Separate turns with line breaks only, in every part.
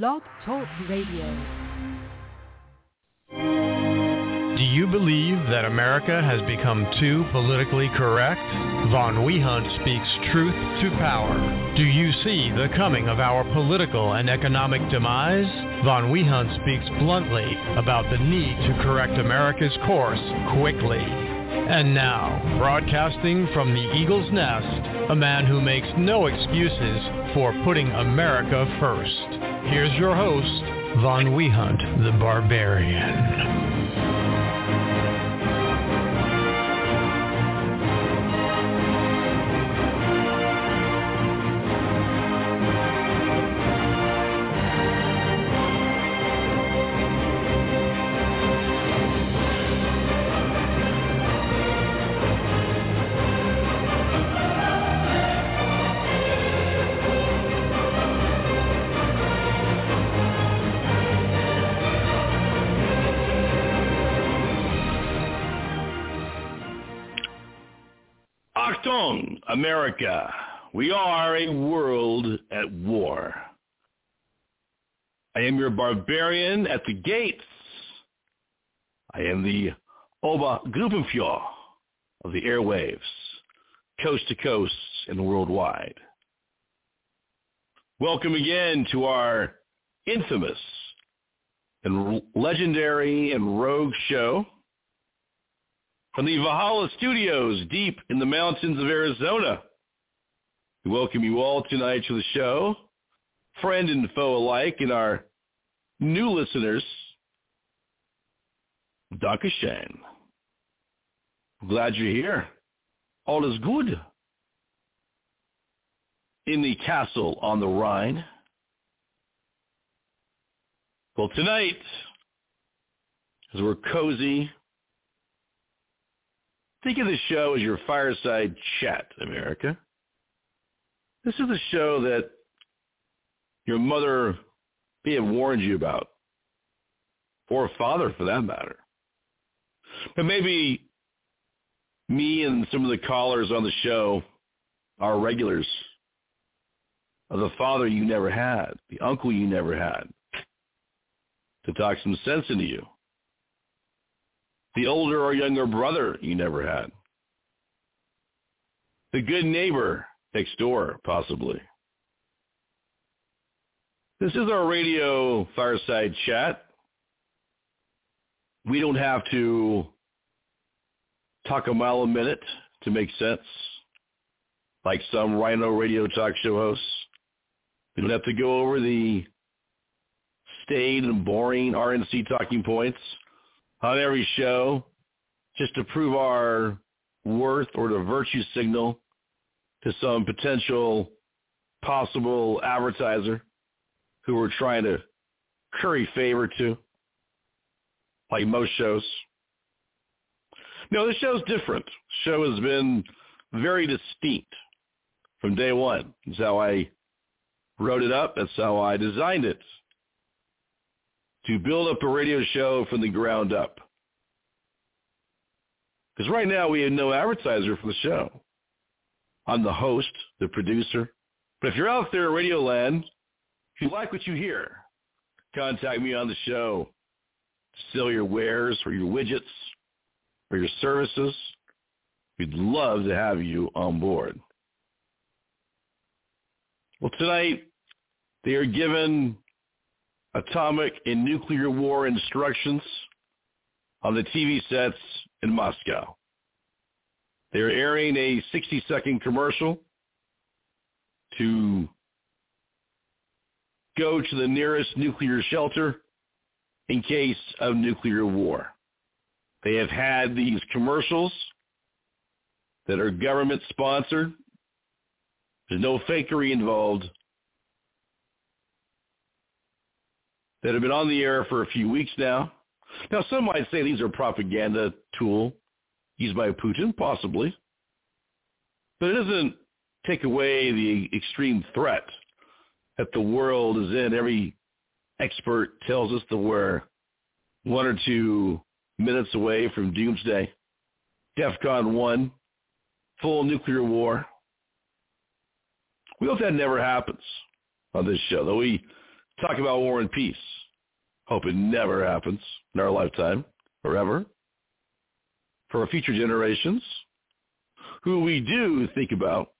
Blog Talk Radio.
Do you believe that America has become too politically correct? Von Wehunt speaks truth to power. Do you see the coming of our political and economic demise? Von Wehunt speaks bluntly about the need to correct America's course quickly. And now, broadcasting from the Eagle's Nest, a man who makes no excuses for putting America first. Here's your host, Von Wehunt, the Barbarian.
America. We are a world at war. I am your barbarian at the gates. I am the Obergruppenführer of the airwaves, coast to coast and worldwide. Welcome again to our infamous and legendary and rogue show from the Valhalla Studios deep in the mountains of Arizona. We welcome you all tonight to the show, friend and foe alike, and our new listeners. Dankeschön. Glad you're here. All is good. In the castle on the Rhine. Well, tonight, as we're cozy Think of the show as your fireside chat, America. This is the show that your mother may have warned you about, or a father for that matter. But maybe me and some of the callers on the show are regulars of the father you never had, the uncle you never had, to talk some sense into you the older or younger brother you never had, the good neighbor next door, possibly. This is our radio fireside chat. We don't have to talk a mile a minute to make sense, like some RINO radio talk show hosts. We don't have to go over the staid and boring RNC talking points on every show just to prove our worth or to virtue signal to some potential possible advertiser who we're trying to curry favor to, like most shows. No, this show's different. The show has been very distinct from day one. That's how I wrote it up. That's how I designed it to build up a radio show from the ground up. Because right now we have no advertiser for the show. I'm the host, the producer. But if you're out there at Radio Land, if you like what you hear, contact me on the show. Sell your wares or your widgets or your services. We'd love to have you on board. Well, tonight they are given atomic and nuclear war instructions on the TV sets in Moscow. They're airing a 60-second commercial to go to the nearest nuclear shelter in case of nuclear war. They have had these commercials that are government sponsored. There's no fakery involved. That have been on the air for a few weeks now. Now, some might say these are propaganda tool used by Putin, possibly. But it doesn't take away the extreme threat that the world is in. Every expert tells us that we're one or two minutes away from doomsday. DEFCON 1, full nuclear war. We hope that never happens on this show, though we talk about war and peace. Hope it never happens in our lifetime or ever. For our future generations, who we do think about,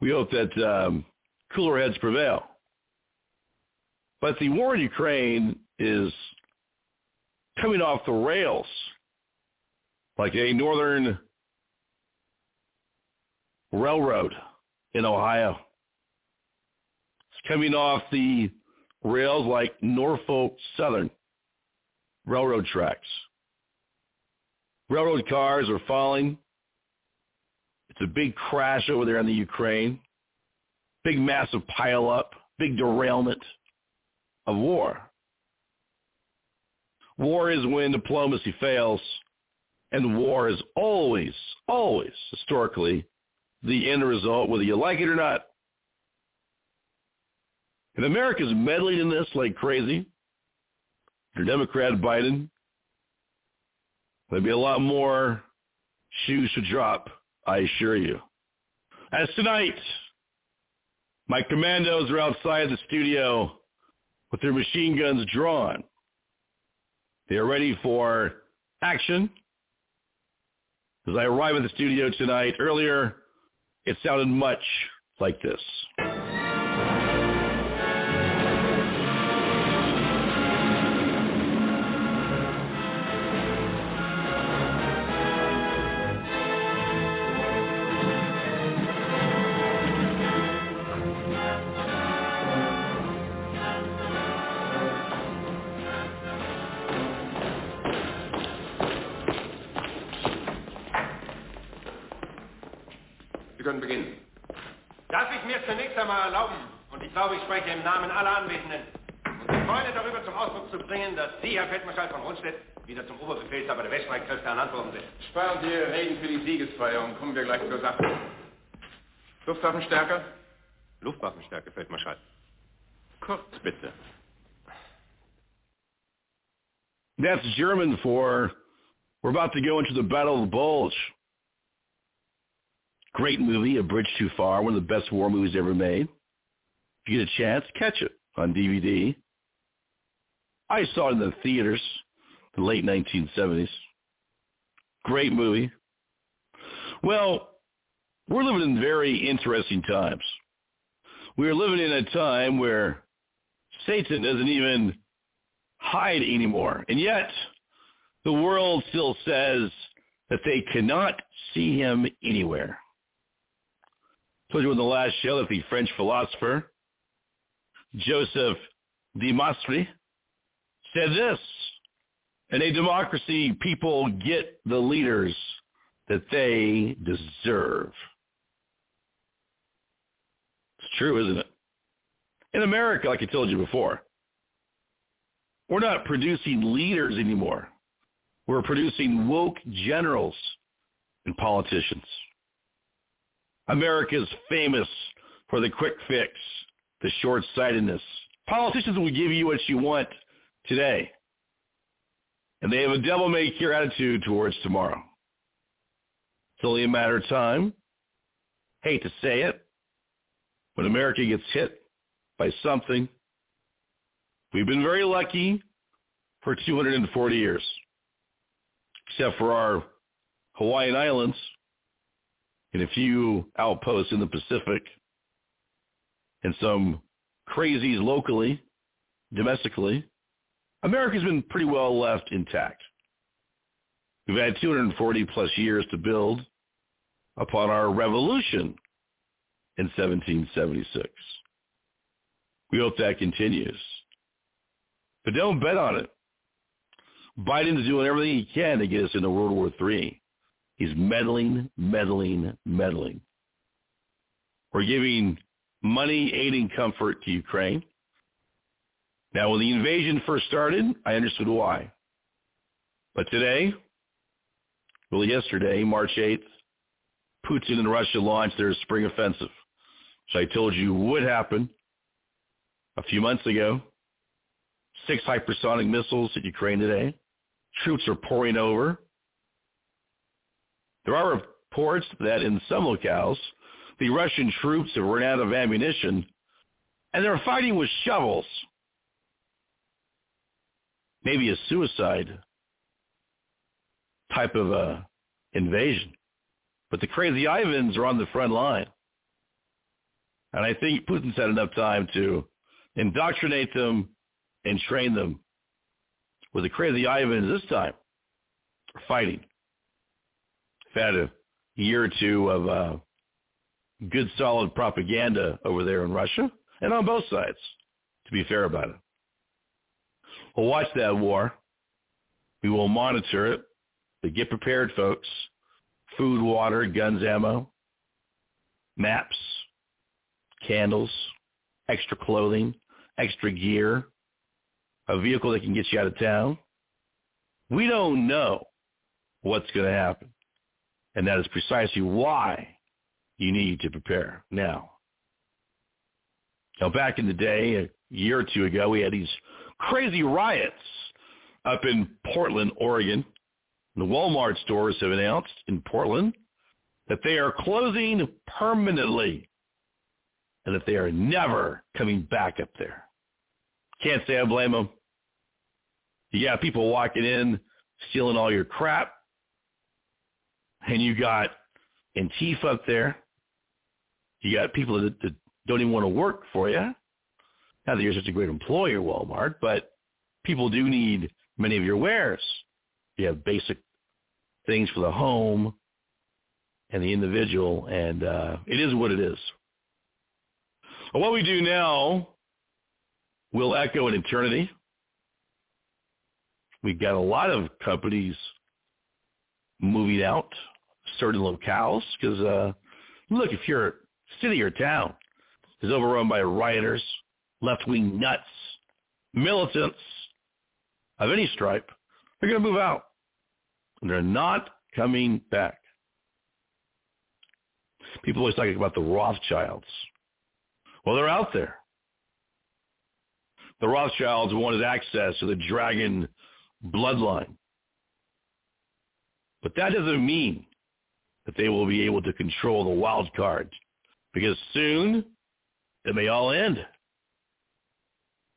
we hope that um, cooler heads prevail. But the war in Ukraine is coming off the rails like a northern railroad in Ohio. Coming off the rails like Norfolk Southern railroad tracks. Railroad cars are falling. It's a big crash over there in the Ukraine. Big massive pileup, big derailment of war. War is when diplomacy fails, and war is always, always, historically, the end result, whether you like it or not. And America's meddling in this like crazy. Your Democrat Biden, there'd be a lot more shoes to drop, I assure you. As tonight, my commandos are outside the studio with their machine guns drawn. They are ready for action. As I arrive at the studio tonight, earlier it sounded much like this.
Sie, Herr Feldmarschall von Rundstedt, wieder zum Oberbefehlshaber der Weststreitkräfte ernannt worden sind.
Sparen Sie Ihre Reden für die Siegesfeier kommen wir gleich zur Sache. Luftwaffenstärke?
Luftwaffenstärke, Feldmarschall.
Kurz bitte.
That's German for we're about to go into the Battle of the Bulge. Great movie, A Bridge Too Far, one of the best war movies ever made. If you get a chance, catch it on DVD. I saw it in the theaters, the late 1970s. Great movie. Well, we're living in very interesting times. We're living in a time where Satan doesn't even hide anymore. And yet, the world still says that they cannot see him anywhere told you in the last show that the French philosopher Joseph de said this, in a democracy, people get the leaders that they deserve. It's true, isn't it? In America, like I told you before, we're not producing leaders anymore. We're producing woke generals and politicians. America is famous for the quick fix, the short-sightedness. Politicians will give you what you want today. And they have a devil-may-care attitude towards tomorrow. It's only a matter of time. Hate to say it. When America gets hit by something, we've been very lucky for 240 years. Except for our Hawaiian Islands, and a few outposts in the Pacific and some crazies locally, domestically, America's been pretty well left intact. We've had 240 plus years to build upon our revolution in 1776. We hope that continues. But don't bet on it. Biden's doing everything he can to get us into World War III. He's meddling, meddling, meddling. We're giving money, aid, and comfort to Ukraine. Now, when the invasion first started, I understood why. But today, well, yesterday, March 8th, Putin and Russia launched their spring offensive, which I told you would happen a few months ago. Six hypersonic missiles hit Ukraine today. Troops are pouring over. There are reports that in some locales, the Russian troops have run out of ammunition And they're fighting with shovels. Maybe a suicide type of uh, invasion. But the crazy Ivans are on the front line. And I think Putin's had enough time to indoctrinate them and train them with the crazy Ivans this time fighting. I've had a year or two of uh, good solid propaganda over there in Russia and on both sides, to be fair about it. We'll watch that war. We will monitor it. But get prepared, folks. Food, water, guns, ammo, maps, candles, extra clothing, extra gear, a vehicle that can get you out of town. We don't know what's going to happen. And that is precisely why you need to prepare now. Now, back in the day, a year or two ago, we had these crazy riots up in Portland, Oregon. The Walmart stores have announced in Portland that they are closing permanently and that they are never coming back up there. Can't say I blame them. You got people walking in, stealing all your crap, and you got Antifa up there. You got people that, that don't even want to work for you. Not that you're such a great employer, Walmart, but people do need many of your wares. You have basic things for the home and the individual, and uh, it is what it is. But what we do now will echo in eternity. We've got a lot of companies moving out certain locales because, uh, look, if your city or town is overrun by rioters, left-wing nuts, militants of any stripe, they're going to move out. And they're not coming back. People always talk about the Rothschilds. Well, they're out there. The Rothschilds wanted access to the dragon bloodline. But that doesn't mean that they will be able to control the wild card because soon it may all end.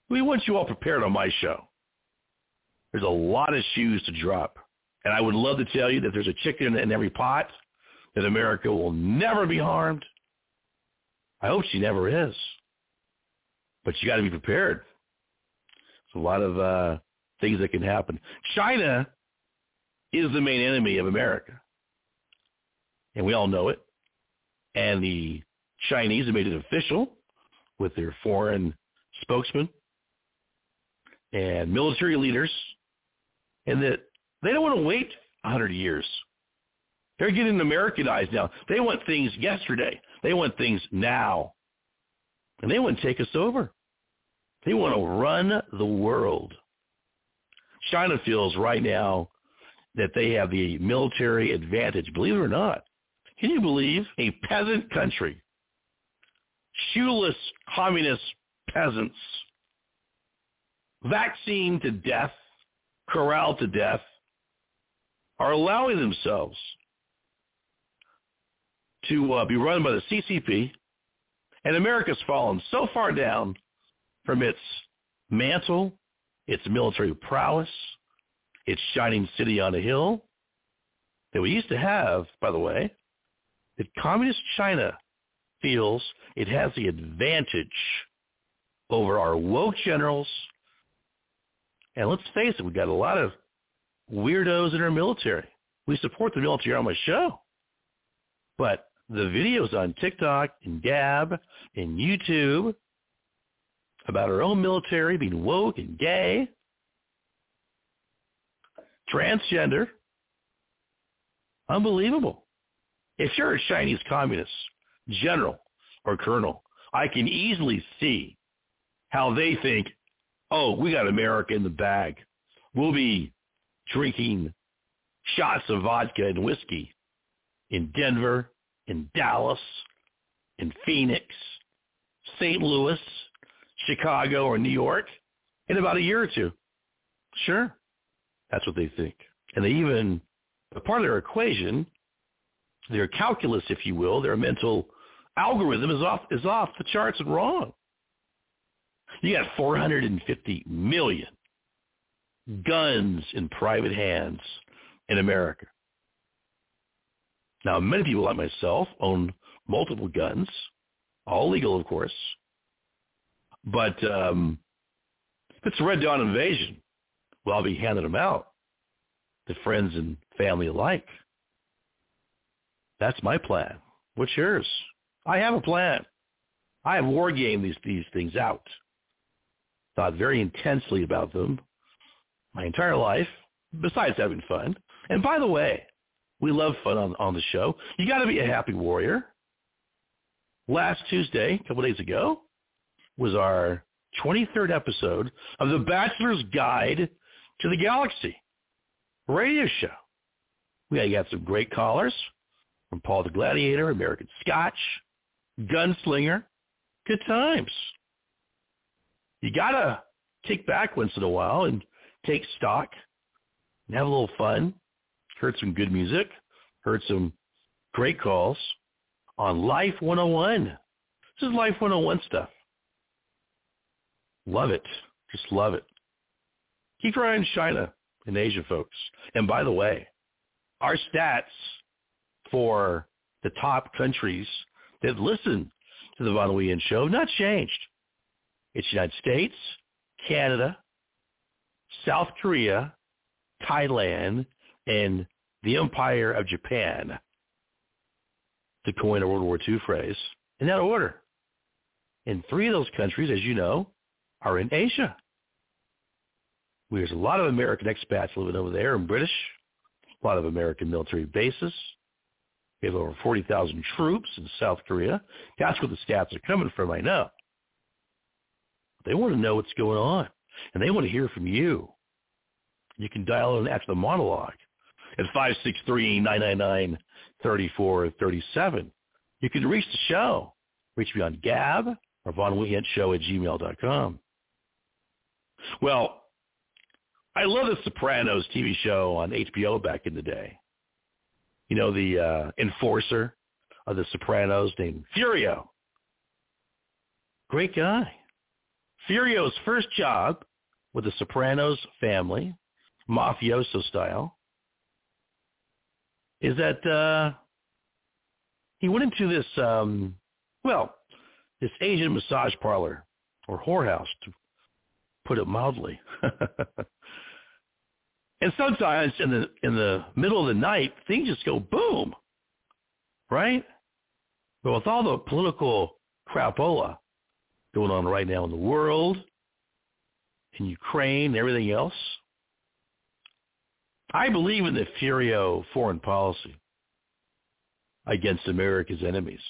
We want you all prepared on my show. There's a lot of shoes to drop. And I would love to tell you that there's a chicken in every pot, that America will never be harmed. I hope she never is. But you got to be prepared. There's a lot of uh, things that can happen. China is the main enemy of America. And we all know it. And the Chinese have made it official with their foreign spokesman and military leaders, and that they don't want to wait 100 years. They're getting Americanized now. They want things yesterday. They want things now. And they want to take us over. They want to run the world. China feels right now that they have the military advantage. Believe it or not. Can you believe a peasant country, shoeless communist peasants, vaccine to death, corral to death, are allowing themselves to uh, be run by the CCP, and America's fallen so far down from its mantle, its military prowess, its shining city on a hill, that we used to have, by the way, that communist China feels it has the advantage over our woke generals. And let's face it, we've got a lot of weirdos in our military. We support the military on my show. But the videos on TikTok and Gab and YouTube about our own military being woke and gay, transgender, unbelievable. If you're a Chinese communist, general or colonel, I can easily see how they think, oh, we got America in the bag. We'll be drinking shots of vodka and whiskey in Denver, in Dallas, in Phoenix, St. Louis, Chicago, or New York in about a year or two. Sure. That's what they think. And they even, a part of their equation, their calculus, if you will, their mental algorithm is off, is off the charts and wrong. You got 450 million guns in private hands in America. Now, many people like myself own multiple guns, all legal, of course. But um, if it's a Red Dawn invasion, well, I'll be handing them out to friends and family alike. That's my plan. What's yours? I have a plan. I have war gamed these these things out. Thought very intensely about them my entire life, besides having fun. And by the way, we love fun on, on the show. You got to be a happy warrior. Last Tuesday, a couple days ago, was our 23rd episode of The Bachelor's Guide to the Galaxy radio show. We got some great callers from Paul the Gladiator, American Scotch, Gunslinger. Good times. You got to kick back once in a while and take stock and have a little fun. Heard some good music. Heard some great calls on Life 101. This is Life 101 stuff. Love it. Just love it. Keep on China and Asia, folks. And by the way, our stats for the top countries that listen to the Von Wehunt Show have not changed. It's the United States, Canada, South Korea, Thailand, and the Empire of Japan, to coin a World War II phrase, in that order. And three of those countries, as you know, are in Asia. There's a lot of American expats living over there and British, a lot of American military bases. We have over 40,000 troops in South Korea. That's where the stats are coming from, I know. They want to know what's going on, and they want to hear from you. You can dial in after the monologue at 563-999-3437. You can reach the show. Reach me on Gab or VonWehuntShow at gmail.com. Well, I love the Sopranos TV show on HBO back in the day. You know, the uh, enforcer of the Sopranos named Furio. Great guy. Furio's first job with the Sopranos family, mafioso style, is that uh, he went into this, um, well, this Asian massage parlor or whorehouse, to put it mildly. and sometimes in the in the middle of the night, things just go boom, right? But with all the political crapola going on right now in the world, in Ukraine, everything else, I believe in the Furio foreign policy against America's enemies.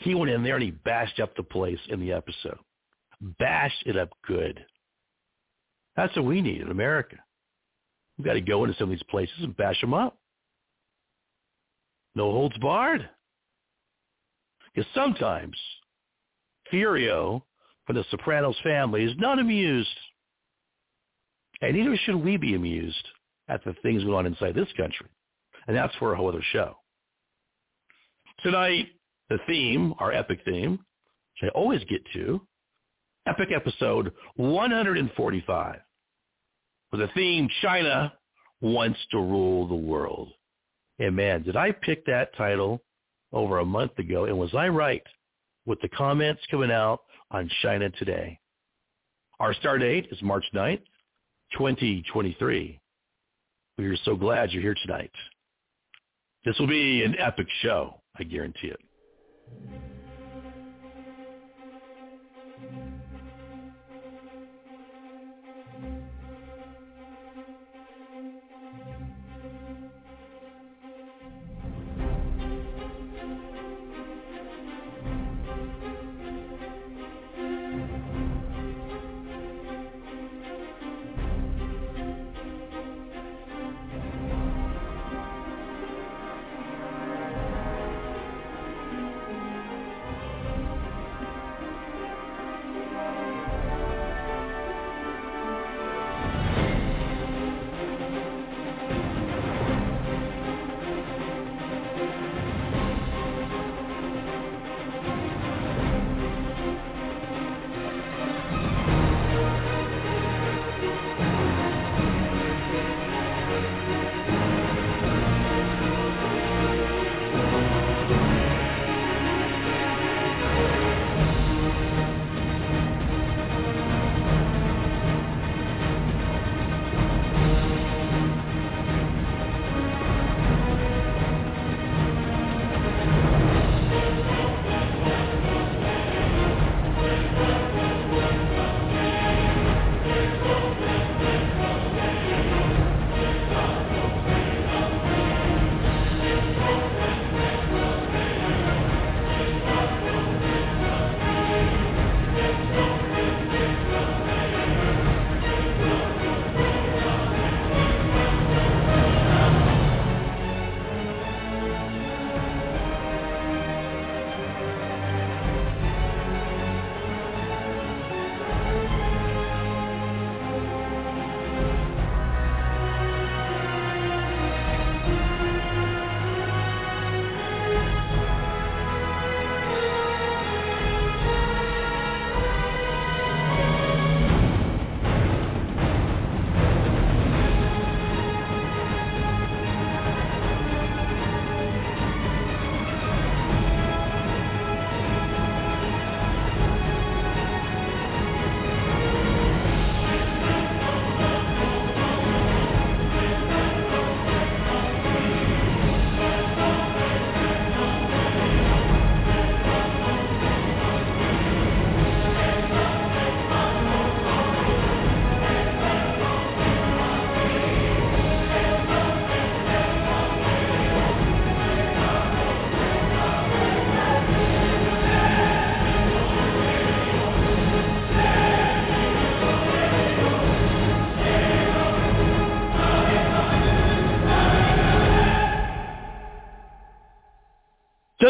He went in there and he bashed up the place in the episode. Bashed it up good. That's what we need in America. We've got to go into some of these places and bash them up. No holds barred. Because sometimes Furio from the Sopranos family is not amused. And neither should we be amused at the things going on inside this country. And that's for a whole other show. Tonight, the theme, our epic theme, which I always get to, epic episode 145, with the theme China wants to rule the world. And man, did I pick that title over a month ago, and was I right with the comments coming out on China today? Our start date is March 9th, 2023. We are so glad you're here tonight. This will be an epic show, I guarantee it.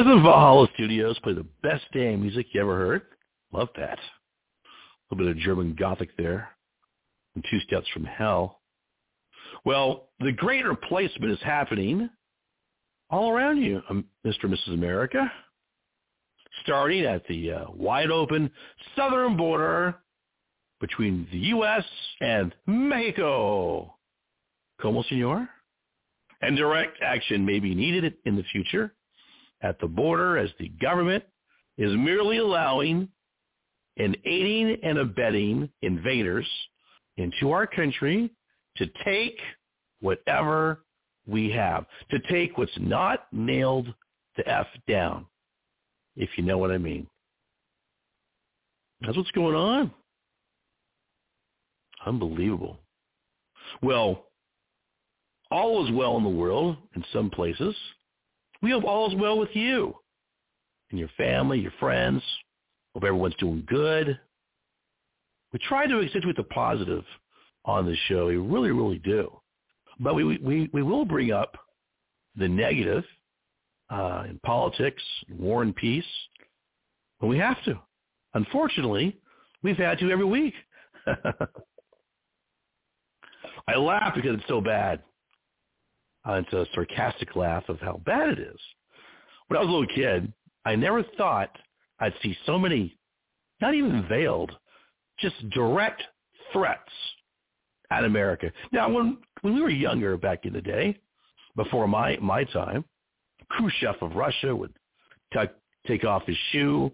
Doesn't Valhalla Studios play the best damn music you ever heard? Love that. A little bit of German Gothic there. And two steps from hell. Well, the great replacement is happening all around you, um, Mr. and Mrs. America. Starting at the uh, wide open southern border between the U.S. and Mexico. Como, senor? And direct action may be needed in the future at the border as the government is merely allowing and aiding and abetting invaders into our country to take whatever we have, to take what's not nailed to F down, if you know what I mean. That's what's going on. Unbelievable. Well, all is well in the world in some places. We hope all is well with you and your family, your friends. Hope everyone's doing good. We try to accentuate the positive on the show. We really, really do. But we, we, we will bring up the negative uh, in politics, war and peace, when we have to. Unfortunately, we've had to every week. I laugh because it's so bad. Uh, it's a sarcastic laugh of how bad it is. When I was a little kid, I never thought I'd see so many, not even veiled, just direct threats at America. Now, when when we were younger back in the day, before my my time, Khrushchev of Russia would t- take off his shoe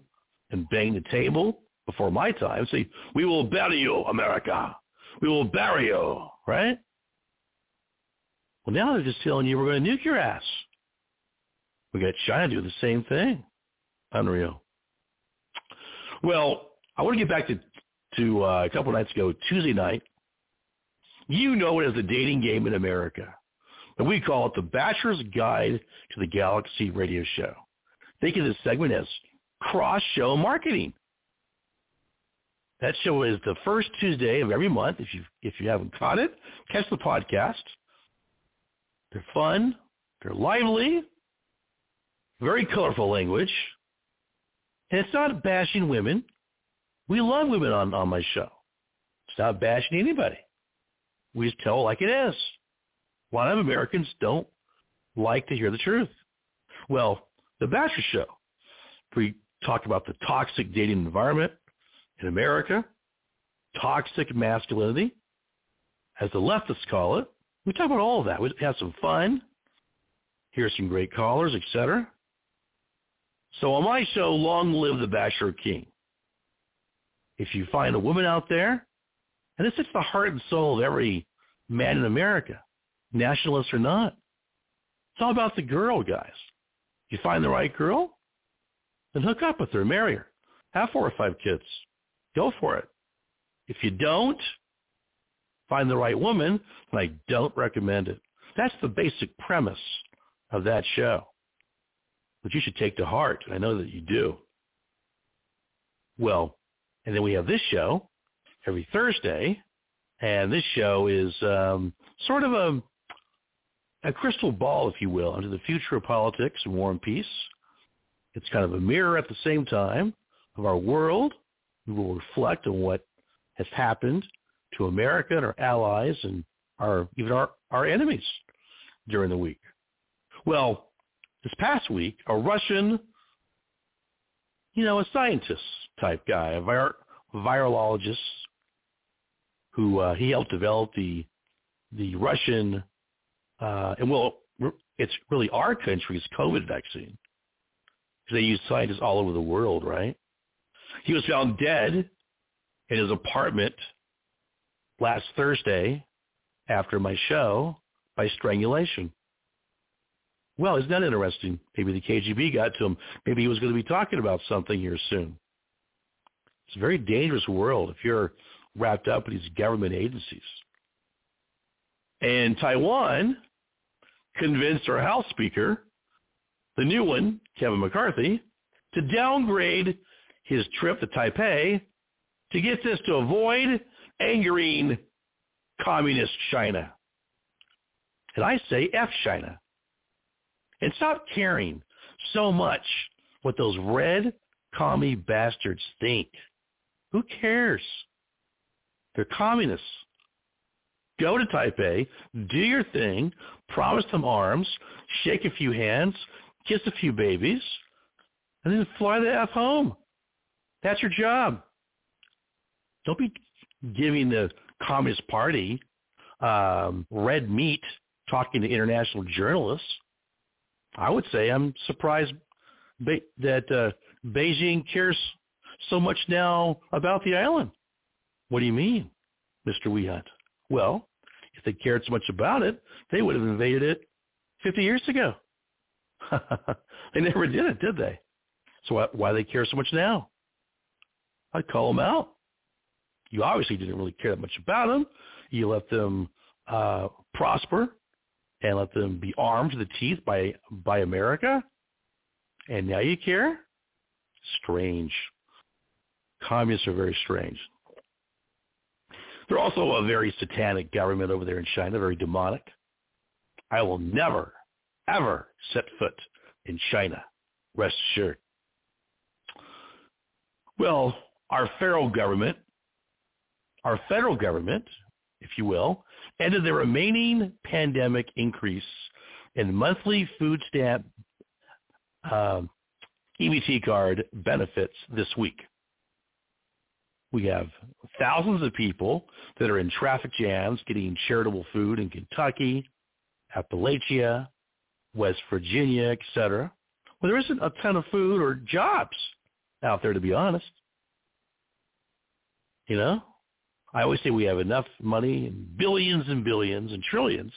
and bang the table. Before my time, say, "We will bury you, America. We will bury you." Right? Well, now they're just telling you we're going to nuke your ass. We got China do the same thing. Unreal. Well, I want to get back to to uh, a couple nights ago, Tuesday night. You know it as the dating game in America. And we call it the Bachelor's Guide to the Galaxy radio show. Think of this segment as cross-show marketing. That show is the first Tuesday of every month. If you if you haven't caught it, catch the podcast. They're fun. They're lively. Very colorful language. And it's not bashing women. We love women on, on my show. It's not bashing anybody. We just tell it like it is. A lot of Americans don't like to hear the truth. Well, the Bachelor Show, we talk about the toxic dating environment in America, toxic masculinity, as the leftists call it. We talk about all of that. We have some fun, hear some great callers, etc. So on my show, long live the Bachelor King. If you find a woman out there, and this is the heart and soul of every man in America, nationalist or not, it's all about the girl, guys. You find the right girl, then hook up with her, marry her, have four or five kids. Go for it. If you don't find the right woman, then I don't recommend it. That's the basic premise of that show which you should take to heart. I know that you do. Well, and then we have this show every Thursday, and this show is um, sort of a a crystal ball, if you will, into the future of politics and war and peace. It's kind of a mirror at the same time of our world. We will reflect on what has happened to America and our allies and our even our, our enemies during the week. Well, this past week, a Russian, you know, a scientist type guy, a vir- virologist, who uh, he helped develop the the Russian, uh, and well, it's really our country's COVID vaccine. They use scientists all over the world, right? He was found dead in his apartment last Thursday after my show by strangulation. Well, isn't that interesting? Maybe the KGB got to him. Maybe he was going to be talking about something here soon. It's a very dangerous world if you're wrapped up in these government agencies. And Taiwan convinced our House Speaker, the new one, Kevin McCarthy, to downgrade his trip to Taipei to get this to avoid angering communist China. And I say F China and stop caring so much what those red commie bastards think. Who cares? They're communists. Go to Taipei, do your thing, promise them arms, shake a few hands, kiss a few babies, and then fly the F home. That's your job. Don't be giving the Communist Party um, red meat talking to international journalists. I would say I'm surprised be- that uh, Beijing cares so much now about the island. What do you mean, Mr. Wehunt? Well, if they cared so much about it, they would have invaded it 50 years ago. they never did it, did they? So why, why they care so much now? I'd call them out. You obviously didn't really care that much about them. You let them uh, prosper and let them be armed to the teeth by by America, and now you care? Strange. Communists are very strange. They're also a very satanic government over there in China, very demonic. I will never, ever set foot in China. Rest assured. Well, our federal government, our federal government, if you will, ended the remaining pandemic increase in monthly food stamp um, EBT card benefits this week. We have thousands of people that are in traffic jams getting charitable food in Kentucky, Appalachia, West Virginia, etc. Well, there isn't a ton of food or jobs out there, to be honest. You know, I always say we have enough money, billions and billions and trillions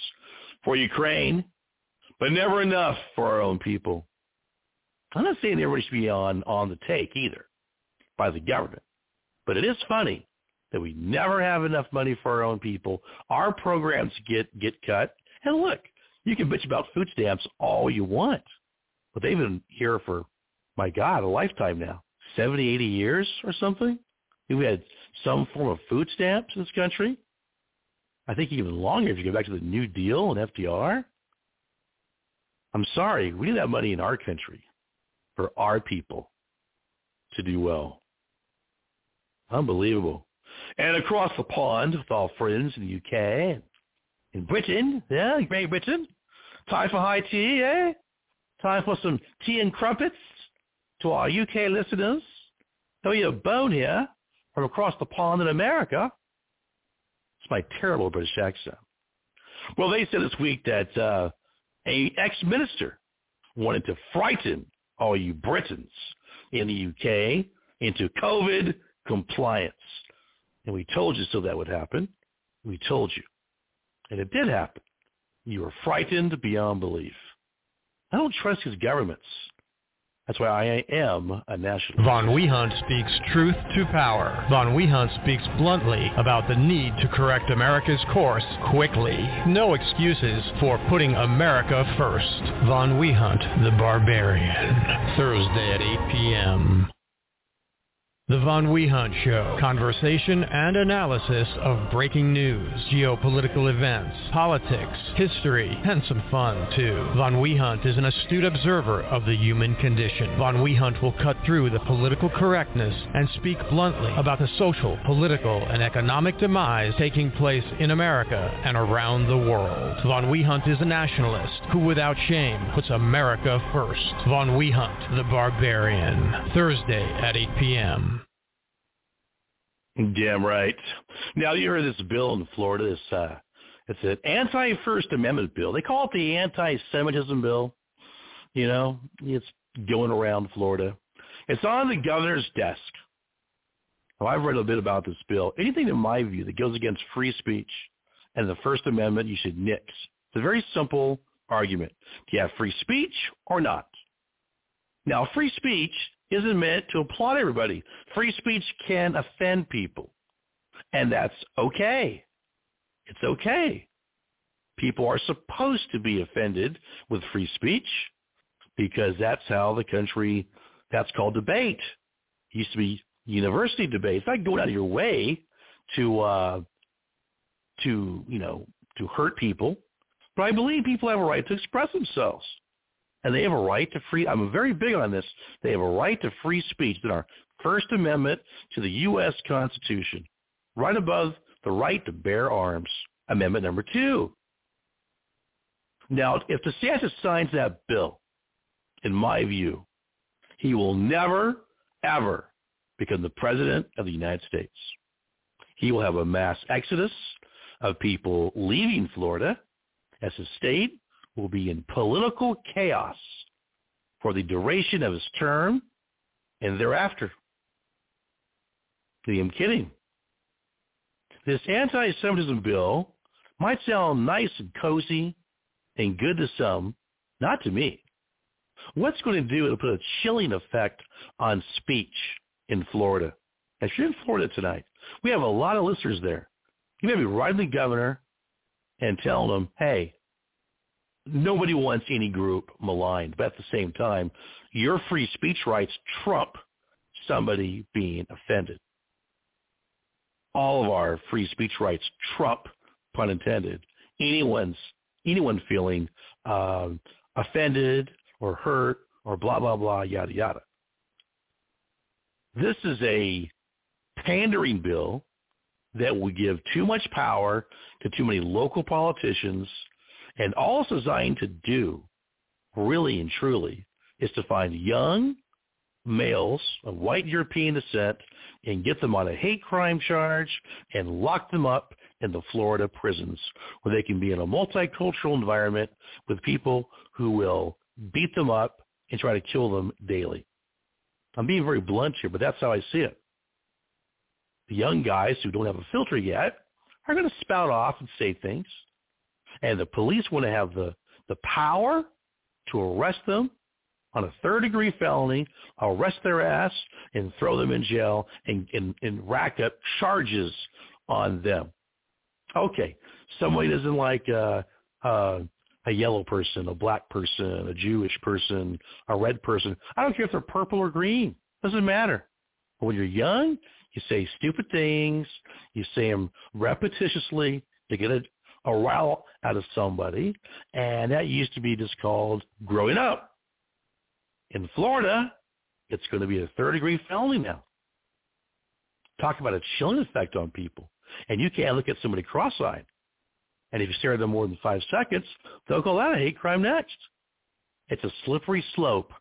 for Ukraine, but never enough for our own people. I'm not saying everybody should be on, on the take either by the government. But it is funny that we never have enough money for our own people. Our programs get, get cut. And look, you can bitch about food stamps all you want. But they've been here for, my God, a lifetime now. 70, 80 years or something. We've had some form of food stamps in this country. I think even longer if you go back to the New Deal and FDR. I'm sorry, we need that money in our country for our people to do well. Unbelievable. And across the pond with all friends in the UK, in Britain, yeah, Great Britain, time for high tea, eh? Time for some tea and crumpets to our UK listeners. Throw you a bone here from across the pond in America. It's my terrible British accent. Well, they said this week that uh, a ex-minister wanted to frighten all you Britons in the UK into COVID compliance. And we told you so that would happen. We told you. And it did happen. You were frightened beyond belief. I don't trust his governments. That's why I am a national.
Von Wehunt speaks truth to power. Von Wehunt speaks bluntly about the need to correct America's course quickly. No excuses for putting America first. Von Wehunt, the Barbarian. Thursday at 8 p.m. The Von Wehunt Show. Conversation and analysis of breaking news, geopolitical events, politics, history, and some fun, too. Von Wehunt is an astute observer of the human condition. Von Wehunt will cut through the political correctness and speak bluntly about the social, political, and economic demise taking place in America and around the world. Von Wehunt is a nationalist who, without shame, puts America first. Von Wehunt, the Barbarian. Thursday at 8 p.m.
Damn right. Now you heard this bill in Florida. This uh, it's an anti-First Amendment bill. They call it the anti-Semitism bill. You know, it's going around Florida. It's on the governor's desk. Well, I've read a bit about this bill. Anything, in my view, that goes against free speech and the First Amendment, you should nix. It's a very simple argument. Do you have free speech or not? Now, free speech isn't meant to applaud everybody. Free speech can offend people, and that's okay. It's okay. People are supposed to be offended with free speech because that's how the country, that's called debate. It used to be university debate. It's not going out of your way to, uh, to, you know, to hurt people. But I believe people have a right to express themselves. And they have a right to free. I'm very big on this. They have a right to free speech in our First Amendment to the U.S. Constitution, right above the right to bear arms. Amendment number two. Now, if DeSantis signs that bill, in my view, he will never, ever become the president of the United States. He will have a mass exodus of people leaving Florida as a state will be in political chaos for the duration of his term and thereafter. I'm kidding. This anti-Semitism bill might sound nice and cozy and good to some, not to me. What's going to do? It'll put a chilling effect on speech in Florida. If you're in Florida tonight, we have a lot of listeners there. You may be writing the governor and telling them, hey, nobody wants any group maligned. But at the same time, your free speech rights trump somebody being offended. All of our free speech rights trump, pun intended, anyone's anyone feeling uh, offended or hurt or blah blah blah yada yada. This is a pandering bill that will give too much power to too many local politicians and all it's designed to do, really and truly, is to find young males of white European descent and get them on a hate crime charge and lock them up in the Florida prisons where they can be in a multicultural environment with people who will beat them up and try to kill them daily. I'm being very blunt here, but that's how I see it. The young guys who don't have a filter yet are going to spout off and say things and the police want to have the, the power to arrest them on a third degree felony, arrest their ass and throw them in jail and, and, and rack up charges on them. Okay, somebody doesn't like uh, uh, a yellow person, a black person, a Jewish person, a red person. I don't care if they're purple or green. Doesn't matter. But when you're young, you say stupid things. You say them repetitiously to get a a row out of somebody, and that used to be just called growing up. In Florida, it's going to be a third degree felony now. Talk about a chilling effect on people. And you can't look at somebody cross-eyed. And if you stare at them more than five seconds, they'll call that a ah, hate crime next. It's a slippery slope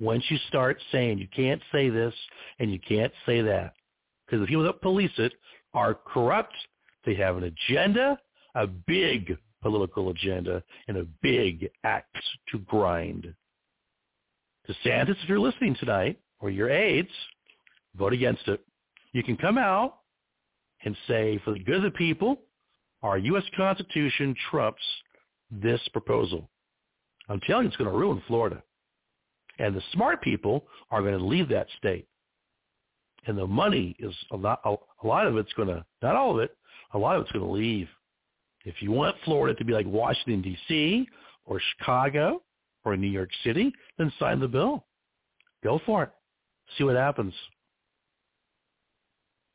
once you start saying you can't say this and you can't say that. Because the people that police it are corrupt. They have an agenda a big political agenda and a big axe to grind. DeSantis, if you're listening tonight, or your aides, vote against it. You can come out and say, for the good of the people, our U.S. Constitution trumps this proposal. I'm telling you, it's going to ruin Florida. And the smart people are going to leave that state. And the money is a lot, a lot of it's going to, not all of it, a lot of it's going to leave. If you want Florida to be like Washington, D.C. or Chicago or New York City, then sign the bill. Go for it. See what happens.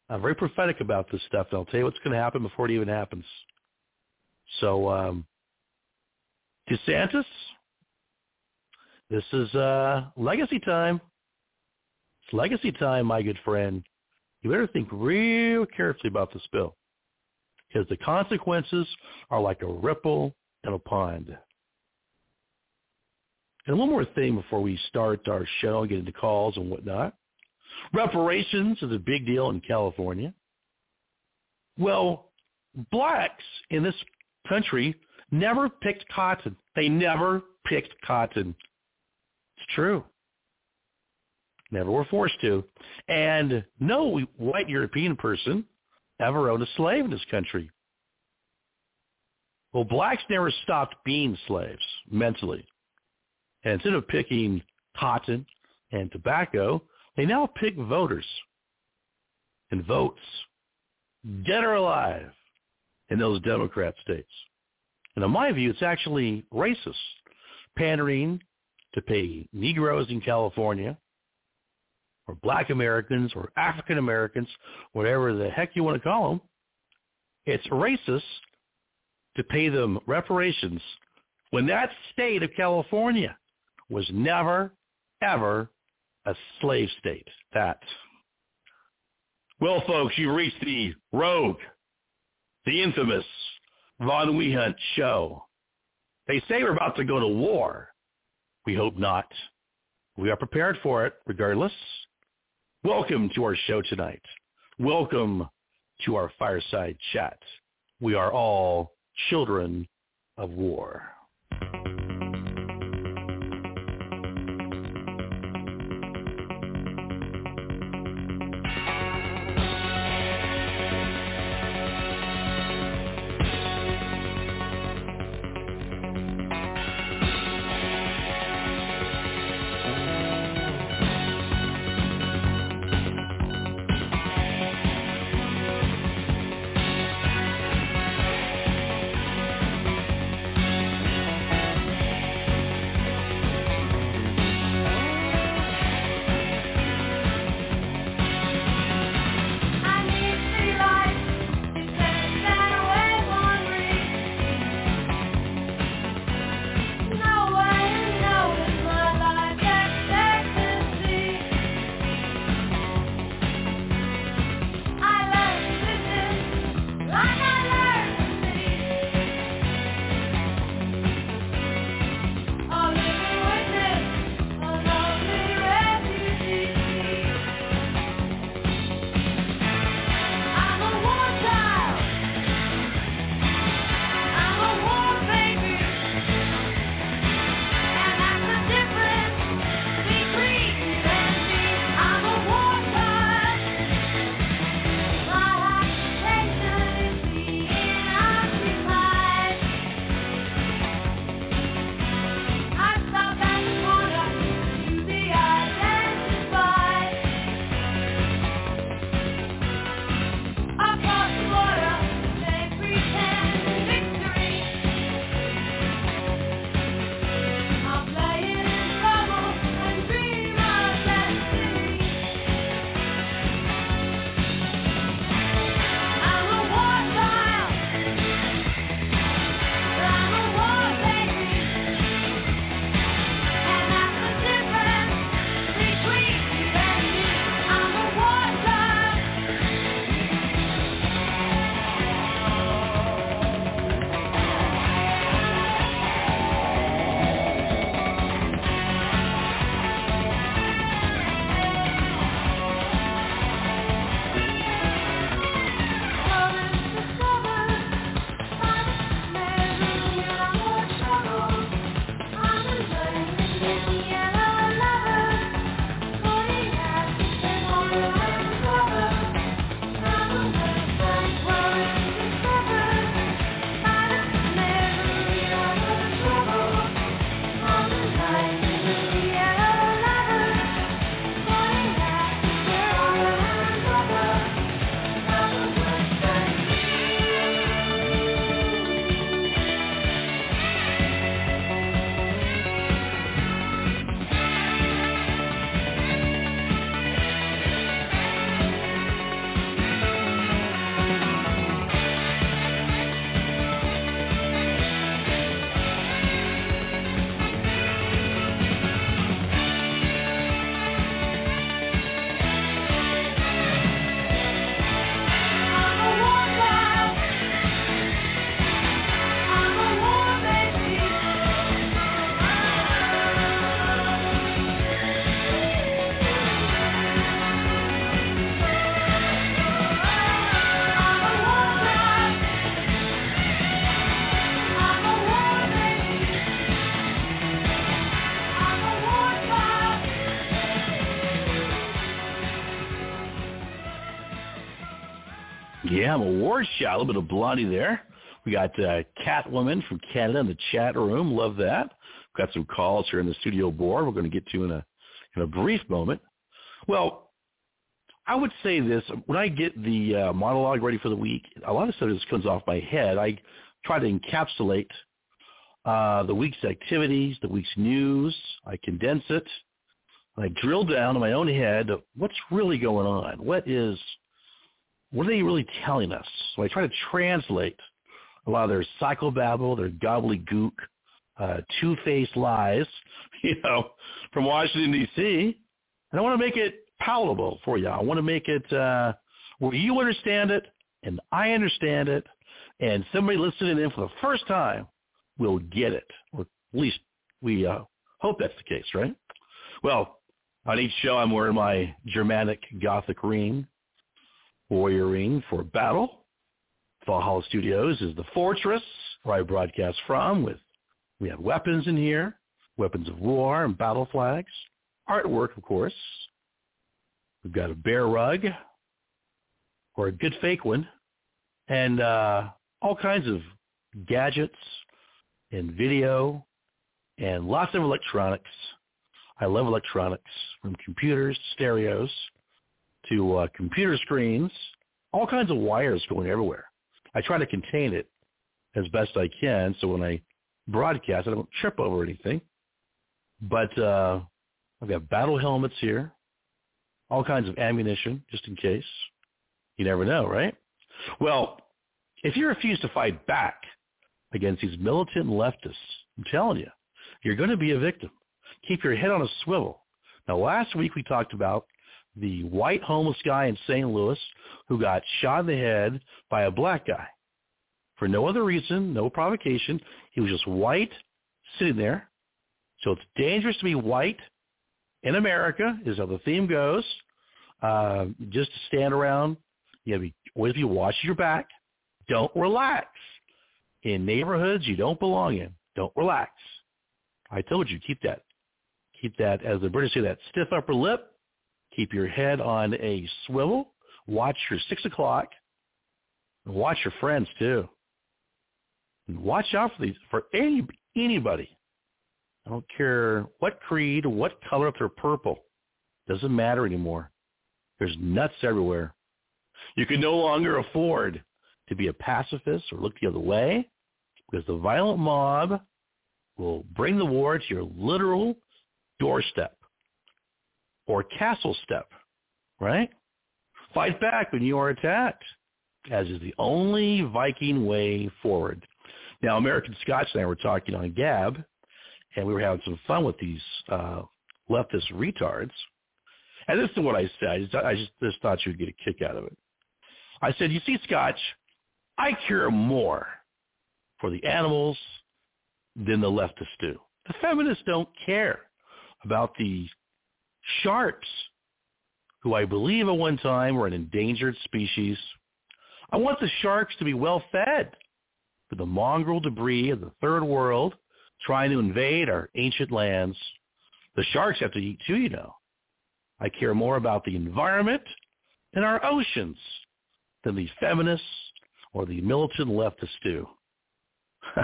I'm very prophetic about this stuff, and I'll tell you what's going to happen before it even happens. So, um, DeSantis, this is uh, legacy time. It's legacy time, my good friend. You better think real carefully about this bill because the consequences are like a ripple in a pond. And one more thing before we start our show and get into calls and whatnot. Reparations is a big deal in California. Well, blacks in this country never picked cotton. They never picked cotton. It's true. Never were forced to. And no white European person ever owned a slave in this country. Well, blacks never stopped being slaves mentally. And instead of picking cotton and tobacco, they now pick voters and votes, dead or alive, in those Democrat states. And in my view, it's actually racist, pandering to pay Negroes in California or black Americans or African Americans, whatever the heck you want to call them, it's racist to pay them reparations when that state of California
was never, ever a slave state. That. Well, folks, you've reached the rogue, the infamous Von Wehunt show. They say we're about to go to war. We hope not. We are prepared for it regardless. Welcome to our show tonight. Welcome to our fireside chat. We are all children of war. Yeah, I'm a war shot. A little bit of Blondie there. We got uh, Catwoman from Canada in the chat room. Love that. We've got some calls here in the studio board. We're going to get to in a in a brief moment. Well, I would say this when I get the uh, monologue ready for the week. A lot of stuff just comes off my head. I try to encapsulate uh, the week's activities, the week's news. I condense it. I drill down in my own head what's really going on. What is what are they really telling us? So I try to translate a lot of their psychobabble, their gobbledygook,
uh, two-faced lies, you know, from Washington D.C. And I want to make it palatable for you. I want to make it uh, where you understand it and I understand it, and somebody listening in for the first time will get it, or at least we uh, hope that's the case, right? Well, on each show, I'm wearing my Germanic Gothic ring, warrior ring for battle. Valhalla Studios is the fortress where I broadcast from. With we have weapons in here, weapons of war and battle flags, artwork, of course. We've got a bear rug, or a good fake one, and uh, all kinds of gadgets and video and lots of electronics. I love electronics, from computers, stereos, to uh, computer screens, all kinds of wires going everywhere. I try to contain it as best I can, so when I broadcast, I don't trip over anything. But uh, I've got battle helmets here, all kinds of ammunition, just in case. You never know, right? Well, if you refuse to fight back against these militant leftists, I'm telling you, you're going to be a victim. Keep your head on a swivel. Now, last week we talked about the white homeless guy in St. Louis who got shot in the head by a black guy. For no other reason, no provocation. He was just white, sitting there. So it's dangerous to be white in America, is how the theme goes. Uh, just to stand around you have to always be watch your back. Don't relax. In neighborhoods you don't belong in, don't relax. I told you, keep that. Keep that, as the British say, that stiff upper lip. Keep your head on a swivel. Watch your six o'clock. And watch your friends too. And watch out for these for any anybody. I don't care what creed, what color, if they're purple. Doesn't matter anymore. There's nuts everywhere. You can no longer afford to be a pacifist or look the other way because the violent mob will bring the war to your literal doorstep or castle step, right? Fight back when you are attacked, as is the only Viking way forward. Now, American Scotch and I were talking on Gab, and we were having some fun with these uh, leftist retards. And this is what I said. I just, I just, just thought you'd get a kick out of it. I said, you see, Scotch, I care more for the animals than the leftists do. The feminists don't care about the sharks, who I believe at one time were an endangered species. I want the sharks to be well fed for the mongrel debris of the third world trying to invade our ancient lands. The sharks have to eat too, you know. I care more about the environment and our oceans than the feminists or the militant leftists do.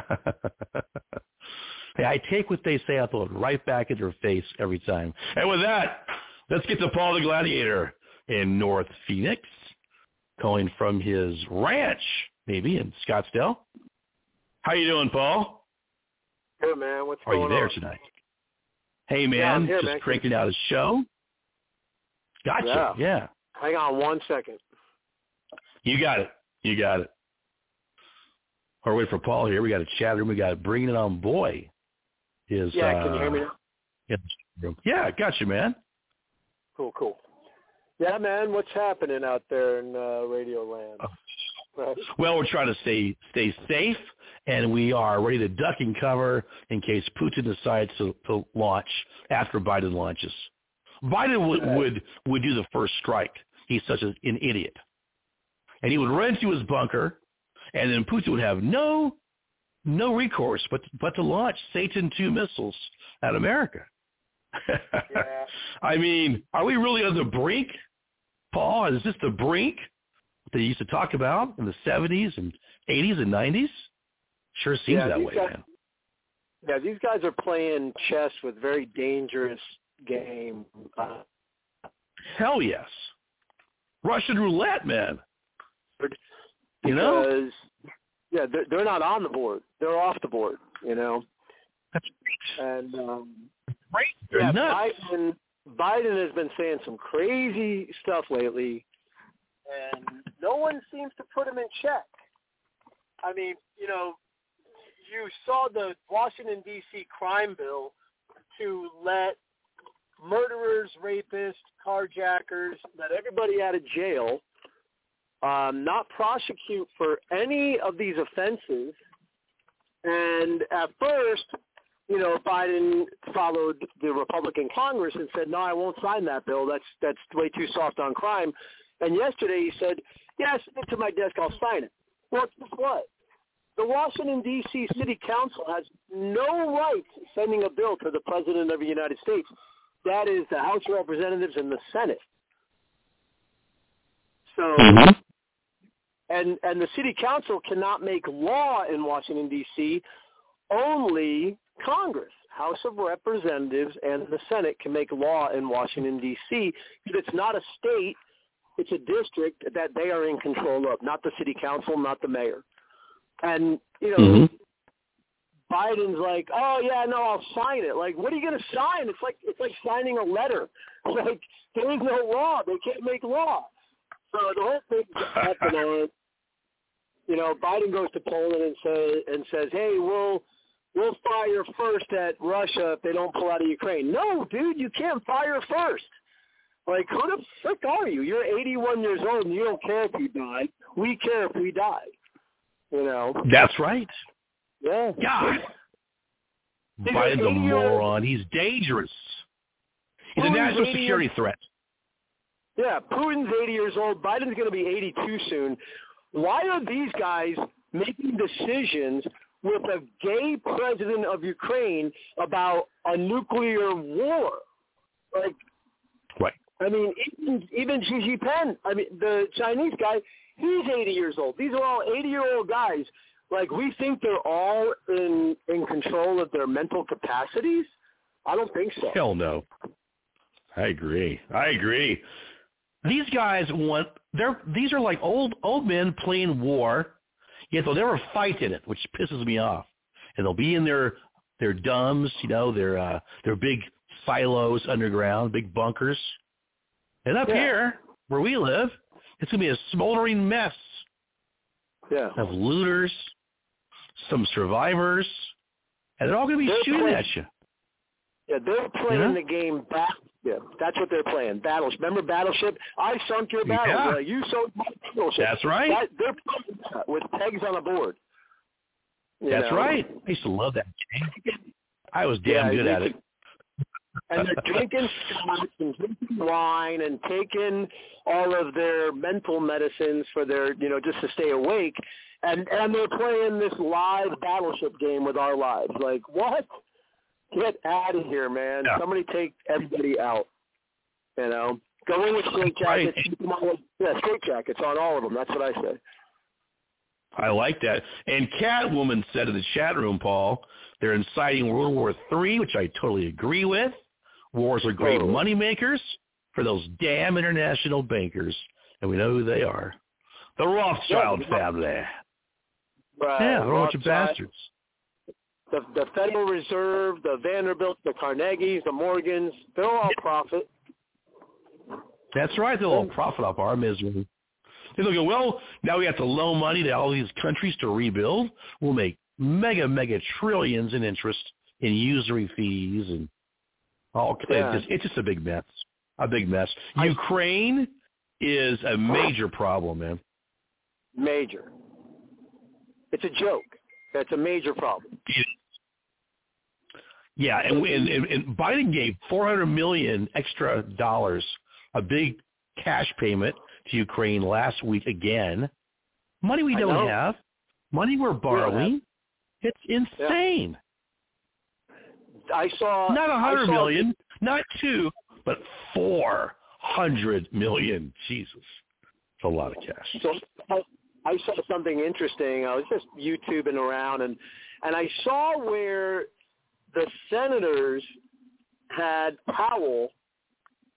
hey, I take what they say, I throw it right back in their face every time. And with that, let's get to Paul the Gladiator in North Phoenix, calling from his ranch, maybe in Scottsdale. How you doing, Paul?
Good, man. What's
Are
going
you there
on?
tonight? Hey, man,
Yeah, here,
just
man.
cranking out a show. Gotcha.
Yeah.
yeah.
Hang on one second.
You got it. You got it. Or wait for Paul here. We got a chat room. We got a bringing it on boy. Is
Yeah, can you hear me
uh,
now?
in room. Yeah, got you, man.
Cool, cool. Yeah, man, what's happening out there in uh, Radio Land?
Oh.
Right.
Well, we're trying to stay stay safe, and we are ready to duck and cover in case Putin decides to, to launch after Biden launches. Biden would, would would do the first strike. He's such an idiot, and he would run to his bunker, and then Putin would have no no recourse but but to launch Satan two missiles at America.
Yeah.
I mean, are we really on the brink, Paul? Is this the brink they used to talk about in the 70s and 80s and 90s? Sure seems
Yeah,
that way,
guys-
man.
Yeah, these guys are playing chess with very dangerous game. Uh,
Hell yes. Russian roulette, man. You know?
because, yeah, they're, they're not on the board. They're off the board, you know. And um,
They're
yeah. Biden Biden has been saying some crazy stuff lately, and no one seems to put him in check. I mean, you know, you saw the Washington D.C. crime bill to let murderers, rapists, carjackers, let everybody out of jail, um, not prosecute for any of these offenses. And at first, you know, Biden followed the Republican Congress and said, "No, I won't sign that bill. That's that's way too soft on crime." And yesterday he said, "Yes, to my desk, I'll sign it." Well, guess what? The Washington D.C. City Council has no right sending a bill to the President of the United States. That is the House of Representatives and the Senate. So,
mm-hmm.
And and the City Council cannot make law in Washington D.C. Only Congress, House of Representatives, and the Senate can make law in Washington, D.C. Because it's not a state, it's a district that they are in control of, not the city council, not the mayor. And, you know,
mm-hmm.
Biden's like, oh, yeah, no, I'll sign it. Like, what are you going to sign? It's like it's like signing a letter. Like, there is no law. They can't make law. So the whole thing's happening on, you know, Biden goes to Poland and, say, and says, hey, we'll – we'll fire first at Russia if they don't pull out of Ukraine. No, dude, you can't fire first. Like, who the frick are you? You're 81 years old and you don't care if you die. We care if we die. You know.
That's right.
Yeah.
God. Biden's a moron. He's dangerous. He's a national security years, threat.
Yeah, Putin's 80 years old. Biden's going to be 82 soon. Why are these guys making decisions with a gay president of Ukraine about a nuclear war. Like,
right.
I mean, even even Xi Jinping, I mean, the Chinese guy, he's 80 years old. These are all 80 year old guys. Like, we think they're all in in control of their mental capacities. I don't think so.
Hell no. I agree. I agree. These guys want they're these are like old old men playing war Yet they'll never fight in it, which pisses me off. And they'll be in their their dumbs, you know, their uh, their big silos underground, big bunkers. And up
yeah.
here, where we live, it's gonna be a smoldering mess.
Yeah.
Of looters, some survivors, and they're all gonna be
they're
shooting
playing,
at you.
Yeah, they're playing
yeah.
the game back yeah, that's what they're playing. Battleship. Remember Battleship? I sunk your battle.
Yeah.
Uh, you sunk my battleship.
That's right.
That, they're playing that with pegs on a board.
That's
know?
right. I used to love that game. I was damn
yeah,
good at it.
And they're drinking scotch and drinking wine and taking all of their mental medicines for their, you know, just to stay awake. And and they're playing this live battleship game with our lives. Like what? Get out of here, man.
Yeah.
Somebody take everybody out. You know, go in with straight jackets.
Right.
Yeah, straight jackets on all of them. That's what I say.
I like that. And Catwoman said in the chat room, Paul, they're inciting World War III, which I totally agree with. Wars are great
Oh.
money makers for those damn international bankers, and we know who they are. The Rothschild
Yeah.
family.
Right.
Yeah, they're a bunch of
Rothschild,
bastards.
The, the Federal Reserve, the Vanderbilt, the Carnegies, the Morgans, they're all profit.
That's right. They'll all profit off our misery. They look at, well, now we have to loan money to all these countries to rebuild. We'll make mega, mega trillions in interest in usury fees and all.
Yeah.
It's, just, it's just a big mess. A big mess.
I-
Ukraine is a major problem, man.
Major. It's a joke. That's a major problem.
Yeah, and, and, and, and Biden gave 400 million extra dollars, a big cash payment to Ukraine last week again. Money we don't have, money we're borrowing. It's insane.
I saw
Not a hundred million, not two, but four hundred million. Jesus, it's a lot of cash.
So I- I saw something interesting. I was just YouTubing around, and and I saw where the senators had Powell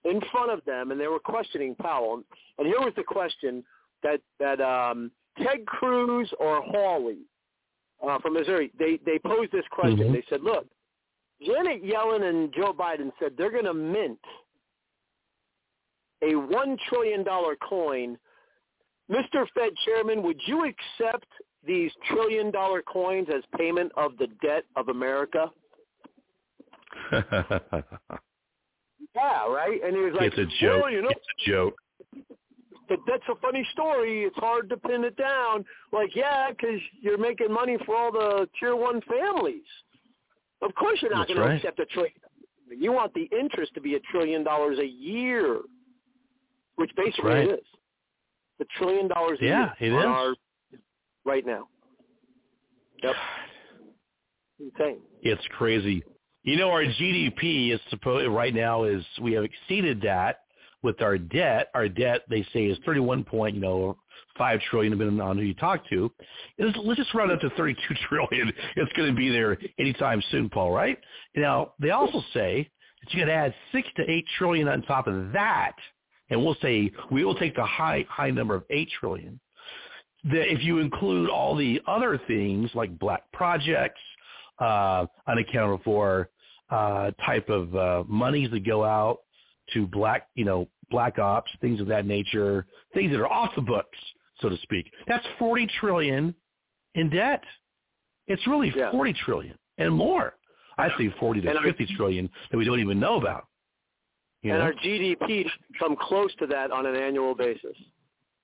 in front of them, and they were questioning Powell. And here was the question that that um, Ted Cruz or Hawley uh, from Missouri. They they posed this question.
Mhm.
They said, "Look, Janet Yellen and Joe Biden said they're going to mint a one trillion dollar coin." Mr. Fed Chairman, would you accept these trillion dollar coins as payment of the debt of America? Yeah, right. And he was like,
it's a joke.
Well, you know,
it's a joke.
but that's a funny story. It's hard to pin it down. Like, yeah, because you're making money for all the tier one families. Of course, you're not going to accept a trillion. You want the interest to be a trillion dollars a year, which basically
right.
it is. A trillion dollars a
Yeah,
year
it is.
our right now. Yep. Insane.
It's crazy. You know, our GDP is supposed right now is we have exceeded that with our debt. Our debt, they say, is thirty-one point, you know, five trillion, depending on who you talk to. Let's, just round up to thirty-two trillion. It's going to be there anytime soon, Paul. Right? Now, they also say that you got to add six to eight trillion on top of that, and we'll say we will take the high high number of eight trillion. That if you include all the other things like black projects, uh, unaccounted for uh, type of uh, monies that go out to black, you know, black ops, things of that nature, things that are off the books, so to speak. That's 40 trillion in debt. It's really
Yeah.
40 trillion and more. I say 40 to
And our-
50 trillion that we don't even know about. You
and
know?
our GDP come close to that on an annual basis.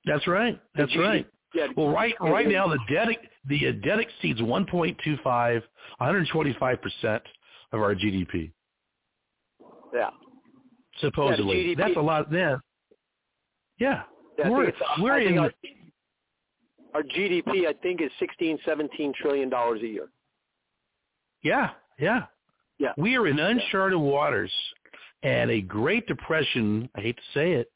That's right. That's
GDP
right.
Yeah,
Well, right right now the debt the debt exceeds 1.25, 125 percent of our GDP.
yeah.
Supposedly,
Yeah,
that's a lot. Then, yeah,
Yeah,
we're we're in.
our, our GDP, I think, is sixteen, seventeen trillion dollars a year.
Yeah, yeah,
Yeah.
We are in uncharted waters, and a Great Depression. I hate to say it,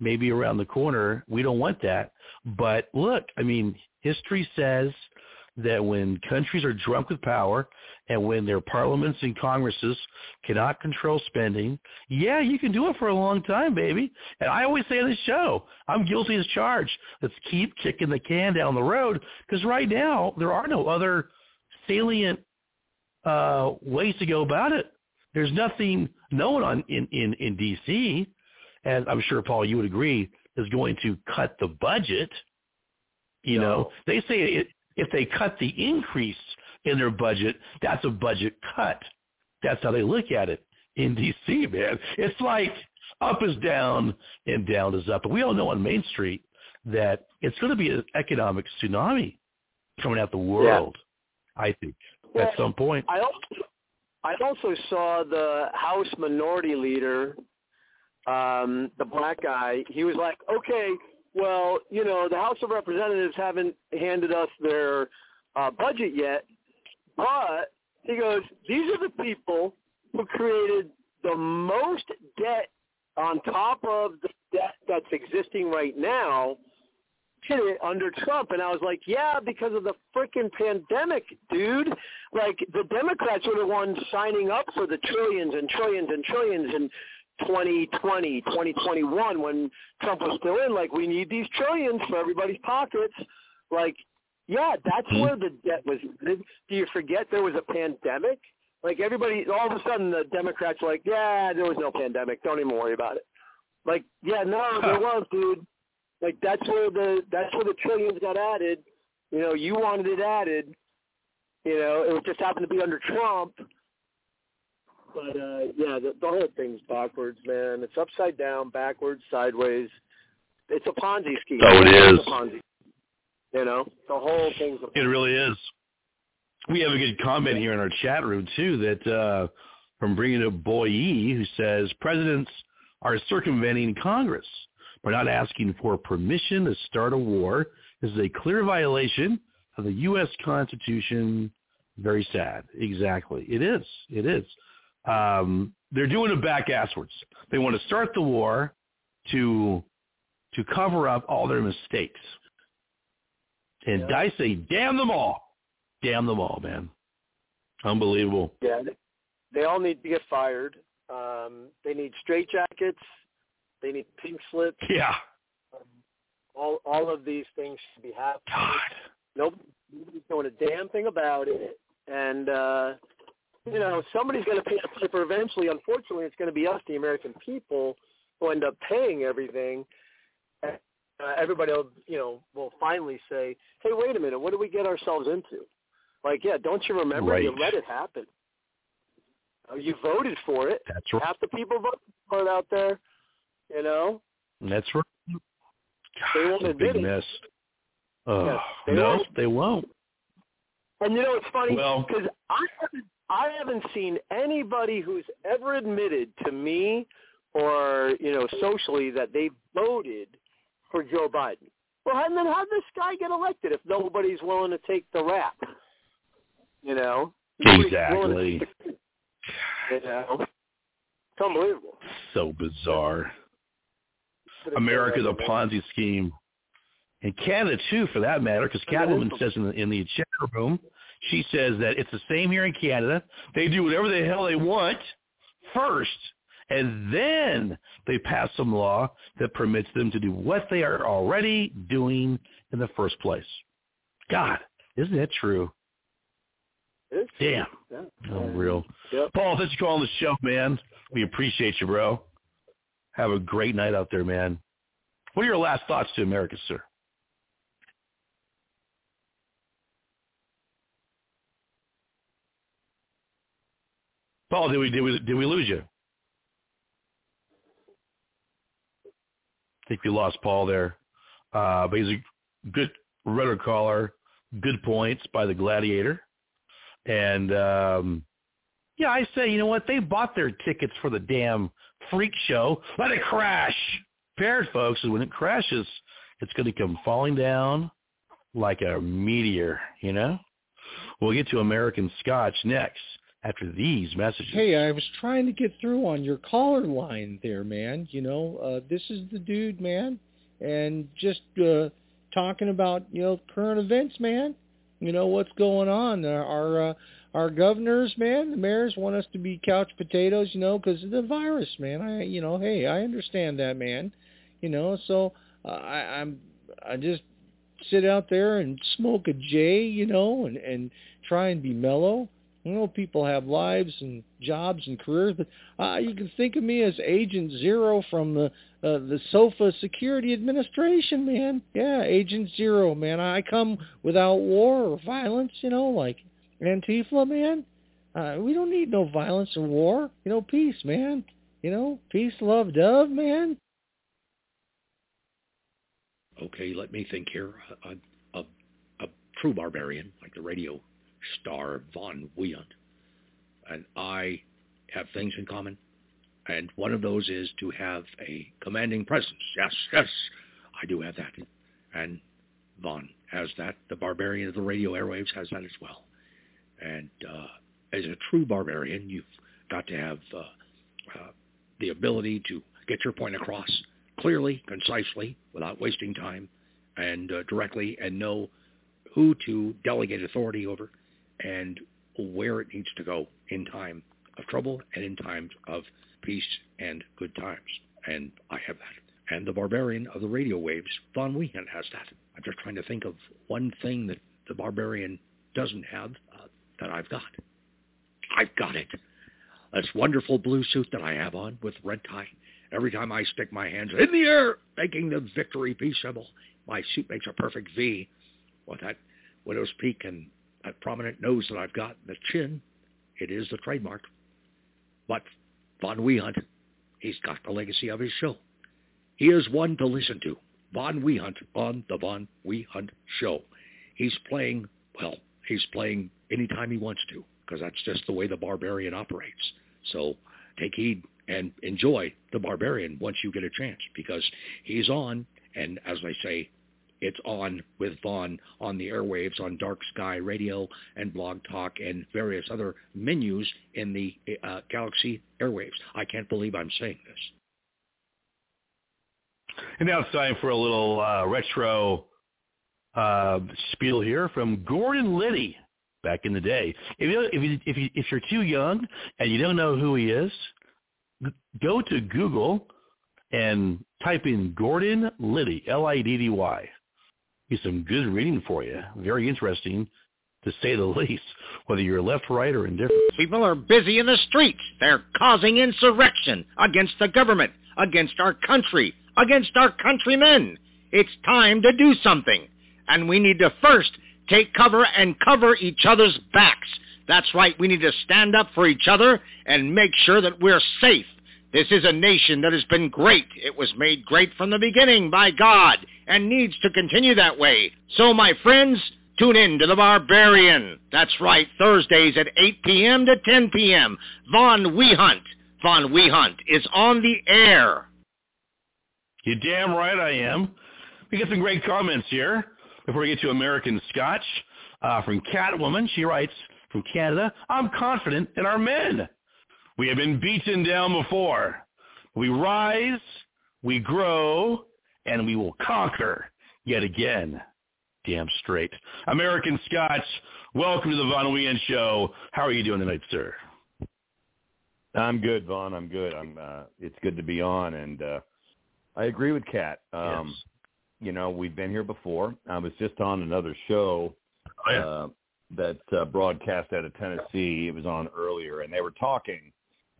maybe around the corner. We don't want that. But look, I mean, history says that when countries are drunk with power and when their parliaments and congresses cannot control spending, yeah, you can do it for a long time, baby. And I always say on this show, I'm guilty as charged. Let's keep kicking the can down the road because right now there are no other salient uh, ways to go about it. There's nothing, no one on in, in, in D.C., and I'm sure, Paul, you would agree, is going to cut the budget. You
No.
know, they say it, if they cut the increase in their budget, that's a budget cut. That's how they look at it in D.C., man. It's like up is down and down is up. But we all know on Main Street that it's going to be an economic tsunami coming out the world, I think,
Well,
at some point.
I also, I also saw the House Minority Leader, um, the black guy. He was like, "Okay, well, you know, the House of Representatives haven't handed us their uh, budget yet, but he goes, these are the people who created the most debt on top of the debt that's existing right now." Under Trump, and I was like, "Yeah, because of the freaking pandemic, dude. Like the Democrats were the ones signing up for the trillions and trillions and trillions in 2020, 2021 when Trump was still in. Like we need these trillions for everybody's pockets. Like, yeah, that's
Mhm.
where the debt was. Do you forget there was a pandemic? Like everybody, all of a sudden the Democrats were like, yeah, there was no pandemic. Don't even worry about it. Like, yeah, no, there was, dude. Like that's where the that's where the trillions got added. You know, you wanted it added. You know, it just happened to be under Trump. But uh yeah, the, the whole thing's backwards, man. It's upside down, backwards, sideways. It's a Ponzi scheme.
Oh, it
It's a Ponzi. You know, the whole thing's a
It really is. We have a good comment here in our chat room too that uh, from bringing up Boye who says presidents are circumventing Congress by not asking for permission to start a war. This is a clear violation of the U.S. Constitution. Very sad. Exactly. It is. It is. Um, they're doing it back asswards. They want to start the war to to cover up all their mistakes. And
Yeah.
I say, damn them all. Damn them all, man. Unbelievable.
Yeah, they- all need to get fired. Um, they need straitjackets. They need pink slips.
Yeah.
All all of these things should be happening.
God.
Nope, nobody's doing a damn thing about it. And uh, you know, somebody's going to pay the piper eventually. Unfortunately, it's going to be us, the American people, who end up paying everything. And uh, everybody will, you know, will finally say, "Hey, wait a minute, what did we get ourselves into?" Like, yeah, don't you remember?
Right.
You let it happen. Uh, You voted for it.
That's right.
Half the people voted for it out there. You know,
That's right.
They won't admit it.
mess. Oh,
Yes, they
no,
won't.
they won't.
And you know it's funny
Well-
because I haven't I haven't seen anybody who's ever admitted to me or you know socially that they voted for Joe Biden. Well, and then how did this guy get elected if nobody's willing to take the rap? You know, to
Exactly.
You know, it's unbelievable.
So bizarre. America's a Ponzi scheme. And Canada too, for that matter, because Catwoman says in the, in the chat room, she says that it's the same here in Canada. They do whatever the hell they want first, and then they pass some law that permits them to do what they are already doing in the first place. God, isn't that true?
It's-
Damn.
Yeah.
Unreal.
Yep.
Paul, thanks for calling the show, man. We appreciate you, bro. Have a great night out there, man. What are your last thoughts to America, sir? Paul, did we did we did we lose you? I think we lost Paul there. Uh, but he's a good rudder caller, good points by the Gladiator. And um yeah, I say, you know what? They bought their tickets for the damn freak show. Let it crash. Prepared, folks, and when it crashes, it's going to come falling down like a meteor, you know? We'll get to American Scotch next after these messages.
Hey, I was trying to get through on your caller line there, man. You know, uh, this is the dude, man, and just uh, talking about you know current events, man. You know what's going on. Uh, our uh, our governors, man, the mayors want us to be couch potatoes, you know, because of the virus, man. I, you know, hey, I understand that, man. You know, so uh, I, I'm I just sit out there and smoke a J, you know, and and try and be mellow. You know, people have lives and jobs and careers, but uh, you can think of me as Agent Zero from the uh, the SOFA Security Administration, man. Yeah, Agent Zero, man. I come without war or violence, you know, like Antifa, man. Uh, we don't need no violence or war. You know, peace, man. You know, peace, love, dove, man.
Okay, let me think here. A, a, a true barbarian, like the radio star Von Wehunt, and I have things in common. And one of those is to have a commanding presence. Yes, yes, I do have that. And Von has that. The barbarian of the radio airwaves has that as well. And uh, as a true barbarian, you've got to have uh, uh, the ability to get your point across clearly, concisely, without wasting time, and uh, directly, and know who to delegate authority over and where it needs to go in time of trouble and in times of peace and good times. And I have that. And the barbarian of the radio waves, Von Wehunt, has that. I'm just trying to think of one thing that the barbarian doesn't have uh, that I've got. I've got it. This wonderful blue suit that I have on with red tie. Every time I stick my hands in the air, making the victory peace symbol, my suit makes a perfect V with that widow's peak and that prominent nose that I've got, the chin. It is the trademark. But Von Wehunt, he's got the legacy of his show. He is one to listen to. Von Wehunt on the Von Wehunt Show. He's playing, well, he's playing anytime he wants to, because that's just the way the barbarian operates. So take heed and enjoy the barbarian once you get a chance, because he's on, and as I say, it's on with Vaughn on the airwaves on Dark Sky Radio and Blog Talk and various other menus in the uh, Galaxy airwaves. I can't believe I'm saying this.
And now it's time for a little uh, retro uh, spiel here from Gordon Liddy back in the day. If you if you if you if you're too young and you don't know who he is, go to Google and type in Gordon Liddy, L-I-D-D-Y. Be some good reading for you. Very interesting, to say the least. Whether you're left, right, or indifferent.
People are busy in the streets. They're causing insurrection against the government, against our country, against our countrymen. It's time to do something. And we need to first take cover and cover each other's backs. That's right, we need to stand up for each other and make sure that we're safe. This is a nation that has been great. It was made great from the beginning by God and needs to continue that way. So my friends, tune in to The Barbarian. That's right, Thursdays at 8 p.m. to 10 p.m. Von Wehunt. Von Wehunt is on the air.
You're damn right I am. We get some great comments here before we get to American Scotch. Uh, from Catwoman, she writes, from Canada, I'm confident in our men. We have been beaten down before. We rise, we grow, and we will conquer yet again. Damn straight. American Scotch, welcome to the Von Wehunt Show. How are you doing tonight, sir?
I'm good, Vaughn. I'm good. I'm. Uh, it's good to be on, and uh, I agree with Kat. Um,
yes.
You know, we've been here before. I was just on another show
Oh, yeah.
uh, that uh, broadcast out of Tennessee. It was on earlier, and they were talking.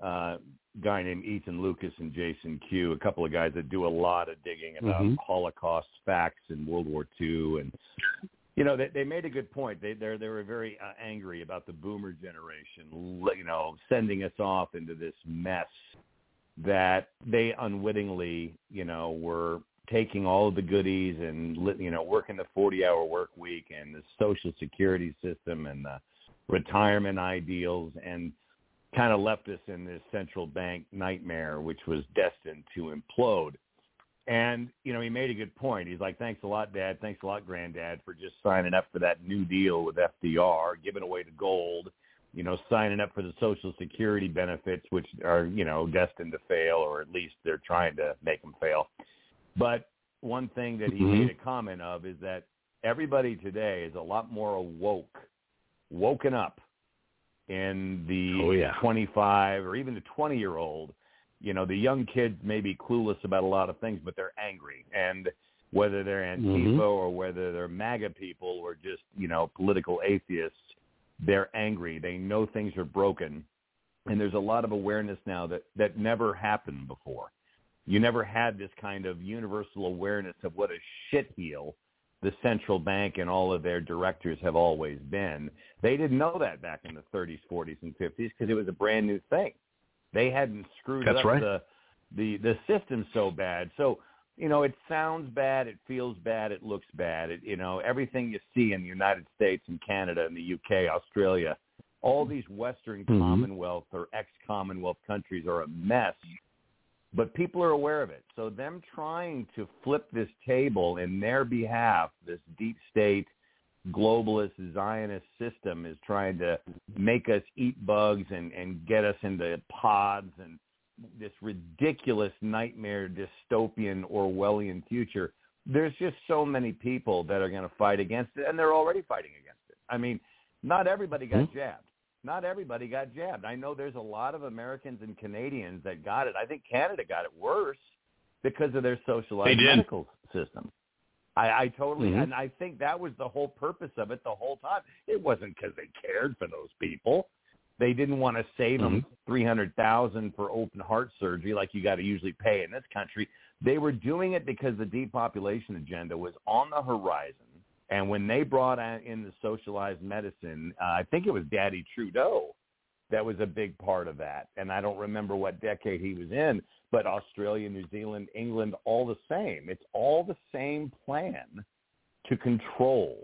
Uh, guy named Ethan Lucas and Jason Q, a couple of guys that do a lot of digging about
Mhm.
Holocaust facts in World War II, and you know they, they made a good point. They they they were very uh, angry about the Boomer generation, you know, sending us off into this mess that they unwittingly, you know, were taking all of the goodies and you know working the 40 hour work week and the social security system and the retirement ideals and kind of left us in this central bank nightmare which was destined to implode. And you know he made a good point. He's like thanks a lot dad. Thanks a lot granddad for just signing up for that new deal with FDR giving away the gold you know signing up for the social security benefits which are you know destined to fail or at least they're trying to make them fail. But one thing that he
Mhm.
made a comment of is that everybody today is a lot more awoke, woken up in the
Oh, yeah.
25 or even the 20 year old. You know, the young kids may be clueless about a lot of things, but they're angry. And whether they're Antifa
Mhm.
or whether they're MAGA people or just, you know, political atheists, they're angry. They know things are broken. And there's a lot of awareness now that, that never happened before you never had this kind of universal awareness of what a shitheel the central bank and all of their directors have always been. They didn't know that back in the 30s, 40s, and 50s because it was a brand new thing. They hadn't screwed
That's
up
right.
the the the system so bad. So you know, it sounds bad, it feels bad, it looks bad. It, you know, everything you see in the United States and Canada and the UK, Australia, all these Western
Mhm.
Commonwealth or ex-Commonwealth countries are a mess but people are aware of it. So them trying to flip this table in their behalf, this deep state globalist Zionist system is trying to make us eat bugs and, and get us into pods and this ridiculous nightmare dystopian Orwellian future. There's just so many people that are going to fight against it, and they're already fighting against it. I mean, not everybody got
Mhm.
jabbed not everybody got jabbed. I know there's a lot of Americans and Canadians that got it. I think Canada got it worse because of their socialized medical system. I, I totally,
Mhm.
and I think that was the whole purpose of it the whole time. It wasn't because they cared for those people. They didn't want to save them three hundred thousand for open heart surgery like you got to usually pay in this country. They were doing it because the depopulation agenda was on the horizon. And when they brought in the socialized medicine, uh, I think it was Daddy Trudeau that was a big part of that. And I don't remember what decade he was in, but Australia, New Zealand, England, all the same. It's all the same plan to control.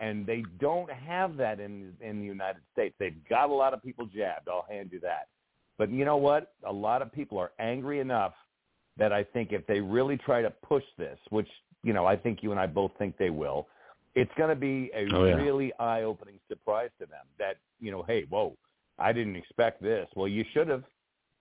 And they don't have that in in the United States. They've got a lot of people jabbed. I'll hand you that. But you know what? A lot of people are angry enough that I think if they really try to push this, which you know I think you and I both think they will, it's going to be a
Oh, yeah.
really eye-opening surprise to them. That you know, hey, whoa, I didn't expect this. Well, you should have.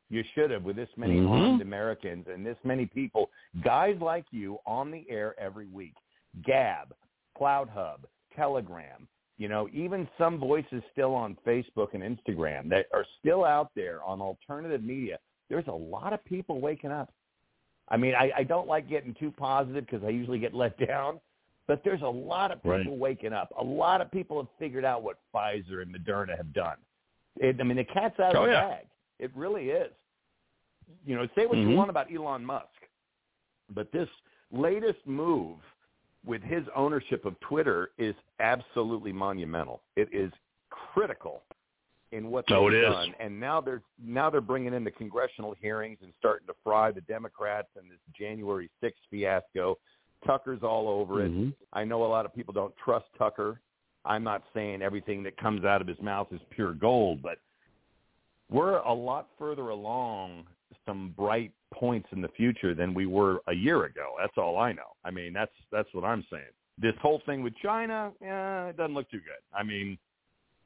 You should have with this many
Mhm.
armed Americans and this many people, guys like you on the air every week. Gab, CloutHub, Telegram, you know, even some voices still on Facebook and Instagram that are still out there on alternative media. There's a lot of people waking up. I mean, I, I don't like getting too positive because I usually get let down, but there's a lot of people
Right.
waking up. A lot of people have figured out what Pfizer and Moderna have done. It, I mean, the cat's out of
Oh,
the
yeah.
bag. It really is. You know, say what you
Mhm.
want about Elon Musk, but this latest move with his ownership of Twitter is absolutely monumental. It is critical in what they've
Oh, it is.
done. And now they're now they're bringing in the congressional hearings and starting to fry the Democrats and this January 6th fiasco. Tucker's all over it.
Mhm.
I know a lot of people don't trust Tucker. I'm not saying everything that comes out of his mouth is pure gold, but we're a lot further along some bright points in the future than we were a year ago. That's all I know. I mean, that's that's what I'm saying. This whole thing with China, yeah, it doesn't look too good. I mean,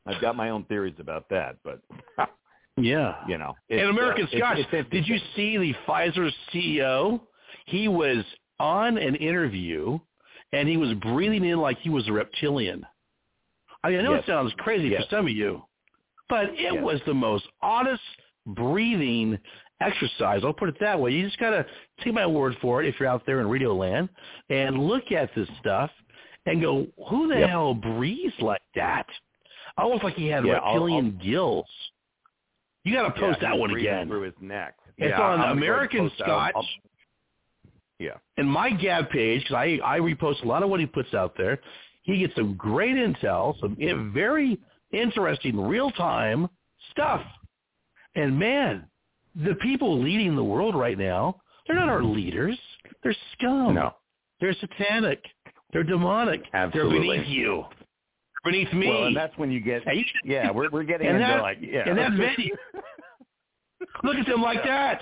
I've got my own theories about that, but
Yeah.
you know,
And American
uh,
Scotch,
it's- it's
did you see the Pfizer CEO? He was on an interview, and he was breathing in like he was a reptilian. I mean, I know
Yes.
it sounds crazy
Yes.
for some of you, but it
Yes.
was the most honest breathing exercise. I'll put it that way. You just gotta take my word for it if you're out there in radio land and look at this stuff and go, "Who the
Yep.
hell breathes like that?" Almost like he had
Yeah, I'll-
reptilian gills. You got to post
he
that one again.
through his neck.
It's
yeah,
on
I'm gonna go ahead and
American. Scotch
I'll- yeah.
and my Gab page because I I repost a lot of what he puts out there. He gets some great intel, some very interesting real time stuff. And man, the people leading the world right now, they're not our leaders. They're scum.
No.
They're satanic. They're demonic.
Absolutely.
They're beneath you. They're beneath me.
Well, and that's when you get yeah, we're we're getting
and
into
that-
like yeah.
and that's Vinny. Look at them like that.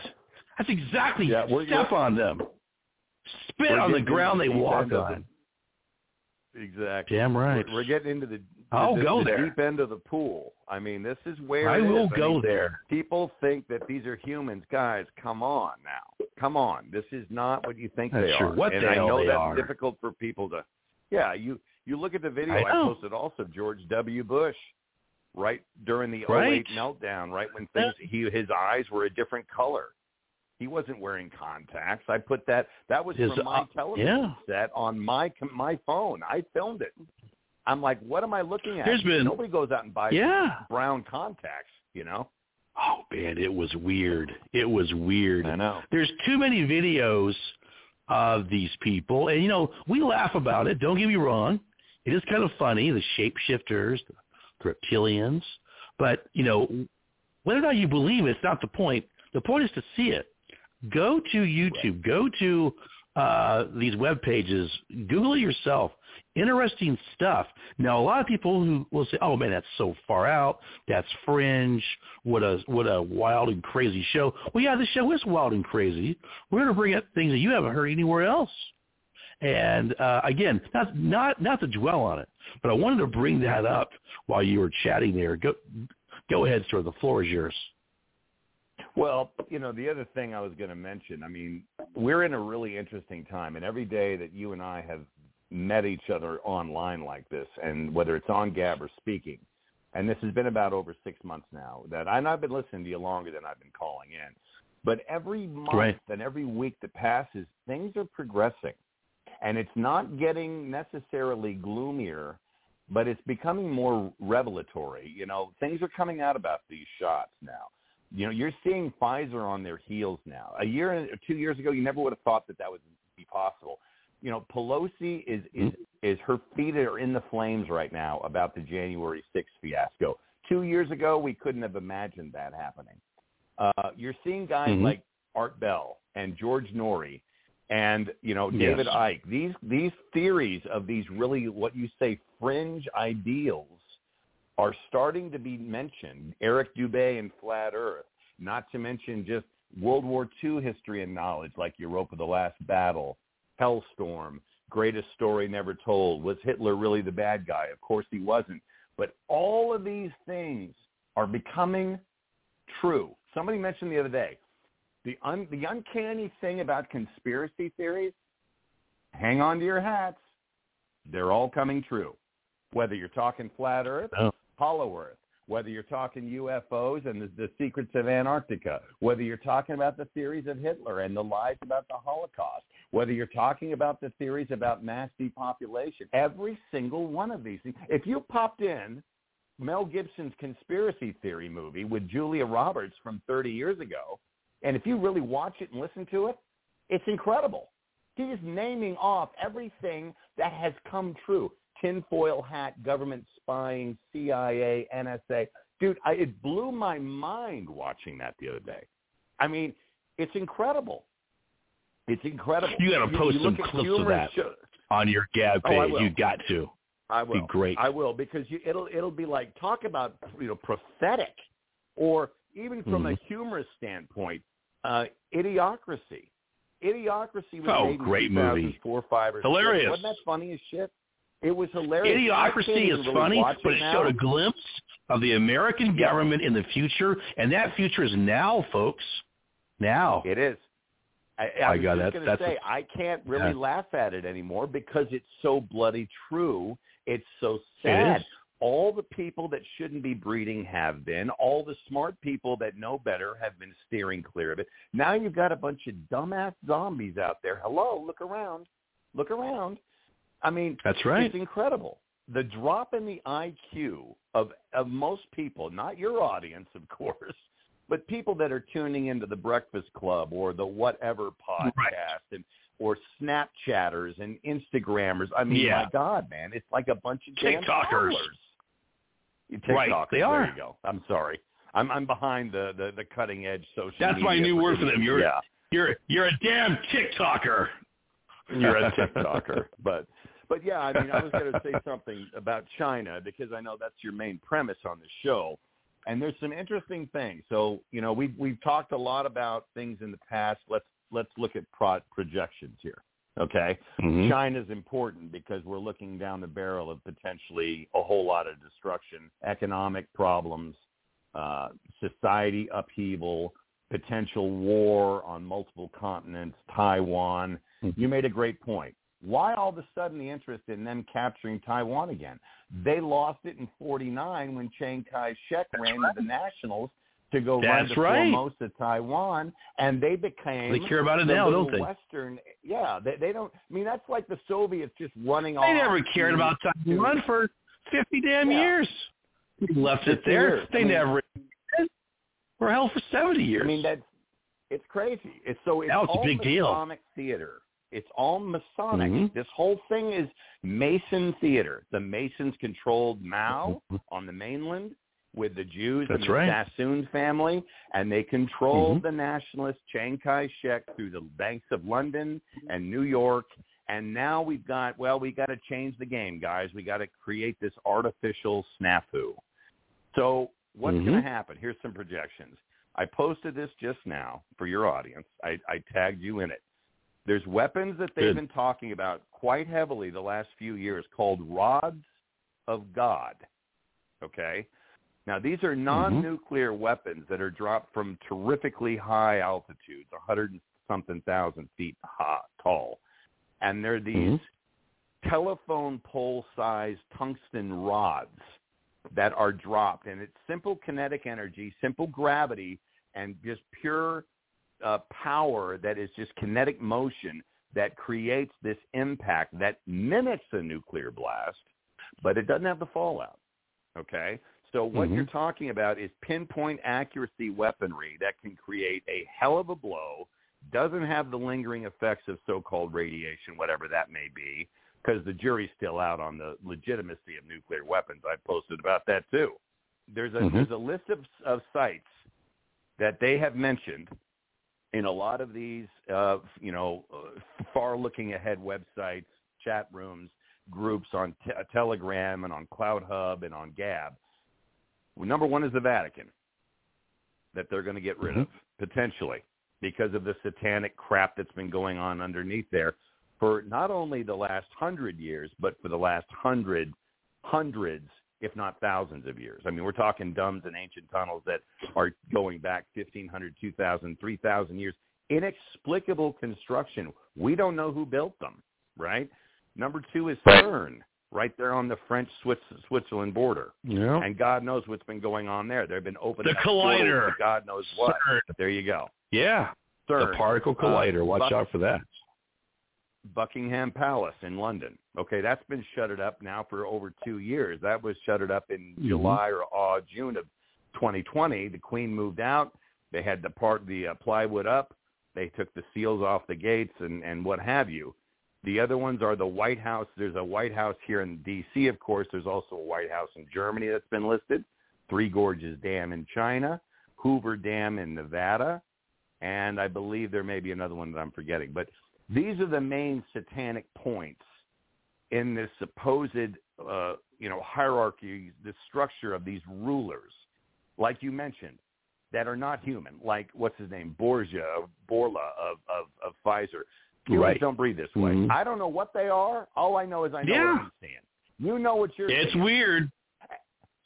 That's exactly
Yeah, we're-
step
we're-
on them. Spit
We're
on the ground they
into
walk
deep end of
on.
Exactly.
Damn right.
We're, we're getting into the,
I'll
the,
go
the
there.
deep end of the pool. I mean, this is where
I will
is.
go
mean,
there.
People think that these are humans, guys. Come on now, come on. This is not what you think
That's
they
true.
are.
What
and
the
I
hell
know
they
that's
are.
difficult for people to. Yeah, you you look at the video
I
I, posted also George W. Bush, right during the oh
Right.
08 meltdown, right when things he his eyes were a different color. He wasn't wearing contacts. I put that. That was
His,
from my
uh,
television
yeah.
set on my com- my phone. I filmed it. I'm like, what am I looking at?
There's been-
nobody goes out and buys
Yeah.
brown contacts. You know.
Oh man, it was weird. It was weird.
I know.
There's too many videos of these people, and you know we laugh about it. Don't get me wrong; it is kind of funny, the shapeshifters, the reptilians. But you know, whether or not you believe it, it's not the point. The point is to see it. Go to YouTube. Go to uh, these web pages. Google it yourself. Interesting stuff. Now, a lot of people who will say, "Oh man, that's so far out. That's fringe. What a what a wild and crazy show." Well, yeah, the show is wild and crazy. We're going to bring up things that you haven't heard anywhere else. And uh, again, not not not to dwell on it, but I wanted to bring that up while you were chatting there. Go go ahead, sir. The floor is yours.
Well, you know, the other thing I was going to mention, I mean, we're in a really interesting time, and every day that you and I have met each other online like this, and whether it's on Gab or speaking, and this has been about over six months now, that and I've been listening to you longer than I've been calling in, but every month
Right.
and every week that passes, things are progressing, and it's not getting necessarily gloomier, but it's becoming more revelatory. You know, things are coming out about these shots now you know, you're seeing Pfizer on their heels now. A year or two years ago, you never would have thought that that would be possible. You know, Pelosi is is is her feet are in the flames right now about the January 6th fiasco. Two years ago, we couldn't have imagined that happening. Uh, you're seeing guys
Mhm.
like Art Bell and George Noory and you know David
Yes.
Icke. These these theories of these really what you say fringe ideals are starting to be mentioned. Eric Dubay and Flat Earth, not to mention just World War II history and knowledge like Europa the Last Battle, Hellstorm, Greatest Story Never Told. Was Hitler really the bad guy? Of course he wasn't. But all of these things are becoming true. Somebody mentioned the other day, the un, the uncanny thing about conspiracy theories, hang on to your hats. They're all coming true. Whether you're talking flat earth,
Oh.
Hollow earth, whether you're talking UFOs and the, the secrets of Antarctica, whether you're talking about the theories of Hitler and the lies about the Holocaust, whether you're talking about the theories about mass depopulation, every single one of these things. If you popped in Mel Gibson's conspiracy theory movie with Julia Roberts from 30 years ago, and if you really watch it and listen to it, it's incredible. He is naming off everything that has come true. Tinfoil hat, government spying, CIA, NSA. Dude, I, it blew my mind watching that the other day. I mean, it's incredible. It's incredible.
You got to post
you
some clips of that on your Gab
Oh,
page.
will.
you got to.
I will.
Be great.
I will because you, it'll it'll be like talk about you know prophetic, or even from a
Mhm.
humorous standpoint, uh, idiocracy. Idiocracy was
Oh,
made in
great movie.
2004, five or
Hilarious.
Six. Wasn't that funny as shit? It was hilarious.
Idiocracy is
really
funny, but it
now.
showed a glimpse of the American government in the future, and that future is now, folks. Now.
It is. I, I
God,
just
that-
going to
that's
say
a-
I can't really
Yeah.
laugh at it anymore because it's so bloody true. It's so sad.
is.
All the people that shouldn't be breeding have been. All the smart people that know better have been steering clear of it. Now you've got a bunch of dumbass zombies out there. Hello, look around. Look around. I mean,
That's right.
it's incredible. The drop in the IQ of of most people, not your audience, of course, but people that are tuning into the Breakfast Club or the whatever podcast and or Snapchatters and Instagrammers. I mean,
Yeah.
my God, man, it's like a bunch of
TikTokers.
You
Right,
TikTokers,
they
There
are.
you go. I'm sorry. I'm I'm behind the the, the cutting edge social.
That's my new word for them. You're
yeah.
you're you're a damn TikToker.
You're a TikToker, but but yeah, I mean, I was going to say something about China because I know that's your main premise on the show, and there's some interesting things. So you know, we've we've talked a lot about things in the past. Let's let's look at pro- projections here. Okay,
Mhm.
China's important because we're looking down the barrel of potentially a whole lot of destruction, economic problems, uh, society upheaval, potential war on multiple continents, Taiwan. You made a great point. Why all of a sudden the interest in them capturing Taiwan again? They lost it in 49 when Chiang Kai-shek ran to the Nationals to go run
That's
the
right.
foremost of Taiwan, and they became
They care about it
the
now, don't they?
Western, yeah, they, they don't. I mean, that's like the Soviets just running off.
They never cared about Taiwan for fifty damn
Yeah.
years. They left it there.
years.
They
I mean-
never for hell for seventy years.
I mean, that's it's crazy. It's so it's
Now it's a
all
big deal.
Masonic theater. It's all Masonic.
Mhm.
This whole thing is Mason theater. The Masons controlled Mao on the mainland with the Jews
That's
and the
right.
Sassoon family, and they controlled
Mhm.
the nationalist Chiang Kai-shek through the banks of London and New York. And now we've got well, we got to change the game, guys. We got to create this artificial snafu. So what's
Mhm.
going to happen? Here's some projections. I posted this just now for your audience. I, I tagged you in it. There's weapons that they've
Good.
been talking about quite heavily the last few years called rods of God. Okay? Now, these are mm-hmm. non-nuclear weapons that are dropped from terrifically high altitudes, 100 and something thousand feet high, tall. And they're mm-hmm. these telephone pole-sized tungsten rods that are dropped. And it's simple kinetic energy, simple gravity, and just pure uh, power that is just kinetic motion that creates this impact that mimics a nuclear blast, but it doesn't have the fallout. Okay? So what
Mhm.
you're talking about is pinpoint accuracy weaponry that can create a hell of a blow, doesn't have the lingering effects of so-called radiation, whatever that may be, because the jury's still out on the legitimacy of nuclear weapons. I posted about that too. There's a
Mhm.
there's a list of of sites that they have mentioned in a lot of these, uh, you know, uh, far-looking ahead websites, chat rooms, groups on te- Telegram and on CloutHub and on Gab. Well, number one is the Vatican that they're going to get rid
Mhm.
of potentially because of the satanic crap that's been going on underneath there for not only the last hundred years, but for the last hundred, hundreds, if not thousands of years. I mean, we're talking dumbs and ancient tunnels that are going back 1,500, 2,000, 3,000 years. Inexplicable construction. We don't know who built them, right? Number two is CERN, right there on the French-Switzerland border.
Yeah.
And God knows what's been going on there. There have been opening
The collider.
God knows what.
CERN.
There you go.
Yeah.
CERN.
The particle
Uh,
collider. Watch
Buck-
out for that.
Buckingham Palace in London. Okay, that's been shuttered up now for over two years. That was shuttered up in
Mhm.
July or uh, June of 2020. The Queen moved out. They had the part the uh, plywood up. They took the seals off the gates and and what have you. The other ones are the White House. There's a White House here in D.C. Of course, there's also a White House in Germany that's been listed. Three Gorges Dam in China, Hoover Dam in Nevada, and I believe there may be another one that I'm forgetting. But these are the main satanic points in this supposed, uh, you know, hierarchy, the structure of these rulers, like you mentioned, that are not human, like what's his name, Borgia, Bourla of of, of Pfizer. Humans
Right.
don't breathe this way.
Mhm.
I don't know what they are. All I know is I know
Yeah.
what I'm seeing. You know what you're
It's
seeing.
weird.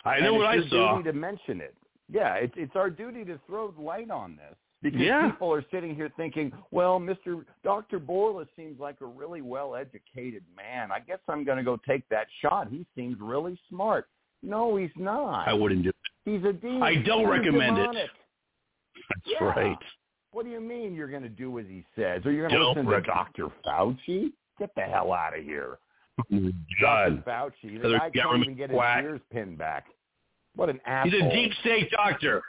I
And
know what I
it's your
saw.
duty to mention it. Yeah, it's it's our duty to throw light on this because
Yeah.
people are sitting here thinking, well, Mr. Dr. Bourla seems like a really well-educated man. I guess I'm going to go take that shot. He seems really smart. No, he's not.
I wouldn't do it.
He's a demon.
I don't
He's
recommend it. That's
Yeah.
right.
What do you mean you're going to do as he says? Or you're going to listen to Dr. Fauci? Get the hell out of here.
God.
Dr. Fauci, the guy can't even get his
quack.
ears pinned back. What an
ass.
He's
a deep state doctor.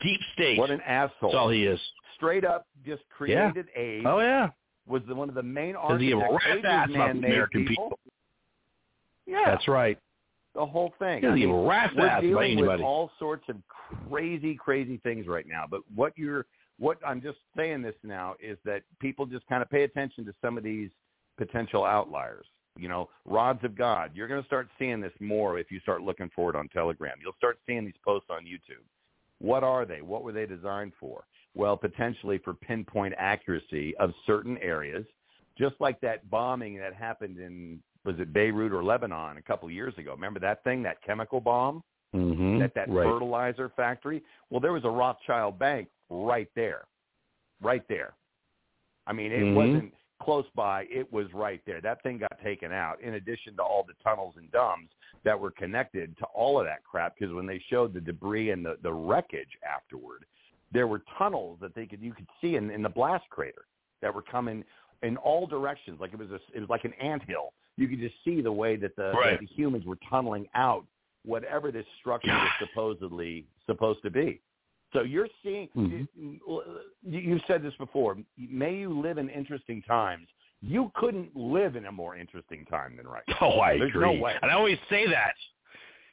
Deep state.
What an asshole.
That's all he is.
Straight up just
Yeah.
created AIDS.
Oh yeah.
Was the, one of the main
Does he have a
architects.
rat
AIDS
ass
is
about
man-made
American
people.
people?
Yeah.
That's right.
the whole thing.
He
I mean,
a rat's
we're dealing with all sorts of crazy, crazy things right now. But what you're, what I'm just saying this now is that people just kind of pay attention to some of these potential outliers. You know, rods of God. You're going to start seeing this more if you start looking for it on Telegram. You'll start seeing these posts on YouTube. What are they? What were they designed for? Well, potentially for pinpoint accuracy of certain areas, just like that bombing that happened in was it Beirut or Lebanon a couple of years ago? Remember that thing, that chemical bomb,
Mm-hmm.
that that
right.
fertilizer factory? Well, there was a Rothschild bank right there, right there. I mean, it
Mhm.
wasn't close by; it was right there. That thing got taken out. In addition to all the tunnels and dumbs that were connected to all of that crap, because when they showed the debris and the the wreckage afterward, there were tunnels that they could you could see in, in the blast crater that were coming in all directions. Like it was a, it was like an anthill. You could just see the way that the,
Right.
that the humans were tunneling out whatever this structure was supposedly supposed to be. So you're seeing.
Mhm.
You, you've said this before. May you live in interesting times. You couldn't live in a more interesting time than right now.
Oh, I
There's
agree.
no way.
And I always say that.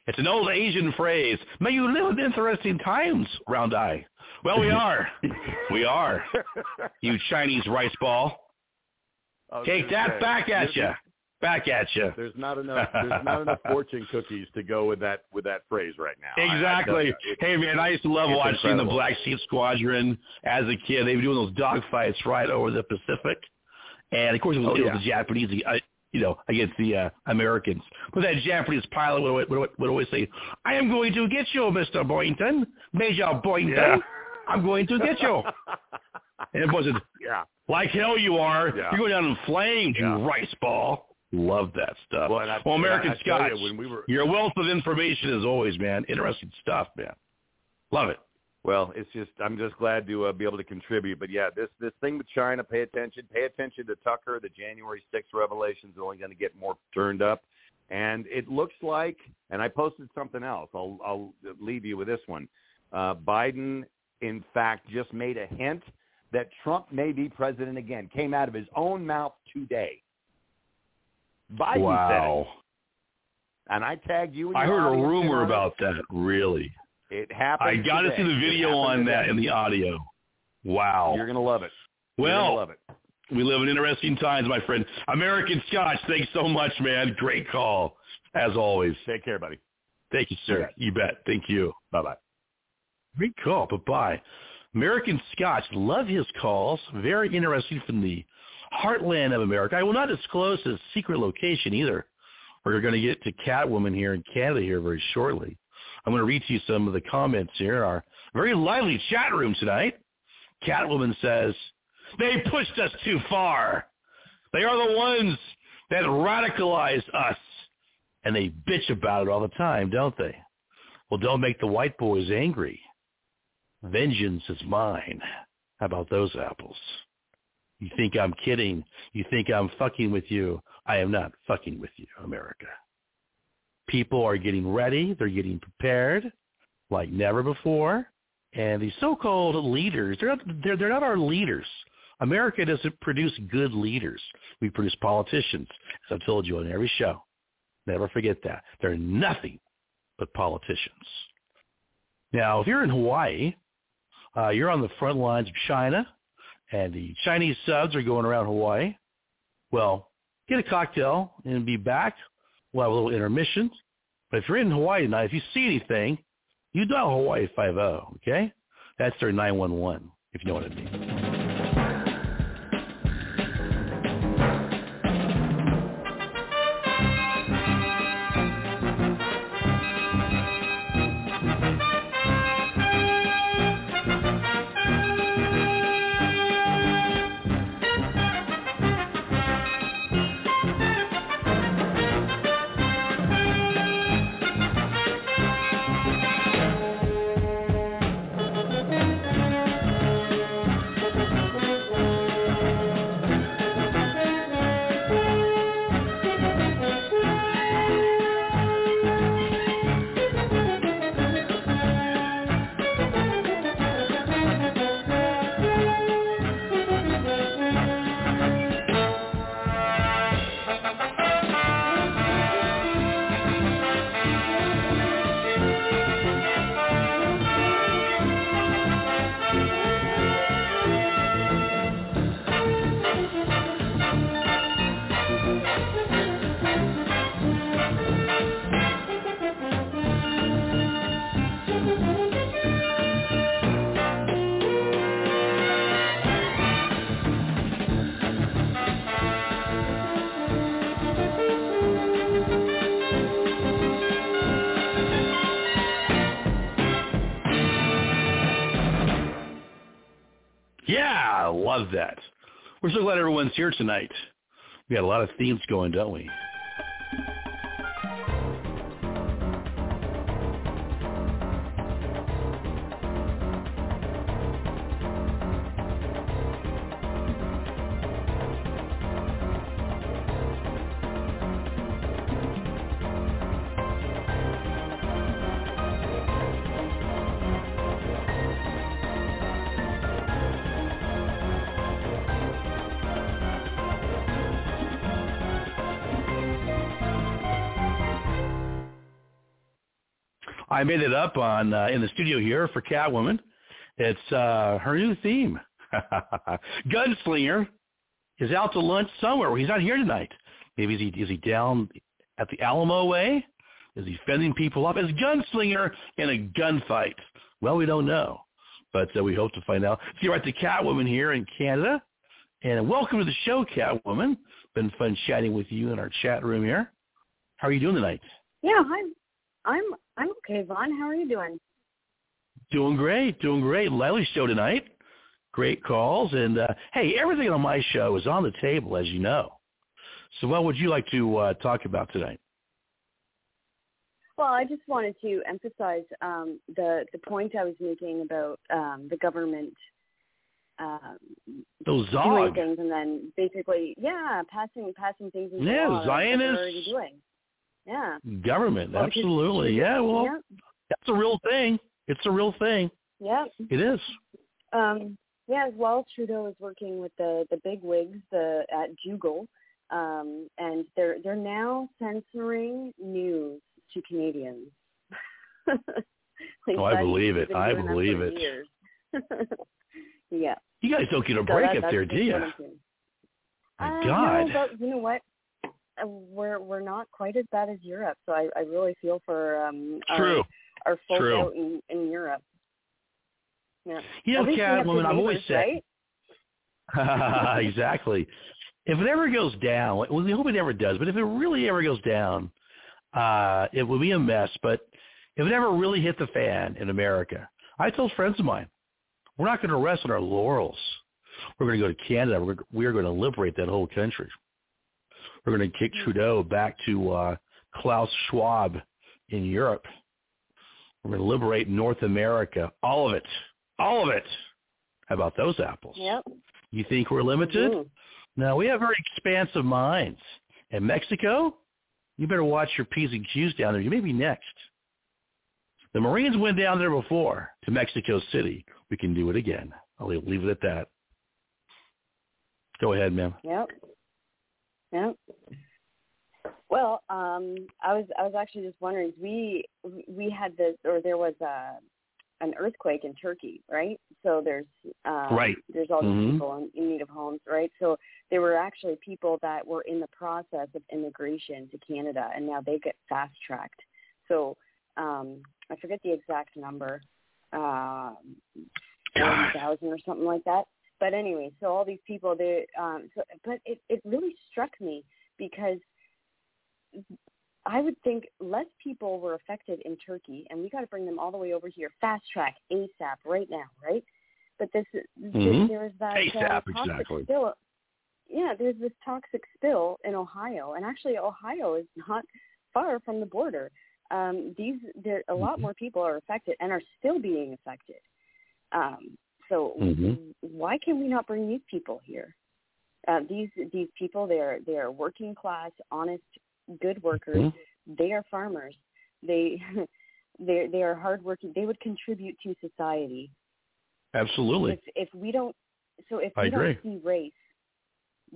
It's an old Asian phrase. May you live in interesting times, round eye. Well, we are. we are. You Chinese rice ball. Take that
say,
back at you. Back at you.
There's not enough. There's not enough fortune cookies to go with that with that phrase right now. I- I
Exactly. hey man, I used to love watching
incredible.
the Black Sheep Squadron as a kid. They were doing those dog fights right over the Pacific, and of course it was,
Oh,
it was the Japanese, uh, you know, against the uh, Americans. But that Japanese pilot would, would, would always say, "I am going to get you, Mister Boyington, Major Boyington.
Yeah.
I'm going to get you." and it wasn't
yeah.
like hell. You are.
Yeah.
You're going down in flames,
Yeah.
you rice ball. Love that stuff.
Well, I-
well
I-
American
I
Scotch.
you, when we were-
Your wealth of information as always, man. Interesting stuff, man. Love it.
Well, it's just I'm just glad to uh, be able to contribute. But yeah, this this thing with China, pay attention. Pay attention to Tucker. The January 6th revelations are only going to get more turned up, and it looks like. And I posted something else. I'll I'll leave you with this one. Uh, Biden, in fact, just made a hint that Trump may be president again. Came out of his own mouth today. Biden
wow.
said it, and I tagged you.
I heard a rumor
on it.
about that. Really?
It happened.
I got to see the video on that
today.
and the audio. Wow.
You're gonna love it. You're
Well,
love it.
we live in interesting times, my friend. American Scotch, thanks so much, man. Great call, as always.
Take care, buddy.
Thank you, sir.
bet.
You bet. Thank you.
Bye bye.
Great call. Bye-bye. American Scotch, love his calls. Very interesting from the heartland of America. I will not disclose his secret location either. We're going to get to Catwoman here in Canada here very shortly. I'm going to read to you some of the comments here our very lively chat room tonight. Catwoman says, they pushed us too far. They are the ones that radicalize us. And they bitch about it all the time, don't they? Well, don't make the white boys angry. Vengeance is mine. How about those apples? You think I'm kidding. You think I'm fucking with you. I am not fucking with you, America. People are getting ready. They're getting prepared like never before. And these so-called leaders, they're not, they're, they're not our leaders. America doesn't produce good leaders. We produce politicians, as I've told you on every show. Never forget that. They're nothing but politicians. Now, if you're in Hawaii, uh, you're on the front lines of China, and the Chinese subs are going around Hawaii. Well, get a cocktail and be back. We'll have a little intermission. But if you're in Hawaii tonight, if you see anything, you dial Hawaii 50, okay? That's their 911, if you know what I mean. Love that. We're so glad everyone's here tonight. We got a lot of themes going, don't we? I made it up on uh, in the studio here for Catwoman. It's uh, her new theme. Gunslinger is out to lunch somewhere. He's not here tonight. Maybe is he is he down at the Alamo way? Is he fending people off? Is Gunslinger in a gunfight? Well, we don't know, but uh, we hope to find out. So you're at the Catwoman here in Canada, and welcome to the show, Catwoman. Been fun chatting with you in our chat room here. How are you doing tonight?
Yeah, hi. I'm I'm okay, Vaughn. How are you doing?
Doing great, doing great. Lily's show tonight. Great calls, and uh, hey, everything on my show is on the table, as you know. So, what would you like to uh, talk about tonight?
Well, I just wanted to emphasize um, the the point I was making about um, the government um,
Those
doing things and then basically, yeah, passing passing things into
Yeah,
law
Zionists.
doing. Yeah.
Government,
Well,
absolutely. Yeah, well,
yeah,
that's a real thing. It's a real thing.
yeah.
It is.
Um, yeah, as well, Trudeau is working with the the big wigs the, at Google, um, and they're they're now censoring news to Canadians. Like
Oh, I believe it. I believe it.
yeah.
You guys don't get a
So
break
that-
up there, do you? My
Uh,
God.
No, but you know what? Uh, We're we're not quite as bad as Europe, so I, I really feel for um
True.
our, our folk
True.
out in, in Europe. Yeah.
You know,
At least we have
Catwoman, I'm always saying.
right?
exactly. If it ever goes down, well, we hope it never does, but if it really ever goes down, uh, it will be a mess. But if it ever really hit the fan in America, I told friends of mine, we're not going to rest on our laurels. We're going to go to Canada. We're, we're going to liberate that whole country. We're going to kick Trudeau back to uh, Klaus Schwab in Europe. We're going to liberate North America, all of it, all of it. How about those apples?
Yep.
You think we're limited?
Mhm.
No, we have very expansive minds. And Mexico, you better watch your P's and Q's down there. You may be next. The Marines went down there before to Mexico City. We can do it again. I'll leave leave it at that. Go ahead, ma'am.
Yep. Yep. Well, um, I was I was actually just wondering. We we had this, or there was a an earthquake in Turkey, right? So there's um,
Right.
there's all these
Mhm.
people in, in need of homes, right? So there were actually people that were in the process of immigration to Canada, and now they get fast tracked. So um, I forget the exact number, uh, forty thousand or something like that. But anyway, so all these people, they, um, so, but it it really struck me because I would think less people were affected in Turkey, and we got to bring them all the way over here, fast track, ASAP, right now, right? But this,
Mhm.
there was that
ASAP,
uh, toxic
exactly.
spill. Yeah, there's this toxic spill in Ohio, and actually, Ohio is not far from the border. Um, these, there, a lot more people are affected and are still being affected. Um, so
Mhm.
why can we not bring these people here? Uh, these these people, they are they are working class, honest, good workers.
Mhm.
They are farmers. They they they are hardworking. They would contribute to society.
Absolutely.
If if we don't, so if
I
we
agree.
don't see race,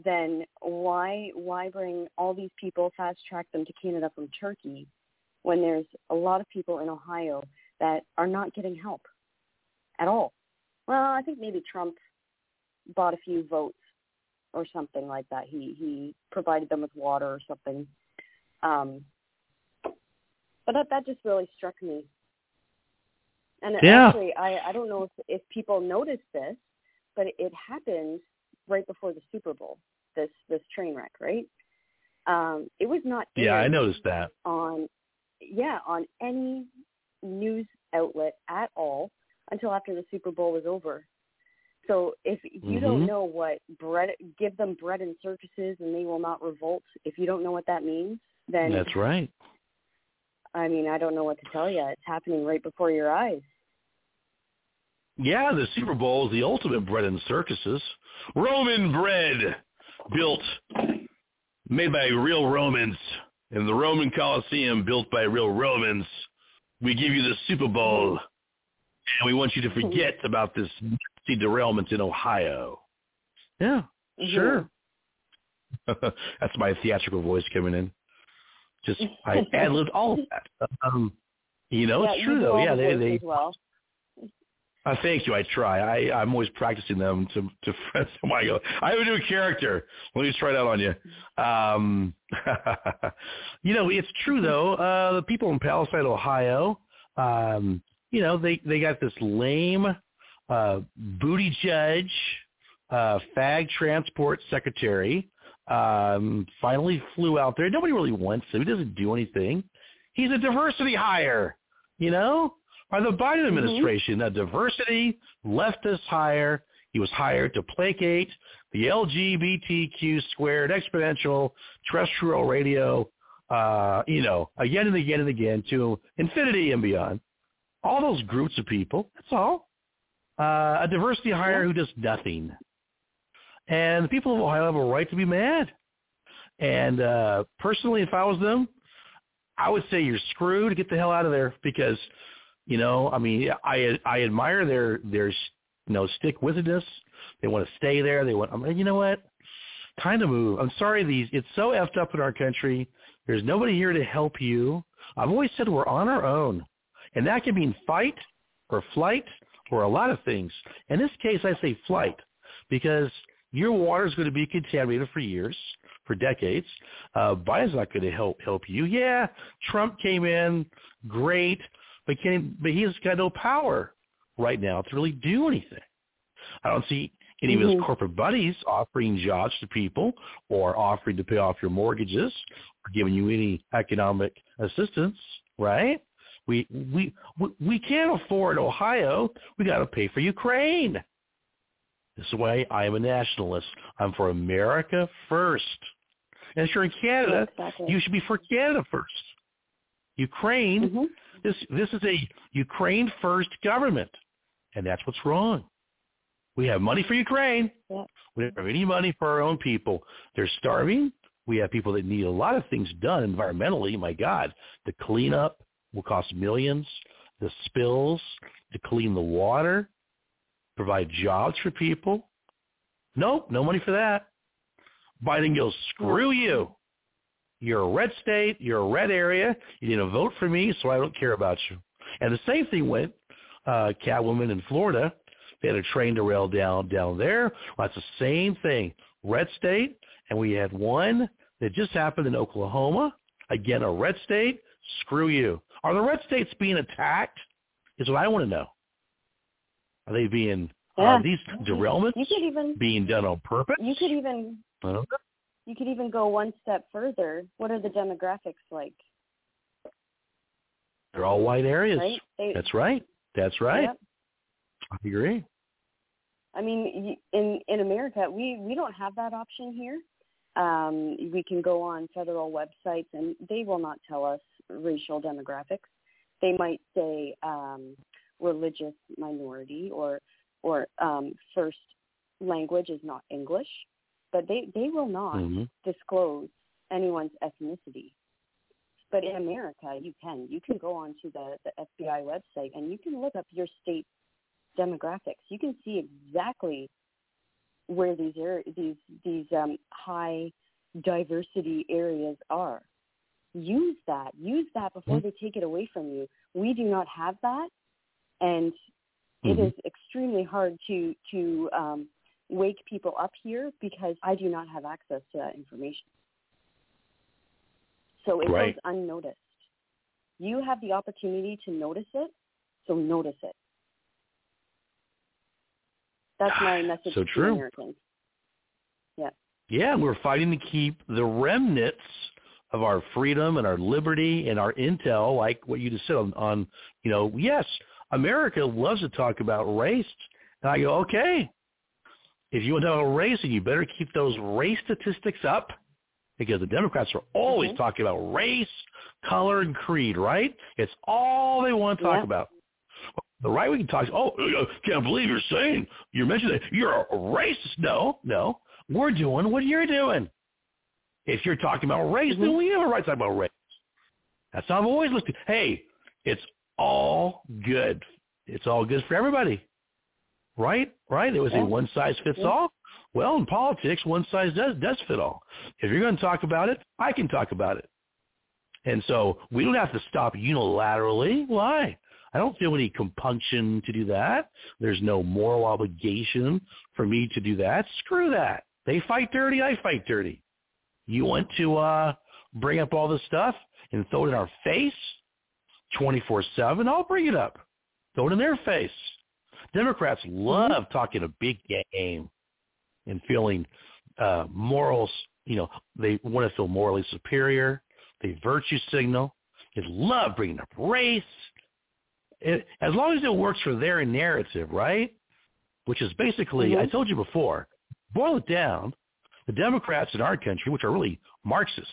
then why why bring all these people fast track them to Canada from Turkey when there's a lot of people in Ohio that are not getting help at all? Well, I think maybe Trump bought a few votes or something like that. He he provided them with water or something. Um, but that that just really struck me. And
Yeah.
actually, I I don't know if if people noticed this, but it, it happened right before the Super Bowl. This this train wreck, right? Um, it was not.
Yeah, I noticed that.
on yeah on any news outlet at all until after the Super Bowl was over. So if you don't
Mhm.
know what bread, give them bread and circuses, and they will not revolt. If you don't know what that means, then
That's right.
I mean I don't know what to tell you. It's happening right before your eyes.
Yeah, the Super Bowl is the ultimate bread and circuses. Roman bread built, made by real Romans in the Roman Colosseum built by real Romans. We give you the Super Bowl, and we want you to forget about this nasty derailment in Ohio. Yeah, sure. That's my theatrical voice coming in. Just I ad libbed all of that. Um, you know,
yeah,
it's true though. Yeah,
the
they
voices
they
as well.
uh, thank you. I try. I, I'm always practicing them to to friends. Oh my God. I have a new character. Let me just try that on you. Um, you know, it's true though. Uh, the people in Palestine, Ohio, um, you know, they they got this lame uh, Buttigieg, uh, fag transport secretary. Um, finally flew out there. Nobody really wants him. He doesn't do anything. He's a diversity hire. You know, by the Biden administration, a diversity leftist hire. He was hired to placate the LGBTQ squared exponential terrestrial radio, uh, you know, again and again and again to infinity and beyond. All those groups of people. That's all. Uh, a diversity hire who does nothing. And the people of Ohio have a right to be mad. And uh, personally, if I was them, I would say you're screwed. Get the hell out of there because, you know, I mean, I I admire their their you know stick. They want to stay there. They want. I mean, you know what? Time to move. I'm sorry. These it's so effed up in our country. There's nobody here to help you. I've always said we're on our own, and that can mean fight or flight or a lot of things. In this case, I say flight because your water is going to be contaminated for years, for decades. Uh, Biden's not going to help help you. Yeah, Trump came in, great, but can but he's got no power right now to really do anything. I don't see any of his
Mhm.
corporate buddies offering jobs to people or offering to pay off your mortgages or giving you any economic assistance, right? We we we- we can't afford Ohio. We got to pay for Ukraine. This way, I am a nationalist. I'm for America first. And if you're in Canada,
Exactly.
you should be for Canada first. Ukraine,
Mhm.
this this is a Ukraine first government, and that's what's wrong. We have money for Ukraine.
Yeah.
We don't have any money for our own people. They're starving. We have people that need a lot of things done environmentally. My God, the cleanup will cost millions. The spills to clean the water, provide jobs for people. Nope, no money for that. Biden goes, screw you. You're a red state. You're a red area. You didn't vote for me, so I don't care about you. And the same thing went, uh, Catwoman in Florida. They had a train derail down down there. Well, that's the same thing. Red state, and we had one that just happened in Oklahoma. Again, a red state. Screw you. Are the red states being attacked? Is what I want to know. Are they being
Yeah.
are these derailments
You could even
being done on purpose?
you could even
I
you could even go one step further. What are the demographics like?
They're all white areas.
Right? They-
That's right. That's right.
Yep.
I agree.
I mean, in in America, we we don't have that option here. Um, we can go on federal websites, and they will not tell us racial demographics. They might say um, religious minority or or um, first language is not English, but they they will not
Mhm.
disclose anyone's ethnicity. But in America, you can. You can go onto the, the FBI website and you can look up your state demographics. You can see exactly where these are, these these um, high diversity areas are. Use that. Use that before they take it away from you. We do not have that, and it
Mhm.
is extremely hard to to um, wake people up here because I do not have access to that information. So it
Right.
goes unnoticed. You have the opportunity to notice it, so notice it. That's my message
So
to
true.
Americans. Yeah.
Yeah, we're fighting to keep the remnants of our freedom and our liberty and our intel, like what you just said on, on you know, yes, America loves to talk about race. And I go, okay, if you want to know about race, then you better keep those race statistics up because the Democrats are always
Mhm.
talking about race, color, and creed, right? It's all they want to talk
Yeah.
about. The right wing talks, oh, I can't believe you're saying, you're mentioning that you're a racist. No, no. We're doing what you're doing. If you're talking about race,
Mm-hmm.
then we have a right to talk about race. That's how I've always looked at Hey, it's all good. It's all good for everybody. Right? Right? It was
Yeah.
a one size fits
Yeah.
all. Well, in politics, one size does does fit all. If you're going to talk about it, I can talk about it. And so we don't have to stop unilaterally. Why? I don't feel any compunction to do that. There's no moral obligation for me to do that. Screw that. They fight dirty, I fight dirty. You want to uh bring up all this stuff and throw it in our face 24/7, I'll bring it up. Throw it in their face. Democrats love talking a big game and feeling uh morals, you know, they want to feel morally superior. They virtue signal. They love bringing up race. It, as long as it works for their narrative, right? Which is basically, I
Mhm.
told you before, boil it down, the Democrats in our country, which are really Marxists,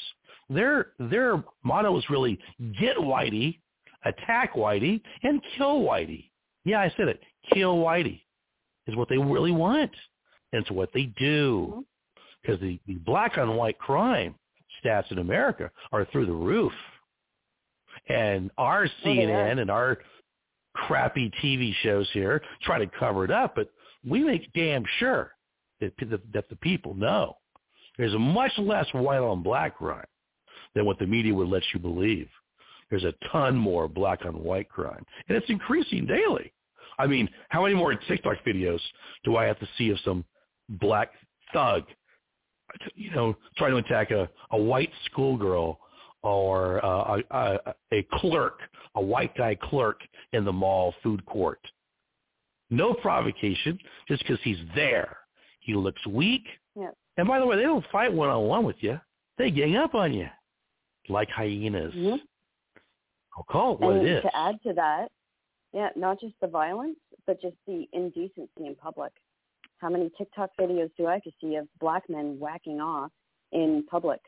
their their motto is really get Whitey, attack Whitey, and kill Whitey. Yeah, I said it. Kill Whitey is what they really want. And it's what they do. Because the, the black on white crime stats in America are through the roof. And our
oh, are.
CNN and our crappy TV shows here try to cover it up, but we make damn sure that, that the people know. There's much less white on black crime than what the media would let you believe. There's a ton more black on white crime, and it's increasing daily. I mean, how many more TikTok videos do I have to see of some black thug, you know, trying to attack a, a white schoolgirl or uh, a, a, a clerk, a white guy clerk in the mall food court? No provocation, just because he's there. He looks weak. And by the way, they don't fight one-on-one with you. They gang up on you like hyenas.
Mhm.
I'll call it what
and
it is.
to add to that, yeah, not just the violence, but just the indecency in public. How many TikTok videos do I have to see of black men whacking off in public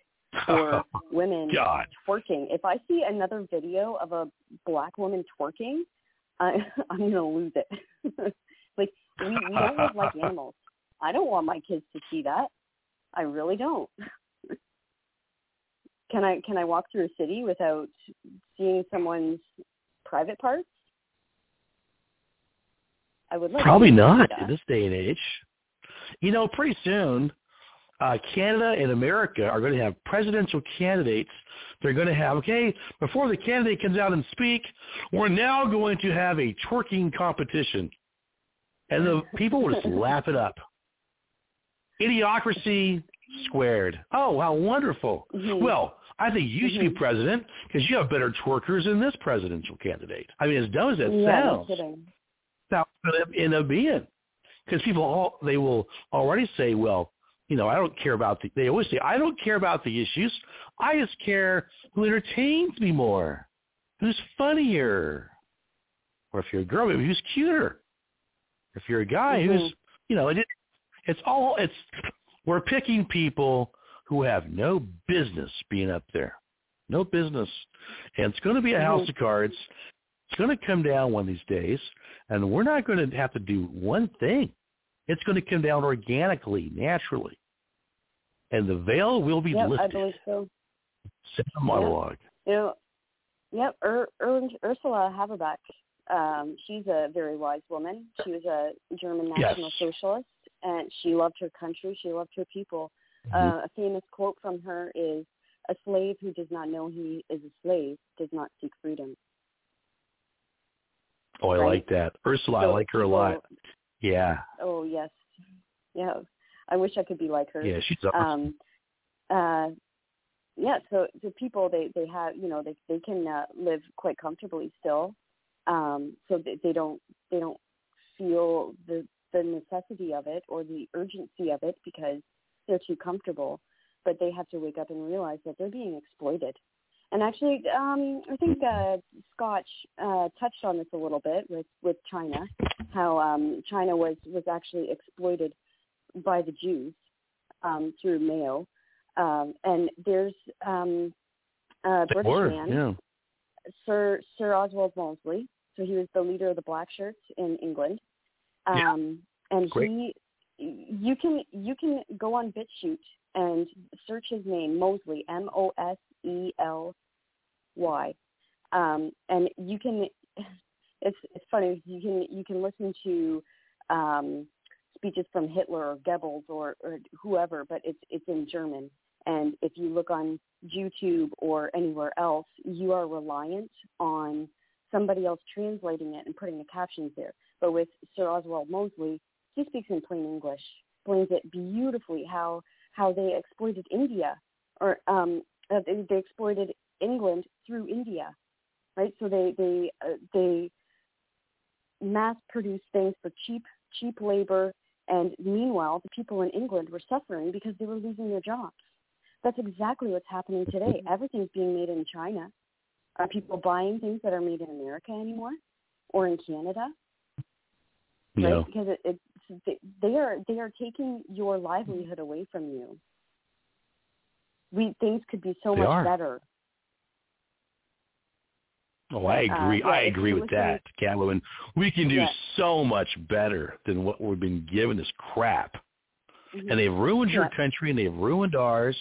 or women
God.
twerking? If I see another video of a black woman twerking, I, I'm going to lose it. like we, we don't live like animals. I don't want my kids to see that. I really don't. can I can I walk through a city without seeing someone's private parts? I would like
Probably not in this day and age. You know, pretty soon uh, Canada and America are going to have presidential candidates. They're going to have, okay, before the candidate comes out and speak, we're now going to have a twerking competition. And the people will just laugh it up. Idiocracy squared. Oh, how wonderful.
Mm-hmm.
Well, I think you should be president because you have better twerkers than this presidential candidate. I mean, as dumb as that
yeah, no
sounds,
kidding.
that's going to end up being. Because people, all, they will already say, well, you know, I don't care about the, they always say, I don't care about the issues. I just care who entertains me more, who's funnier. Or if you're a girl, maybe who's cuter. If you're a guy
Mhm.
who's, you know, it, it's all, it's, we're picking people who have no business being up there. No business. And it's going to be a house of cards. It's going to come down one of these days, and we're not going to have to do one thing. It's going to come down organically, naturally. And the veil will be
Yep, I
lifted.
believe so.
Set a monologue.
You know, yep, Ur- Ur- Ursula Haverbeck. Um, she's a very wise woman. She was a German
Yes.
national socialist, and she loved her country. She loved her people.
Mm-hmm.
Uh, a famous quote from her is, "A slave who does not know he is a slave does not seek freedom."
Oh, I
Right.
like that. Ursula, I like her a lot. Yeah.
Oh yes, yeah. I wish I could be like her.
Yeah, she's awesome.
um uh yeah so the people they they have you know they they can uh, live quite comfortably still um so they, they don't they don't feel the the necessity of it or the urgency of it because they're too comfortable but they have to wake up and realize that they're being exploited and actually um i think uh scotch uh touched on this a little bit with with china how um china was was actually exploited by the jews um through Mao um, and there's um, a British
were,
man,
yeah.
Sir Sir Oswald Mosley. So he was the leader of the Black Shirts in England.
Yeah.
Um, and
Great.
he, you can you can go on BitChute and search his name Mosley M O S E L Y, um, and you can. It's it's funny you can you can listen to um, speeches from Hitler or Goebbels or, or whoever, but it's it's in German. And if you look on YouTube or anywhere else, you are reliant on somebody else translating it and putting the captions there. But with Sir Oswald Mosley, he speaks in plain English, explains it beautifully how how they exploited India or um, uh, they, they exploited England through India, right? So they they uh, they mass produce things for cheap cheap labor, and meanwhile the people in England were suffering because they were losing their jobs. That's exactly what's happening today. Everything's being made in China. Are people buying things that are made in America anymore, or in Canada? Right?
No.
Because it, it's they- are they are taking your livelihood away from you. We things could be so
They
much
are.
better.
Oh, I
Uh,
agree.
yeah,
I agree with that, Catwoman. We can do
Yeah.
so much better than what we've been given this crap.
Mhm.
And they've ruined your country and they've ruined ours.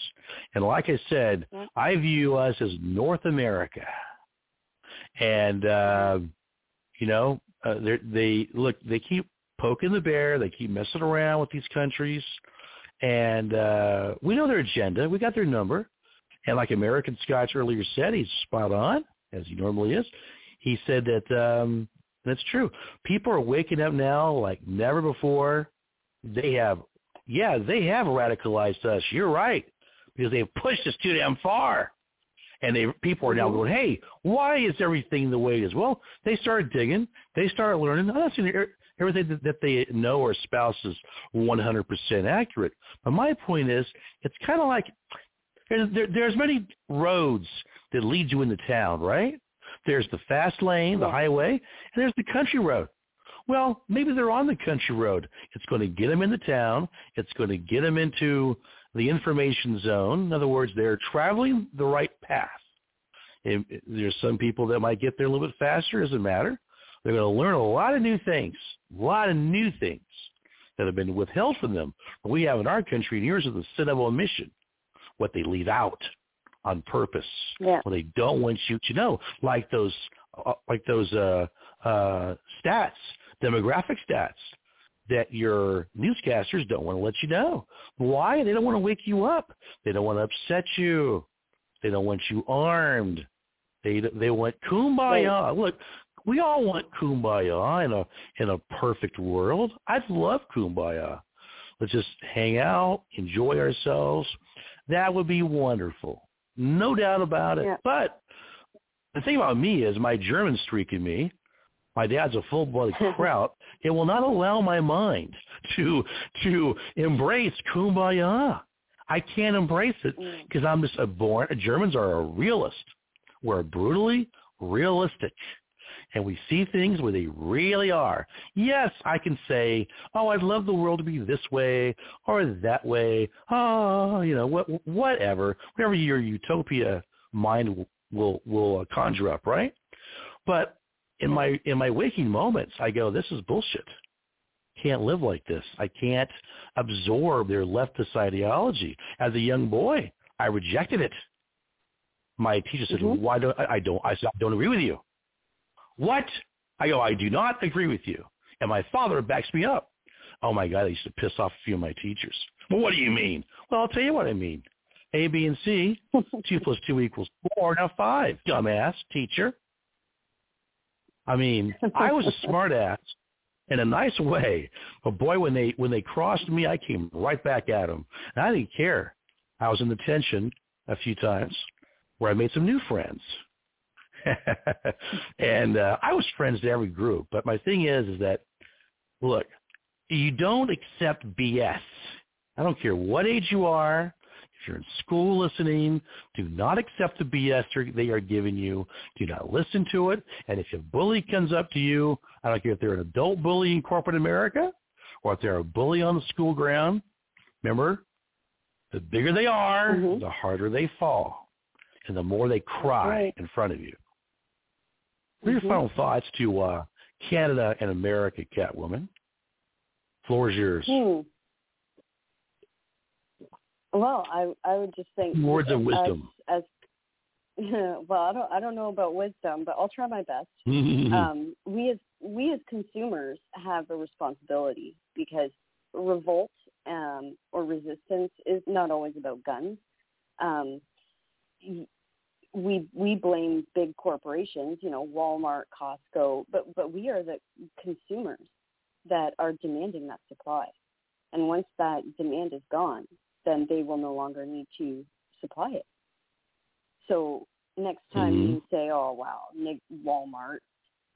And like I said,
Yeah.
I view us as North America. And uh, you know, uh, they look they keep poking the bear, they keep messing around with these countries. And uh we know their agenda. We got their number. And like American Scotch earlier said, he's spot on, as he normally is. He said that um that's true. People are waking up now like never before. They have yeah, they have radicalized us. You're right. Because they've pushed us too damn far. And they people are now going, Hey, why is everything the way it is? Well, they started digging, they started learning. Oh, I'm not saying that er, everything that, that they know or spouse is 100% accurate. But my point is, it's kind of like there's, there, there's many roads that lead you into town, right? There's the fast lane, the highway, and there's the country road. Well, maybe they're on the country road. It's going to get them into town. It's going to get them into the information zone. In other words, they're traveling the right path. If, there's some people that might get there a little bit faster. Doesn't matter. They're going to learn a lot of new things, a lot of new things that have been withheld from them. But we have in our country years of the sin of omission, what they leave out on purpose,
Yeah.
what they don't want you to know, like those, uh, like those uh, uh, stats, demographic stats. That your newscasters don't want to let you know. Why? They don't want to wake you up. They don't want to upset you. They don't want you armed. They they want kumbaya. Right. Look, we all want kumbaya in a in a perfect world. I'd love kumbaya. Let's just hang out, enjoy ourselves. That would be wonderful. No doubt about it.
Yeah.
But the thing about me is my German streak in me, my dad's a full-blooded kraut. It will not allow my mind to to embrace kumbaya. I can't embrace it because
Mm.
I'm just a born. Germans are a realist. We're brutally realistic, and we see things where they really are. Yes, I can say, "Oh, I'd love the world to be this way or that way." Oh, you know, what, whatever, whatever your utopia mind will will, will conjure up, right? But in my in my waking moments, I go, "This is bullshit." can't live like this. I can't absorb their leftist ideology. As a young boy, I rejected it. My teacher said,
Mhm.
"Why don't I, I don't I, said, I don't agree with you?" What? I go, "I do not agree with you." And my father backs me up. Oh my God, I used to piss off a few of my teachers. Well, what do you mean? Well, I'll tell you what I mean. A, B, and C. two plus two equals four. Now five. Dumbass teacher. I mean, I was a smart ass in a nice way. But boy, when they when they crossed me, I came right back at them. And I didn't care. I was in the tension a few times where I made some new friends. and uh, I was friends to every group. But my thing is, is that look, you don't accept BS. I don't care what age you are. If you're in school listening, do not accept the BS they are giving you. Do not listen to it. And if a bully comes up to you, I don't care if they're an adult bully in corporate America or if they're a bully on the school ground, remember, the bigger they are,
Mhm.
the harder they fall. And the more they cry
right.
in front of you. What are your
Mhm.
final thoughts to uh, Canada and America, Catwoman? Floor is yours.
Hmm. Well, I I would just think
Words of
as-
wisdom.
As, well, I don't I don't know about wisdom, but I'll try my best. um, we as we as consumers have a responsibility because revolt um, or resistance is not always about guns. Um, we we blame big corporations, you know, Walmart, Costco, but but we are the consumers that are demanding that supply. And once that demand is gone, then they will no longer need to supply it. So next time
Mhm.
you say, "Oh wow, Nick Walmart,"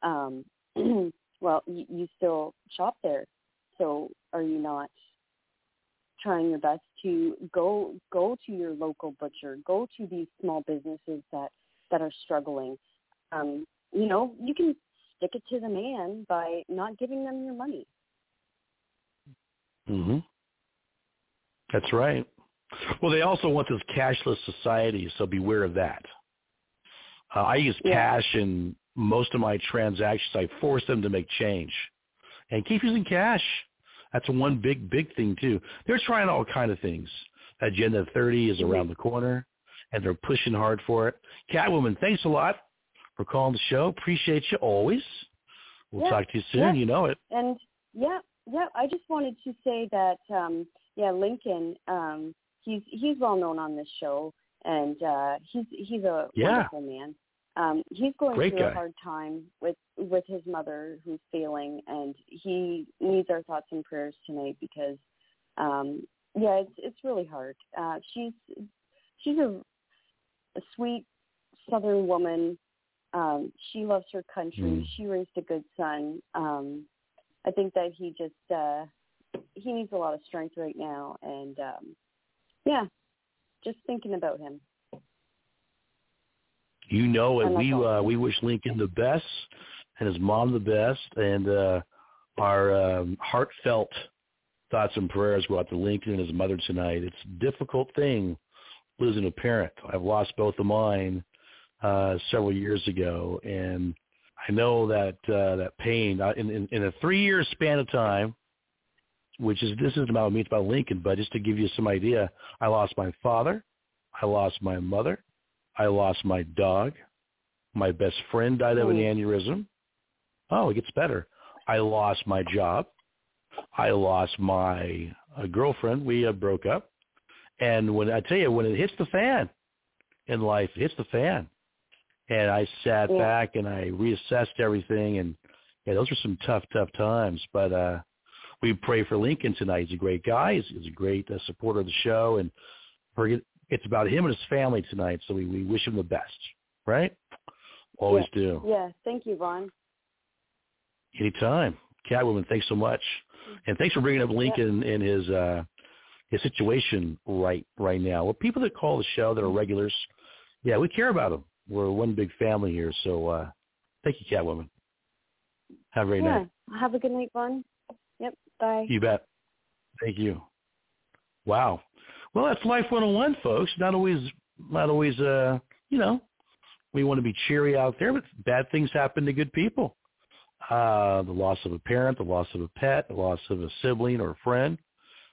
um, well, you, you still shop there. So are you not trying your best to go go to your local butcher, go to these small businesses that that are struggling? Um, you know, you can stick it to the man by not giving them your money.
hmm That's right. Well, they also want this cashless society, so beware of that. Uh, I use
Yeah.
cash in most of my transactions. I force them to make change, and keep using cash. That's one big, big thing too. They're trying all kind of things. Agenda 30 is
Mhm.
around the corner, and they're pushing hard for it. Catwoman, thanks a lot for calling the show. Appreciate you always. We'll
Yeah,
talk to you soon.
yeah.
You know it.
And yeah, yeah, I just wanted to say that um yeah, Lincoln, um he's he's well known on this show and uh he's he's a
Yeah.
wonderful man. Um he's going
Great
through
guy.
a hard time with with his mother who's failing and he needs our thoughts and prayers tonight because um yeah, it's it's really hard. Uh she's she's a a sweet southern woman. Um she loves her country.
Mm.
She raised a good son. Um I think that he just uh he needs a lot of strength right now and um yeah, just thinking about him.
You know.
And
We uh, we wish Lincoln the best and his mom the best, and uh, our um, heartfelt thoughts and prayers go out to Lincoln and his mother tonight. It's a difficult thing losing a parent. I've lost both of mine uh, several years ago, and I know that uh, that pain uh, in, in in a three year span of time. Which is this isn't about me, it's about Lincoln. But just to give you some idea, I lost my father, I lost my mother, I lost my dog. My best friend died of an aneurysm. Oh, it gets better. I lost my job. I lost my uh, girlfriend. We uh, broke up, and when I tell you, when it hits the fan in life, it hits the fan. And I sat
Yeah.
back and I reassessed everything, and yeah, those were some tough, tough times. But uh, we pray for Lincoln tonight. He's a great guy. He's, he's a great uh, supporter of the show, and forget it's about him and his family tonight. So we, we wish him the best, right? Always do.
Yeah. Thank you, Vaughn.
Anytime. Catwoman, thanks so much. And thanks for bringing up Lincoln and his uh his situation right right now. Well, people that call the show that are regulars, yeah, we care about them. We're one big family here. So uh thank you, Catwoman. Have a great
yeah.
night.
Have a good night, Vaughn. Bye.
You bet. Thank you. Wow. Well, that's life 101, folks. Not always, not always, uh, you know, we want to be cheery out there, but bad things happen to good people. Uh, the loss of a parent, the loss of a pet, the loss of a sibling or a friend.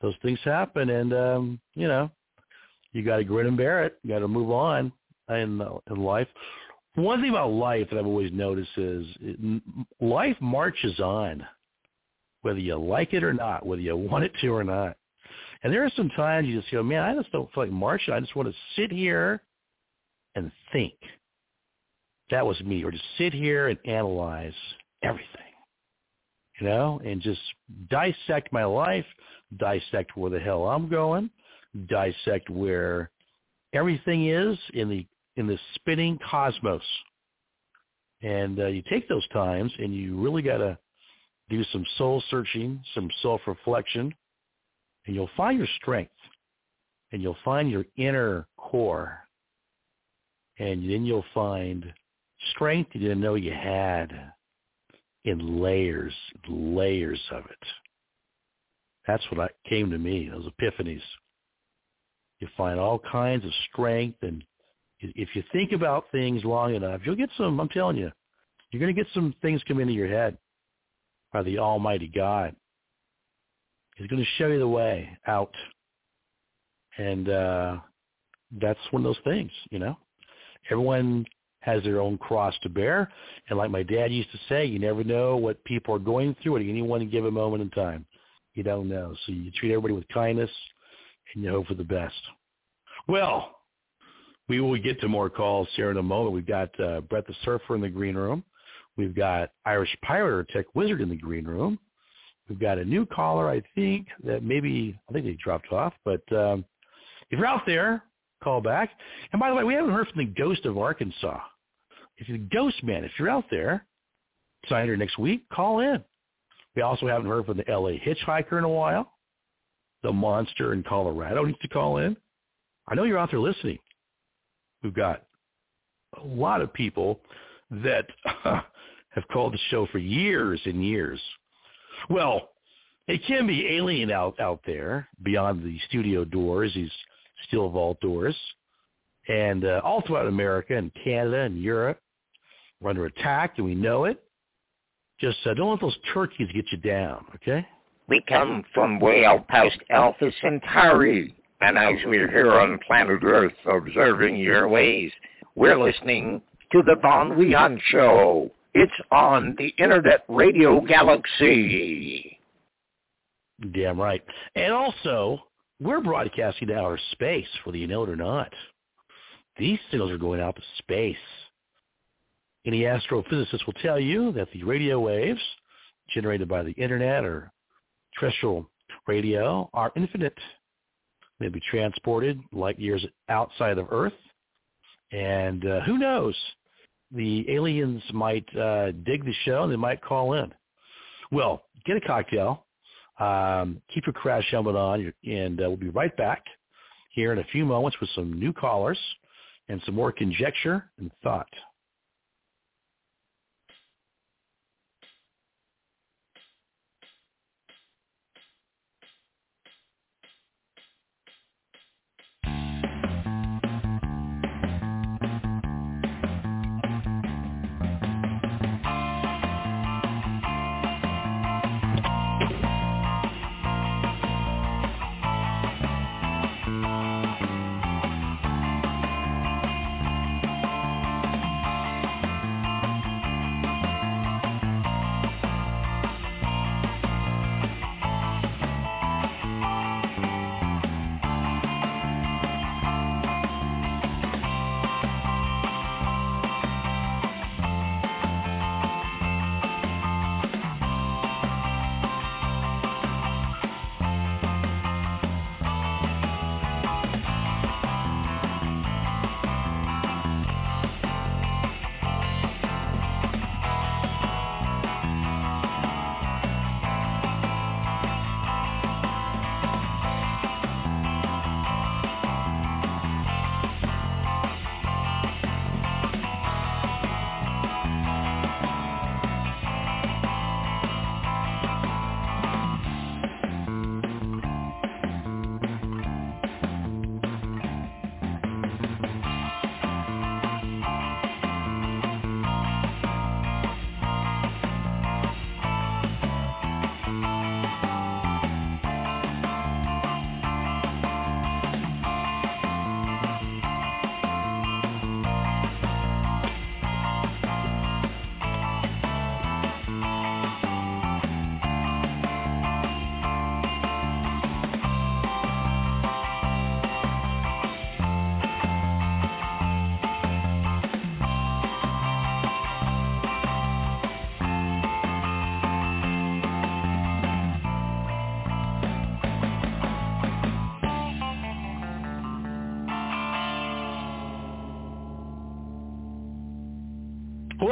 Those things happen, and um, you know, you got to grin and bear it. You got to move on in in life. One thing about life that I've always noticed is it, life marches on, whether you like it or not, whether you want it to or not. And there are some times you just go, man, I just don't feel like marching. I just want to sit here and think. That was me, or just sit here and analyze everything, you know, and just dissect my life, dissect where the hell I'm going, dissect where everything is in the in the spinning cosmos. And uh, you take those times, and you really got to do some soul searching, some self reflection, and you'll find your strength, and you'll find your inner core, and then you'll find strength you didn't know you had in layers, layers of it. That's what I, came to me, those epiphanies. You find all kinds of strength, and if you think about things long enough, you'll get some, I'm telling you, you're going to get some things come into your head by the Almighty God. He's going to show you the way out. And uh, that's one of those things, you know. Everyone has their own cross to bear. And like my dad used to say, you never know what people are going through at any one given moment in time. You don't know. So you treat everybody with kindness and you hope for the best. Well, we will get to more calls here in a moment. We've got uh, Brett the Surfer in the green room. We've got Irish Pirate or Tech Wizard in the green room. We've got a new caller, I think, that maybe, I think they dropped off. But um, if you're out there, call back. And by the way, we haven't heard from the ghost of Arkansas. If you're the ghost man, if you're out there, sign her next week, call in. We also haven't heard from the LA hitchhiker in a while. The monster in Colorado needs to call in. I know you're out there listening. We've got a lot of people that have called the show for years and years. Well, it can be alien out out there beyond the studio doors, these steel vault doors, and uh, all throughout America and Canada and Europe. We're under attack, and we know it. Just uh, don't let those turkeys get you down, okay?
We come from way out past Alpha Centauri, and as we're here on planet Earth observing your ways, we're listening to the Von Wehunt Show. It's on the Internet Radio Galaxy.
Damn right. And also, we're broadcasting to outer space, whether you know it or not. These signals are going out to space. Any astrophysicist will tell you that the radio waves generated by the internet or terrestrial radio are infinite. They'll be transported light years outside of Earth. And uh, who knows? The aliens might uh, dig the show and they might call in. Well, get a cocktail. Um, keep your crash helmet on, and uh, we'll be right back here in a few moments with some new callers and some more conjecture and thought.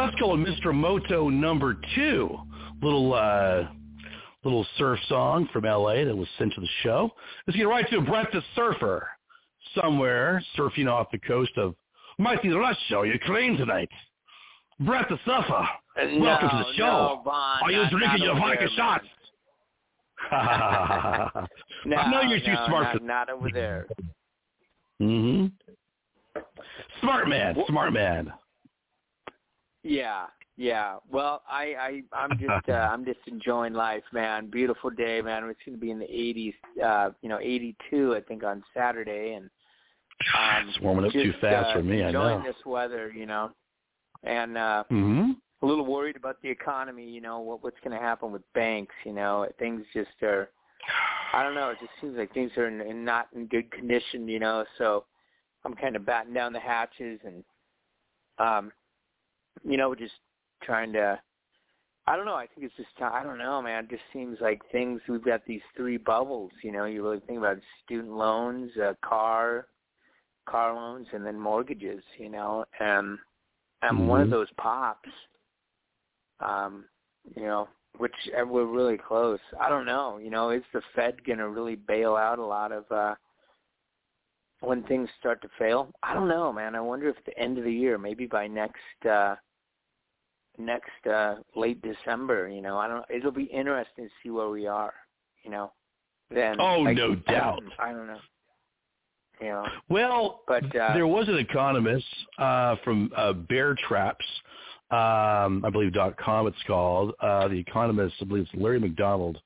Let's Mr. Moto number two. Little uh, little surf song from L.A. that was sent to the show. Let's get right to Brett the Surfer, somewhere surfing off the coast of mighty Russia, Ukraine tonight. Brett the Surfer,
no,
welcome to the show.
No, Vaughn,
Are you drinking your vodka shots?
No,
I know you're too smart
not,
for
not over there.
mm-hmm. Smart man, smart man.
Yeah, yeah. Well, I, I, I'm just, uh, I'm just enjoying life, man. Beautiful day, man. It's going to be in the 80s, uh, you know, 82, I think, on Saturday, and um,
It's warming up
just,
too fast
uh,
for me, I know.
Enjoying this weather, you know, and uh,
hmm
a little worried about the economy. You know, what what's going to happen with banks? You know, things just are. I don't know. It just seems like things are in, in not in good condition. You know, so I'm kind of batting down the hatches and, um, you know, just trying to. I don't know. I think it's just. I don't know, man. It just seems like things. We've got these three bubbles. You know, you really think about student loans, uh, car, car loans, and then mortgages. You know, and and one of
Mhm.
those pops. Um, you know, which and we're really close. I don't know. You know, is the Fed going to really bail out a lot of uh when things start to fail? I don't know, man. I wonder if at the end of the year, maybe by next uh next uh late December, you know, I don't it'll be interesting to see where we are, you know. Then
Oh,
like,
no doubt.
I don't know. You know.
Well,
But uh
there was an economist uh, from uh, Bear Traps, um, I believe dot com. It's called uh, the economist. I believe it's Larry McDonald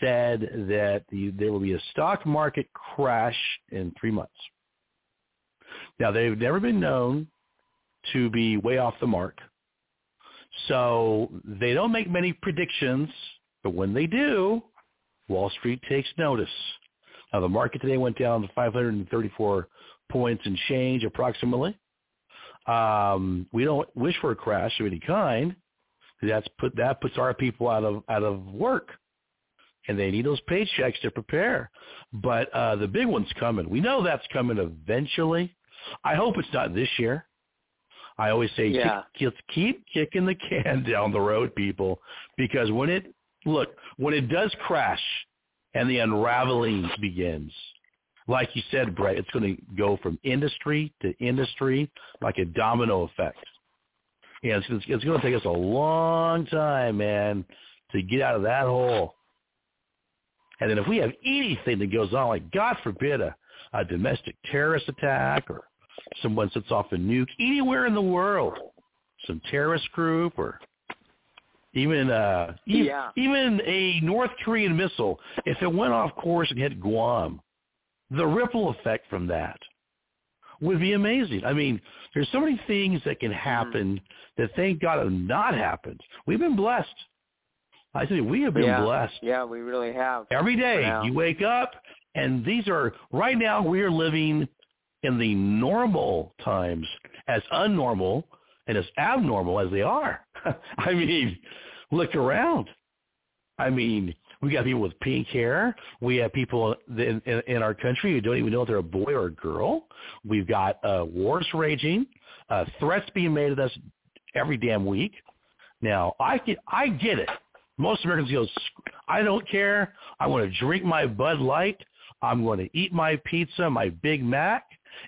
said that the, there will be a stock market crash in three months. Now they've never been known to be way off the mark, so they don't make many predictions. But when they do, Wall Street takes notice. Now the market today went down to 534 points and change approximately. Um, we don't wish for a crash of any kind. That's put that puts our people out of out of work, and they need those paychecks to prepare. But uh, the big one's coming. We know that's coming eventually. I hope it's not this year. I always say
Yeah.
keep, keep kicking the can down the road, people, because when it look when it does crash and the unraveling begins, like you said, Brett, it's going to go from industry to industry like a domino effect. Yeah, it's, it's, it's going to take us a long time, man, to get out of that hole. And then if we have anything that goes on, like God forbid, a, a domestic terrorist attack or someone sets off a nuke anywhere in the world, some terrorist group or even uh even,
Yeah.
even a North Korean missile, if it went off course and hit Guam, the ripple effect from that would be amazing. I mean, there's so many things that can happen that thank God have not happened. We've been blessed. I you, we have been
yeah,
blessed.
Yeah, we really have.
Every day you wake up and these are right now we are living in the normal times as unnormal and as abnormal as they are. I mean, look around. I mean, we got people with pink hair. We have people in, in, in our country who don't even know if they're a boy or a girl. We've got uh, wars raging, uh, threats being made at us every damn week. Now, I get, I get it. Most Americans go, I don't care. I want to drink my Bud Light. I'm going to eat my pizza, my Big Mac,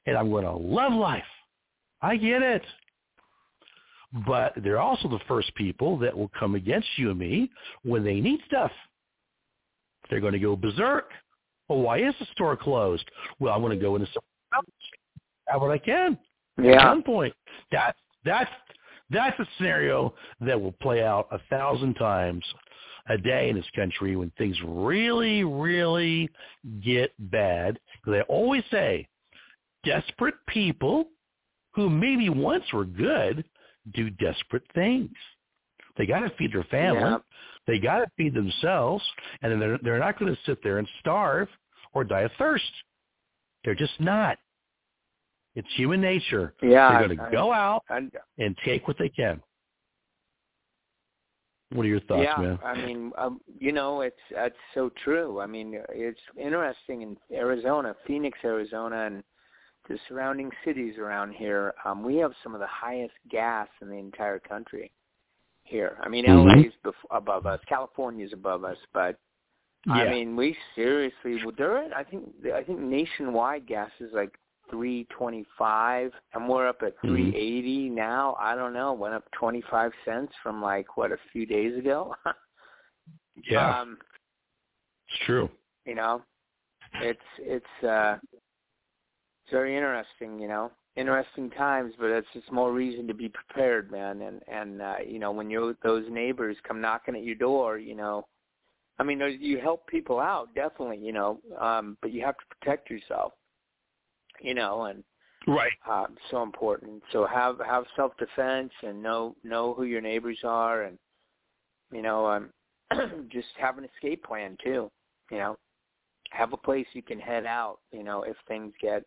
and I'm going to love life. I get it. But they're also the first people that will come against you and me when they need stuff. They're going to go berserk. Well, why is the store closed? Well, I want to go into some have what I can.
Yeah.
At one point, that's that's that's a scenario that will play out a thousand times a day in this country when things really, really get bad. They always say desperate people who maybe once were good do desperate things. They got to feed their family.
Yeah.
They got to feed themselves, and then they're they're not going to sit there and starve or die of thirst. They're just not. It's human nature.
Yeah,
They're going to go out
And
and take what they can. What are your thoughts,
yeah,
man?
I mean, um, you know, it's it's so true. I mean, it's interesting in Arizona, Phoenix, Arizona, and the surrounding cities around here, um, we have some of the highest gas in the entire country here. I mean,
Mhm.
LA's bef- above us, California's above us, but I mean, we seriously. Well, there, I think, I think nationwide gas is like three twenty-five, and we're up at
Mhm.
three eighty now. I don't know, went up twenty-five cents from like what a few days ago.
Yeah,
um,
it's true.
you know, it's it's uh, it's very interesting. You know, interesting times, but it's just more reason to be prepared, man. And and uh, you know, when you those neighbors come knocking at your door, you know. I mean, you help people out, definitely, you know, um, but you have to protect yourself, you know, and
Right.
uh, so important. So have have self defense and know know who your neighbors are, and you know, um, just have an escape plan too. You know, have a place you can head out. You know, if things get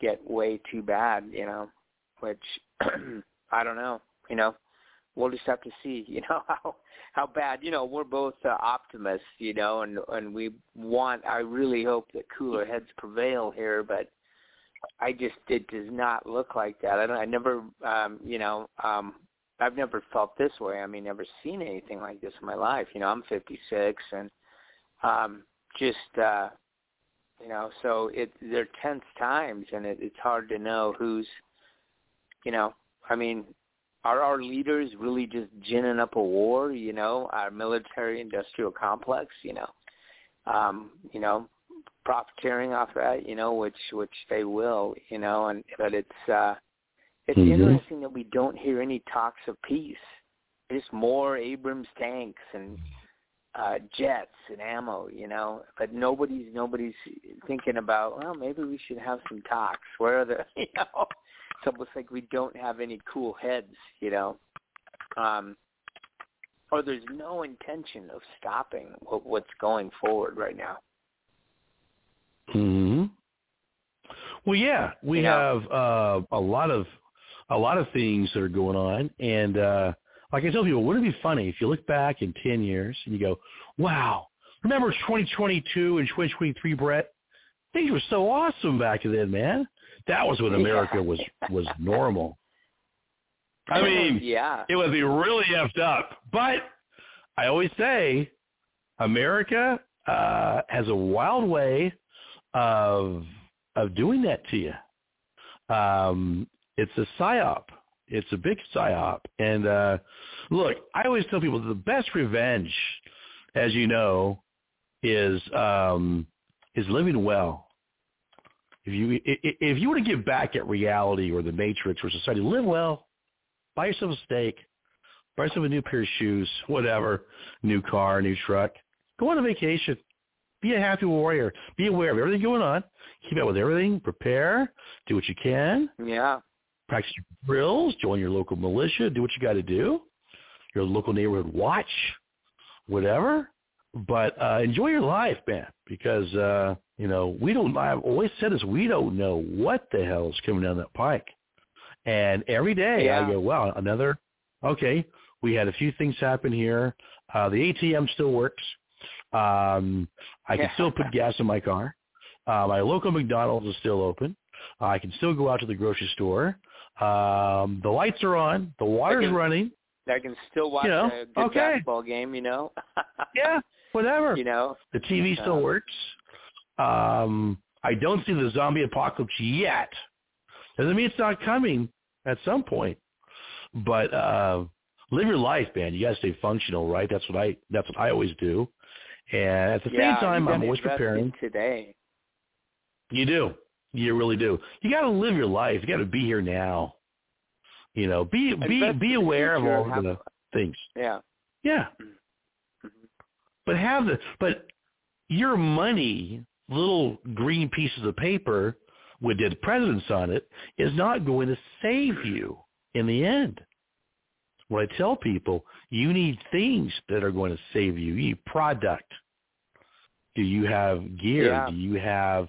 get way too bad. You know, which I don't know. You know, we'll just have to see. You know how how bad. You know, we're both uh, optimists. You know, and and we want. I really hope that cooler heads prevail here, but I just it does not look like that. I don't. I never. Um, you know. Um, I've never felt this way. I mean, never seen anything like this in my life. You know, I'm 56, and um, just uh, you know, so it they're tense times, and it, it's hard to know who's. You know, I mean, are our leaders really just ginning up a war? You know, our military-industrial complex. You know, um, you know, profiteering off that. You know, which which they will. You know, and but it's. uh it's
Mhm.
interesting that we don't hear any talks of peace. Just more Abrams tanks and uh jets and ammo, you know. But nobody's nobody's thinking about, well, maybe we should have some talks. Where are the you know it's almost like we don't have any cool heads, you know. Um or there's no intention of stopping what, what's going forward right now.
Hmm Well, yeah, we
know?
have uh, a lot of a lot of things that are going on, and uh, like I tell people, wouldn't it be funny if you look back in ten years and you go, "Wow, remember 2022 and 2023, Brett? Things were so awesome back then, man. That was when America was was normal. I mean,
yeah.
it would be really effed up. But I always say, America uh, has a wild way of of doing that to you. Um, it's a psyop. It's a big psyop. And uh, look, I always tell people the best revenge, as you know, is um, is living well. If you if you want to give back at reality or the matrix or society, live well. Buy yourself a steak. Buy yourself a new pair of shoes, whatever, new car, new truck. Go on a vacation. Be a happy warrior. Be aware of everything going on. Keep up with everything. Prepare. Do what you can.
Yeah.
Practice your drills. Join your local militia. Do what you got to do. Your local neighborhood watch. Whatever. But uh, enjoy your life, man, because uh, you know we don't. I've always said this: we don't know what the hell is coming down that pike. And every day
Yeah.
I go, wow, another. Okay, we had a few things happen here. Uh, the ATM still works. Um, I can still put gas in my car. Uh, my local McDonald's is still open. I can still go out to the grocery store. Um, the lights are on. The water's
can-
running.
I can still watch
You know,
a good
okay.
basketball game, you know.
Yeah, whatever.
You know.
The TV still
Uh,
works. Um, I don't see the zombie apocalypse yet. Doesn't mean it's not coming at some point. But uh, live your life, man. You got to stay functional, right? That's what I. That's what I always do. And at the
yeah,
same time, I'm always preparing.
today.
You do. You really do. You got to live your life. You got to be here now. You know, be be be aware of all the things.
Yeah.
Yeah. But have the but your money, little green pieces of paper with dead presidents on it, is not going to save you in the end. What I tell people, you need things that are going to save you. You need product. Do you have gear?
Yeah.
Do you have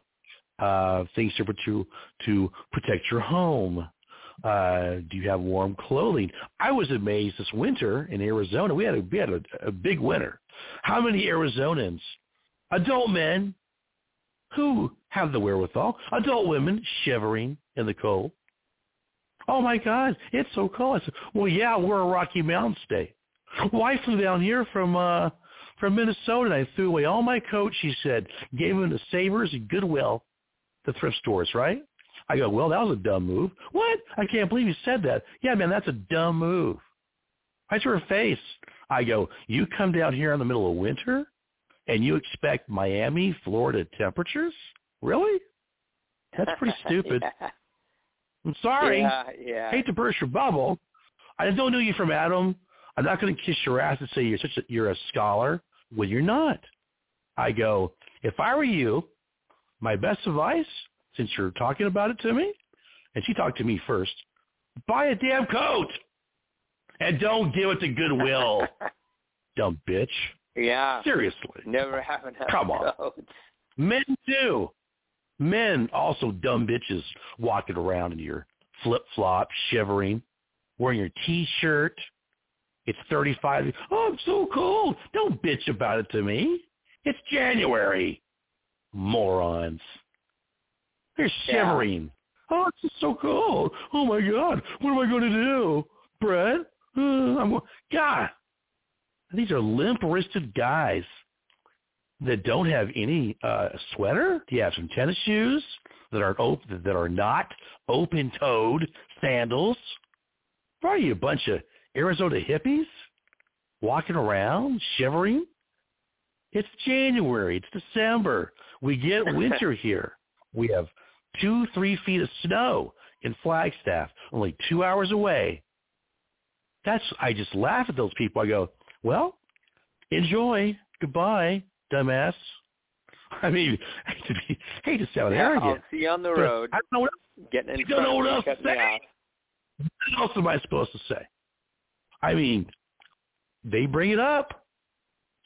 uh, things to to to protect your home? Uh, do you have warm clothing? I was amazed this winter in Arizona. We had a we had a, a big winter. How many Arizonans, adult men, who have the wherewithal. Adult women shivering in the cold. Oh my God, it's so cold. I said, well, yeah, we're a Rocky Mountain state. Well, I flew down here from uh from Minnesota and I threw away all my coats, she said, gave them to Savers and Goodwill, the thrift stores, right? I go, well, that was a dumb move. What? I can't believe you said that. Yeah, man, that's a dumb move. Right to her face. I go, you come down here in the middle of winter and you expect Miami, Florida temperatures? Really? That's pretty stupid.
yeah.
I'm sorry.
Yeah, yeah.
Hate to burst your bubble. I don't know you from Adam. I'm not going to kiss your ass and say you're such a, you're a scholar when you're not. I go, if I were you, my best advice, since you're talking about it to me, and she talked to me first, buy a damn coat and don't give it to Goodwill. Dumb bitch.
Yeah.
Seriously.
Never have enough
Come on. Men too. Men also dumb bitches walking around in your flip flop, shivering, wearing your t shirt. It's thirty five. Oh, I'm so cold. Don't bitch about it to me. It's January. Morons. They're
Yeah.
shivering. Oh, it's just so cold. Oh my God. What am I going to do? Brett? Uh, I'm God. These are limp wristed guys that don't have any uh sweater? Do you have some tennis shoes that are open that are not open toed sandals? What are you a bunch of Arizona hippies walking around shivering? It's January. It's December. We get winter here. We have two, three feet of snow in Flagstaff, only two hours away. That's I just laugh at those people. I go, well, enjoy. Goodbye, dumbass. I mean, I hate to, be, hate to sound
Yeah, I'll
arrogant.
see you on the road.
I don't know what,
Getting in
I don't know what else to say. what else am I supposed to say? I mean, they bring it up.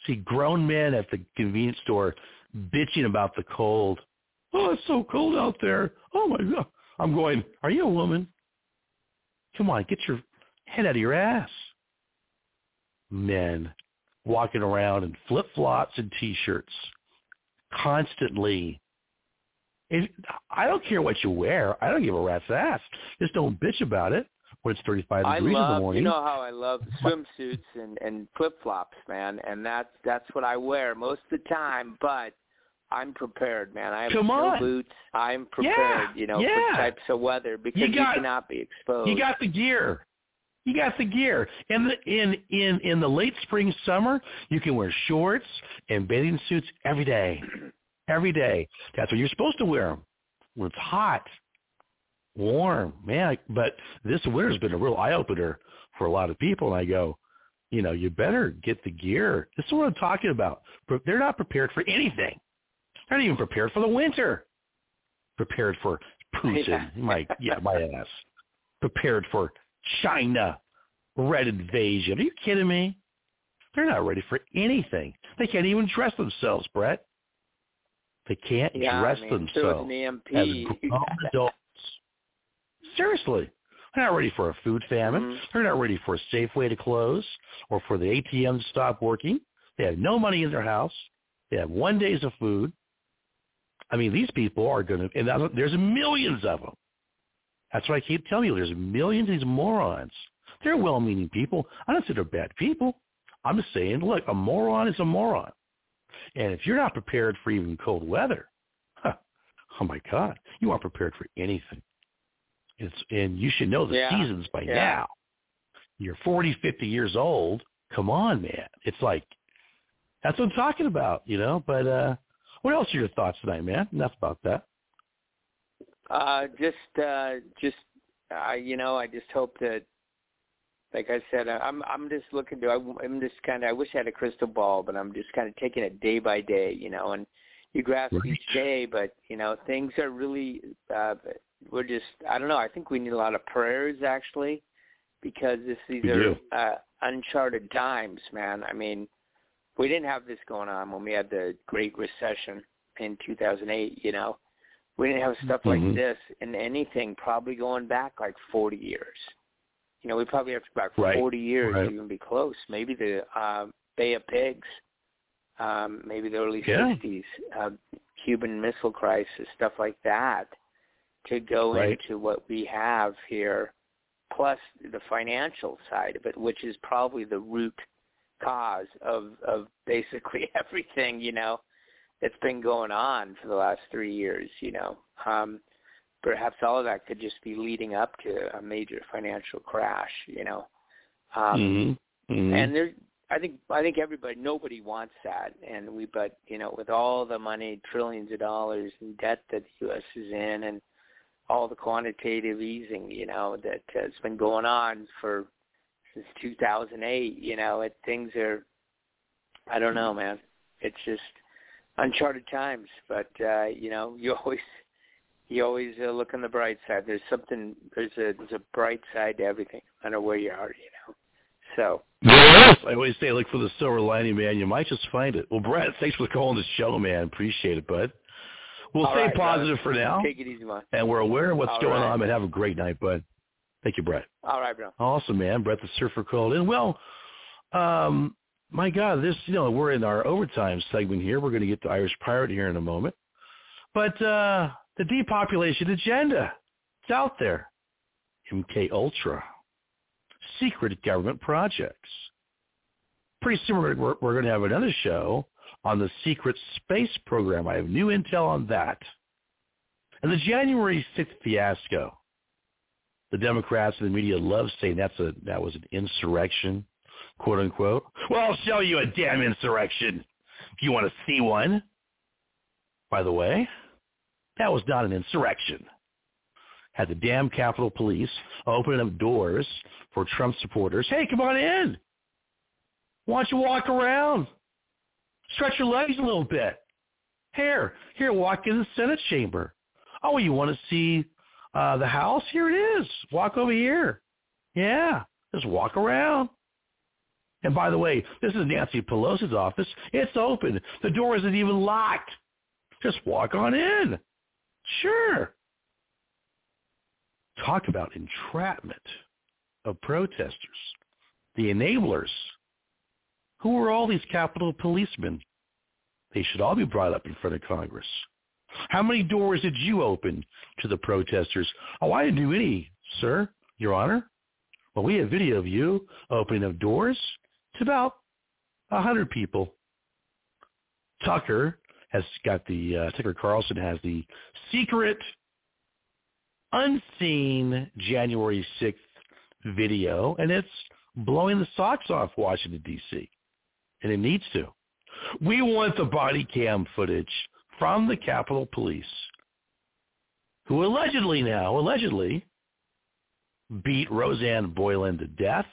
See grown men at the convenience store bitching about the cold. Oh, it's so cold out there. Oh my god. I'm going, are you a woman? Come on, get your head out of your ass. Men walking around in flip-flops and t-shirts constantly. If, I don't care what you wear. I don't give a rat's ass. Just don't bitch about it when it's 35
I
degrees in the morning.
you know how I love swimsuits and and flip flops, man, and that's that's what I wear most of the time. But I'm prepared, man. I have
Come on.
boots. I'm prepared,
Yeah,
you know,
yeah.
for types of weather because you,
got-
cannot be exposed.
You got the gear. You got the gear. In the in in in the late spring summer, you can wear shorts and bathing suits every day. Every day. That's what you're supposed to wear them. When it's hot, warm, man. But this winter's been a real eye opener for a lot of people. And I go, you know, you better get the gear. This is what I'm talking about. They're not prepared for anything. They're not even prepared for the winter. Prepared for Putin,
Yeah.
my yeah, my ass. Prepared for China, red invasion. Are you kidding me? They're not ready for anything. They can't even dress themselves, Brett. They can't
yeah,
dress
I mean,
themselves
an
as grown adults. Seriously. They're not ready for a food famine.
Mhm.
They're not ready for a Safeway to close or for the ATM to stop working. They have no money in their house. They have one days of food. I mean, these people are going to, and there's millions of them. That's what I keep telling you. There's millions of these morons. They're well-meaning people. I don't say they're bad people. I'm just saying, look, a moron is a moron. And if you're not prepared for even cold weather, huh, oh my God, you aren't prepared for anything. It's, and you should know the
Yeah,
seasons by
yeah.
now. You're 40, 50 years old. Come on, man. It's like, that's what I'm talking about, you know? But uh what else are your thoughts tonight, man? Enough about that.
Uh, just, uh, just, uh, you know, I just hope that, like I said, I- I'm, I'm just looking to, I- I'm just kind of, I wish I had a crystal ball, but I'm just kind of taking it day by day, you know, and you grasp
Right.
each day, but you know, things are really, uh, we're just, I don't know, I think we need a lot of prayers actually, because this, these
We
are
do.
uh, uncharted times, man. I mean, we didn't have this going on when we had the Great Recession in 2008, you know. We didn't have stuff like
Mhm.
this in anything probably going back like 40 years. You know, we probably have to go back
Right.
40 years
Right.
to even be close. Maybe the uh, Bay of Pigs, um, maybe the early
Yeah.
60s. Uh, Cuban Missile Crisis, stuff like that, to go
Right.
into what we have here, plus the financial side of it, which is probably the root cause of of basically everything you know that's been going on for the last three years. You know, um, perhaps all of that could just be leading up to a major financial crash. You know, um,
Mhm. Mhm.
and there, I think I think everybody, nobody wants that, and we, but you know, with all the money, trillions of dollars in debt that the U.S. is in, and all the quantitative easing, you know, that has been going on for since 2008. You know, it things are, I don't know, man. It's just uncharted times, but uh, you know, you always you always uh, look on the bright side. There's something. There's a there's a bright side to everything, no matter where you are. You know, so.
I always say look for the silver lining, man. You might just find it. Well, Brett, thanks for calling the show, man. Appreciate it, bud. We'll
All
stay
right,
positive
brother.
for now,
Take it easy, man.
and we're aware of what's
All
going
right.
on. And have a great night, bud. Thank you, Brett.
All right, bro.
Awesome, man. Brett the Surfer called in. Well, um, my God, this, you know, we're in our overtime segment here. We're going to get to Irish Pirate here in a moment. But uh, the depopulation agenda, it's out there. MK Ultra, secret government projects. Pretty soon we're, we're, we're going to have another show on the secret space program. I have new intel on that. And the January 6th fiasco the Democrats and the media love saying that's a that was an insurrection, quote unquote. Well, I'll show you a damn insurrection if you want to see one. By the way, that was not an insurrection. Had the damn Capitol Police opening up doors for Trump supporters. Hey, come on in. Why don't you walk around? Stretch your legs a little bit. Here, here, walk in the Senate chamber. Oh, you want to see uh, the house? Here it is. Walk over here. Yeah, just walk around. And by the way, this is Nancy Pelosi's office. It's open. The door isn't even locked. Just walk on in. Sure. Talk about entrapment of protesters. The enablers. Who are all these Capitol policemen? They should all be brought up in front of Congress. How many doors did you open to the protesters? Oh, I didn't do any, sir, Your Honor. Well, we have video of you opening of doors to about a hundred people. Tucker has got the uh, Tucker Carlson has the secret, unseen January sixth video, and it's blowing the socks off Washington D.C. and it needs to. We want the body cam footage from the Capitol Police, who allegedly now, allegedly, beat Rosanne Boyland to death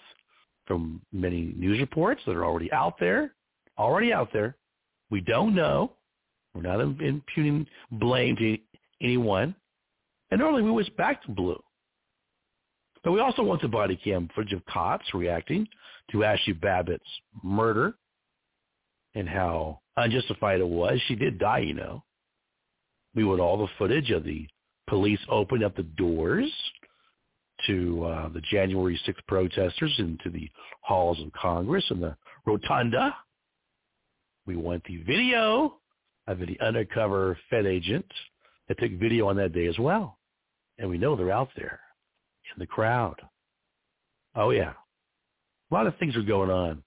from many news reports that are already out there, already out there. We don't know. We're not imputing blame to anyone. And normally we wish back to blue. But we also want the body cam footage of cops reacting to Ashley Babbitt's murder and how unjustified it was. She did die, you know. We want all the footage of the police opening up the doors to uh, the January 6th protesters into the halls of Congress and the rotunda. We want the video of the undercover Fed agent that took video on that day as well. And we know they're out there in the crowd. Oh, yeah. A lot of things are going on.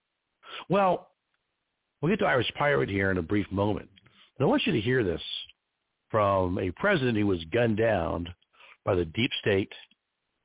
Well, we'll get to Irish Pirate here in a brief moment. But I want you to hear this from a president who was gunned down by the deep state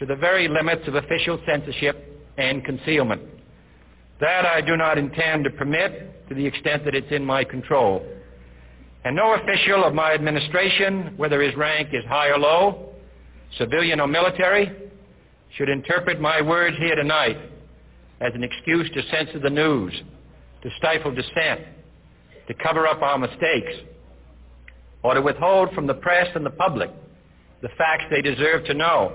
to the very limits of official censorship and concealment. That I do not intend to permit to the extent that it's in my control. And no official of my administration, whether his rank is high or low, civilian or military, should interpret my words here tonight as an excuse to censor the news, to stifle dissent, to cover up our mistakes, or to withhold from the press and the public the facts they deserve to know.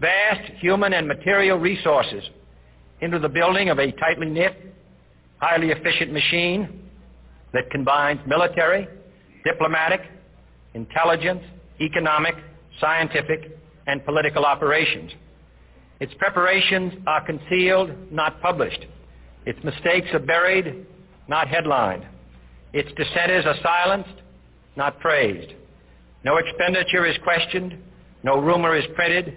vast human and material resources into the building of a tightly knit, highly efficient machine that combines military, diplomatic, intelligence, economic, scientific, and political operations. Its preparations are concealed, not published. Its mistakes are buried, not headlined. Its dissenters are silenced, not praised. No expenditure is questioned, no rumor is printed,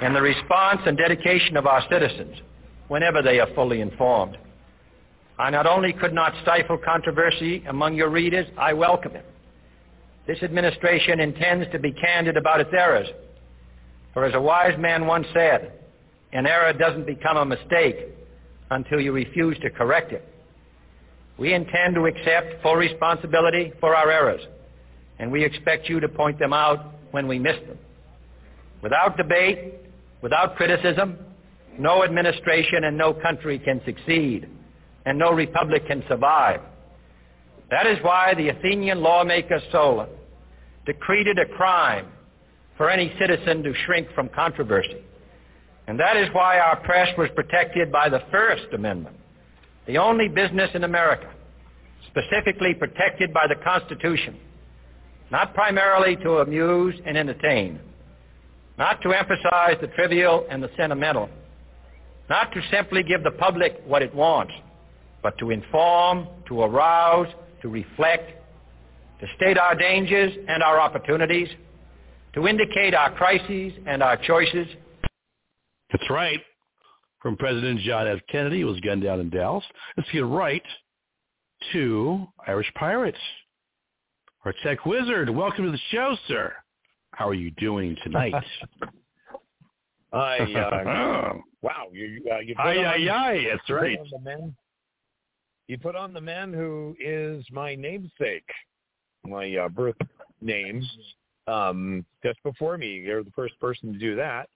in the response and dedication of our citizens whenever they are fully informed. I not only could not stifle controversy among your readers, I welcome it. This administration intends to be candid about its errors. For as a wise man once said, an error doesn't become a mistake until you refuse to correct it. We intend to accept full responsibility for our errors, and we expect you to point them out when we miss them. Without debate, without criticism, no administration and no country can succeed, and no republic can survive. That is why the Athenian lawmaker Solon decreed it a crime for any citizen to shrink from controversy. And that is why our press was protected by the First Amendment, the only business in America specifically protected by the Constitution, not primarily to amuse and entertain, not to emphasize the trivial and the sentimental, not to simply give the public what it wants, but to inform, to arouse, to reflect, to state our dangers and our opportunities, to indicate our crises and our choices.
That's right. From President John F. Kennedy, who was gunned down in Dallas. Let's get right to Irish Pirates. Our tech wizard, welcome to the show, sir. How are you doing tonight?
I uh, wow, you uh, you put
aye,
on,
aye, aye, that's
you put
right.
on the man, you put on the man who is my namesake, my uh, birth name, um, just before me. You're the first person to do that.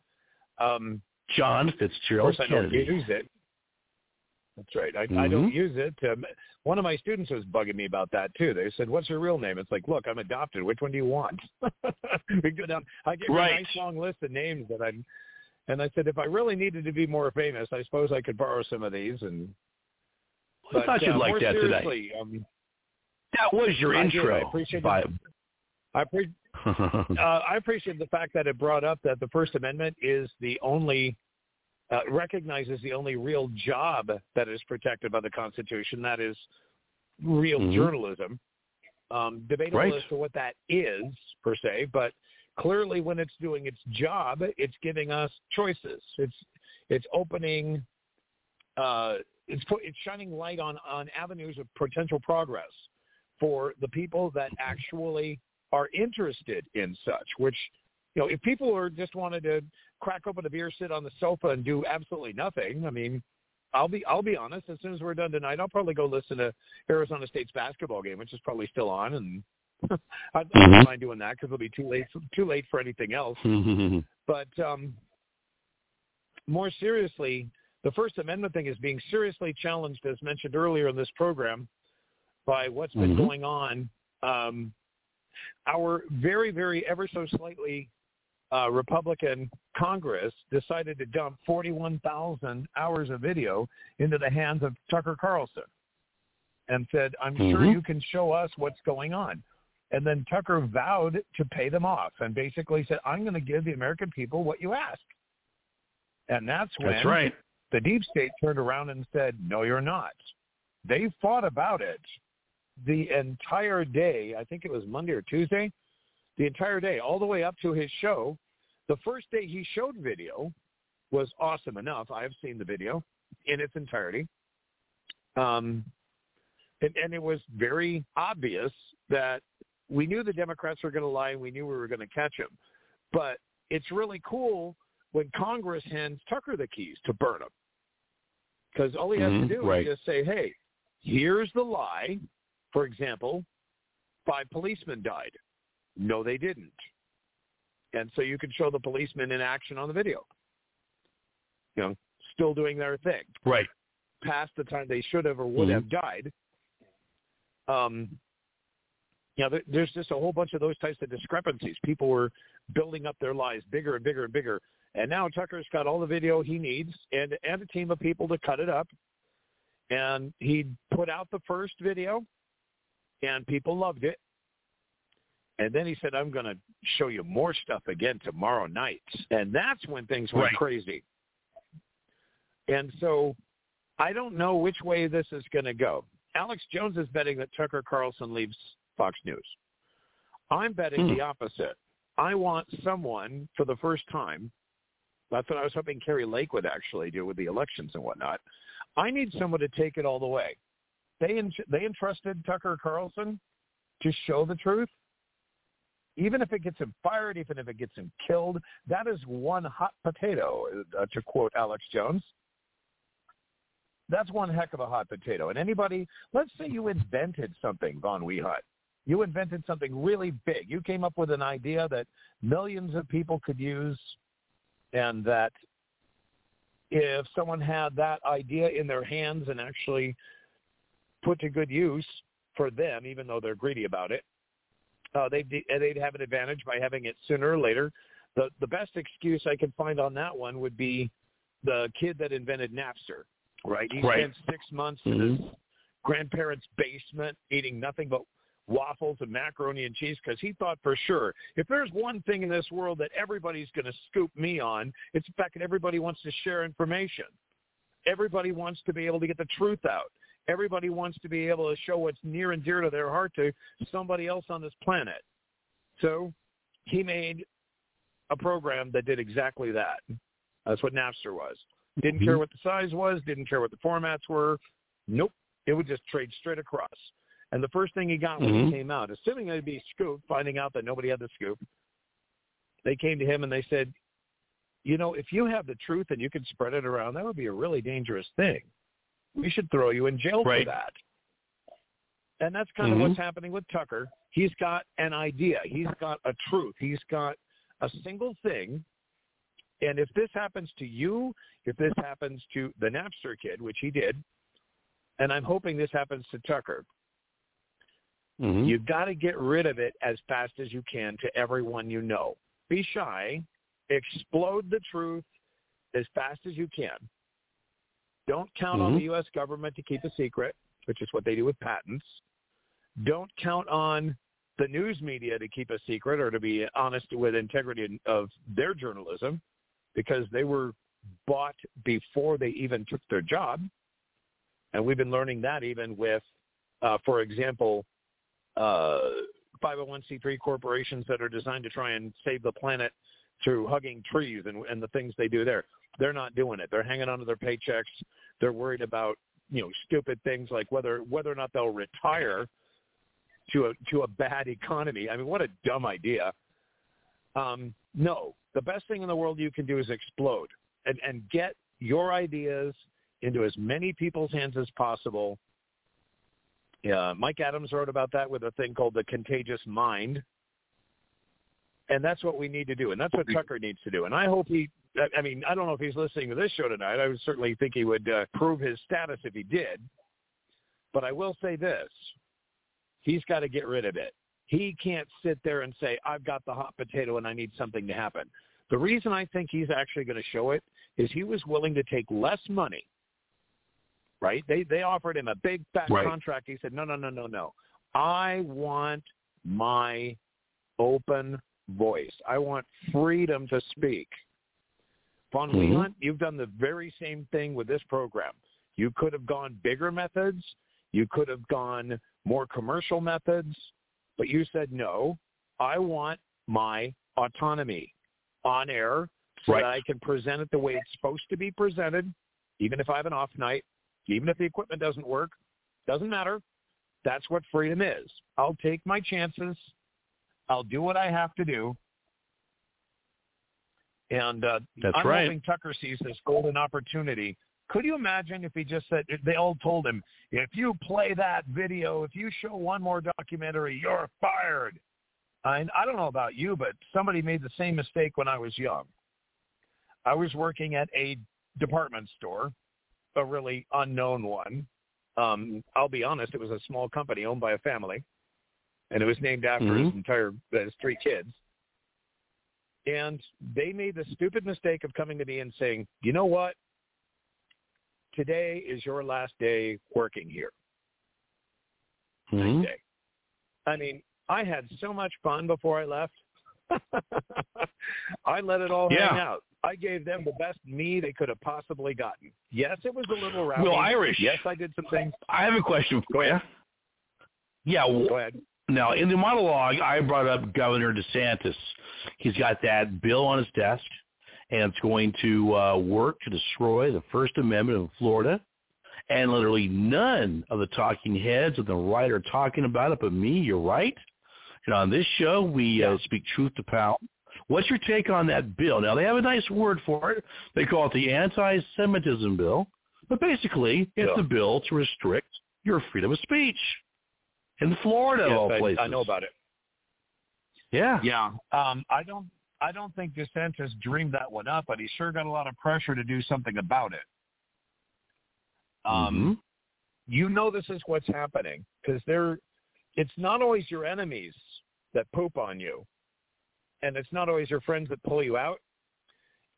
Um,
John
of
Fitzgerald
course, I don't
Kennedy.
use it. That's right. I, I don't
Mhm.
use it. Um, one of my students was bugging me about that too. They said, "What's your real name?" It's like, "Look, I'm adopted. Which one do you want?" we go down. I gave her
Right.
a nice long list of names that I'm, and I said, if I really needed to be more famous, I suppose I could borrow some of these. And
I thought you'd
uh,
like that today.
Um,
That was your
I did.
intro.
I appreciate
by-.
I pre- uh, I appreciate the fact that it brought up that the First Amendment is the only uh, recognizes the only real job that is protected by the Constitution. That is real
Mhm.
journalism. Um, debatable
Right.
as to what that is per se, but clearly when it's doing its job, it's giving us choices. It's it's opening. Uh, it's put, it's shining light on on avenues of potential progress for the people that actually are interested in such. Which, you know, if people are just wanted to crack open a beer, sit on the sofa, and do absolutely nothing, I mean, I'll be I'll be honest. As soon as we're done tonight, I'll probably go listen to Arizona State's basketball game, which is probably still on, and I, don't mind doing that because it'll be too late too late for anything else. But um, more seriously, the First Amendment thing is being seriously challenged, as mentioned earlier in this program, by what's been
Mhm.
going on. Um, our very, very ever so slightly uh, Republican Congress decided to dump 41,000 hours of video into the hands of Tucker Carlson and said, I'm sure
Mhm.
you can show us what's going on. And then Tucker vowed to pay them off and basically said, I'm going to give the American people what you ask. And that's when
That's right.
the deep state turned around and said, no, you're not. They fought about it the entire day. I think it was Monday or Tuesday. The entire day, all the way up to his show. The first day he showed video was awesome enough. I have seen the video in its entirety. Um, and, and it was very obvious that we knew the Democrats were going to lie and we knew we were going to catch them. But it's really cool when Congress hands Tucker the keys to burn them. Because all he has
Mhm,
to do
right.
is just say, hey, here's the lie. For example, five policemen died. No, they didn't. And so you can show the policemen in action on the video. You know, still doing their thing.
Right.
Past the time they should have or would
Mhm.
have died. Um, you know, there, there's just a whole bunch of those types of discrepancies. People were building up their lies bigger and bigger and bigger. And now Tucker's got all the video he needs and and a team of people to cut it up. And he put out the first video, and people loved it. And then he said, "I'm going to show you more stuff again tomorrow night." And that's when things went
Right.
crazy. And so, I don't know which way this is going to go. Alex Jones is betting that Tucker Carlson leaves Fox News. I'm betting
Hmm.
the opposite. I want someone for the first time. That's what I was hoping Kari Lake would actually do with the elections and whatnot. I need someone to take it all the way. They they entrusted Tucker Carlson to show the truth. Even if it gets him fired, even if it gets him killed, that is one hot potato, uh, to quote Alex Jones. That's one heck of a hot potato. And anybody, let's say you invented something, Von Wehunt. You invented something really big. You came up with an idea that millions of people could use and that if someone had that idea in their hands and actually put to good use for them, even though they're greedy about it, uh, they'd, they'd have an advantage by having it sooner or later. The, the best excuse I can find on that one would be the kid that invented Napster, right? He
Right.
spent six months in his grandparents' basement eating nothing but waffles and macaroni and cheese because he thought for sure if there's one thing in this world that everybody's going to scoop me on, it's the fact that everybody wants to share information. Everybody wants to be able to get the truth out. Everybody wants to be able to show what's near and dear to their heart to somebody else on this planet. So he made a program that did exactly that. That's what Napster was. Didn't care
Mhm.
what the size was, didn't care what the formats were. Nope. It would just trade straight across. And the first thing he got when
Mhm.
he came out, assuming they'd be scooped, finding out that nobody had the scoop, they came to him and they said, you know, if you have the truth and you can spread it around, that would be a really dangerous thing. We should throw you in jail
Right.
for that. And that's kind
Mhm.
of what's happening with Tucker. He's got an idea. He's got a truth. He's got a single thing. And if this happens to you, if this happens to the Napster kid, which he did, and I'm hoping this happens to Tucker,
Mhm.
You've got to get rid of it as fast as you can to everyone you know. Be shy. Explode the truth as fast as you can. Don't count on
Mhm.
the U.S. government to keep a secret, which is what they do with patents. Don't count on the news media to keep a secret or to be honest with integrity of their journalism because they were bought before they even took their job. And we've been learning that even with, uh, for example, uh, 501c3 corporations that are designed to try and save the planet through hugging trees and, and the things they do there. They're not doing it. They're hanging on to their paychecks. They're worried about you know stupid things like whether whether or not they'll retire to a to a bad economy. I mean, what a dumb idea. Um, no, the best thing in the world you can do is explode and and get your ideas into as many people's hands as possible. Yeah, Mike Adams wrote about that with a thing called the contagious mind. And that's what we need to do. And that's what Tucker needs to do. And I hope he, I mean, I don't know if he's listening to this show tonight. I would certainly think he would uh, prove his status if he did. But I will say this. He's got to get rid of it. He can't sit there and say, I've got the hot potato and I need something to happen. The reason I think he's actually going to show it is he was willing to take less money. Right? They they offered him a big fat
Right.
contract. He said, "No, no, no, no, no. I want my open voice. I want freedom to speak." Von
Mhm.
Leland, you've done the very same thing with this program. You could have gone bigger methods. You could have gone more commercial methods, but you said no. I want my autonomy on air so
Right.
that I can present it the way it's supposed to be presented, even if I have an off night, even if the equipment doesn't work. Doesn't matter. That's what freedom is. I'll take my chances. I'll do what I have to do. And uh,
That's
I'm
right.
hoping Tucker sees this golden opportunity. Could you imagine if he just said, they all told him, if you play that video, if you show one more documentary, you're fired. I, I don't know about you, but somebody made the same mistake when I was young. I was working at a department store, a really unknown one. Um, I'll be honest, it was a small company owned by a family, and it was named after his
Mhm.
entire his three kids. And they made the stupid mistake of coming to me and saying, "You know what? Today is your last day working here."
Mhm.
Day. I mean, I had so much fun before I left. I let it all hang out. I gave them the best me they could have possibly gotten. Yes, it was a little rowdy.
Well, Irish.
Yes, I did some things.
I have a question for you. Yeah.
Go ahead.
Now, in the monologue, I brought up Governor DeSantis. He's got that bill on his desk, and it's going to uh, work to destroy the First Amendment in Florida. And literally none of the talking heads of the right are talking about it but me. You're right. And on this show, we uh, speak truth to power. What's your take on that bill? Now, they have a nice word for it. They call it the anti-Semitism bill. But basically, it's
Yeah.
a bill to restrict your freedom of speech in Florida,
Yes,
all
I,
places.
I know about it.
Yeah.
Yeah. Um, I don't. I don't think DeSantis dreamed that one up, but he sure got a lot of pressure to do something about it. Um, You know this is what's happening because they're. It's not always your enemies that poop on you, and it's not always your friends that pull you out.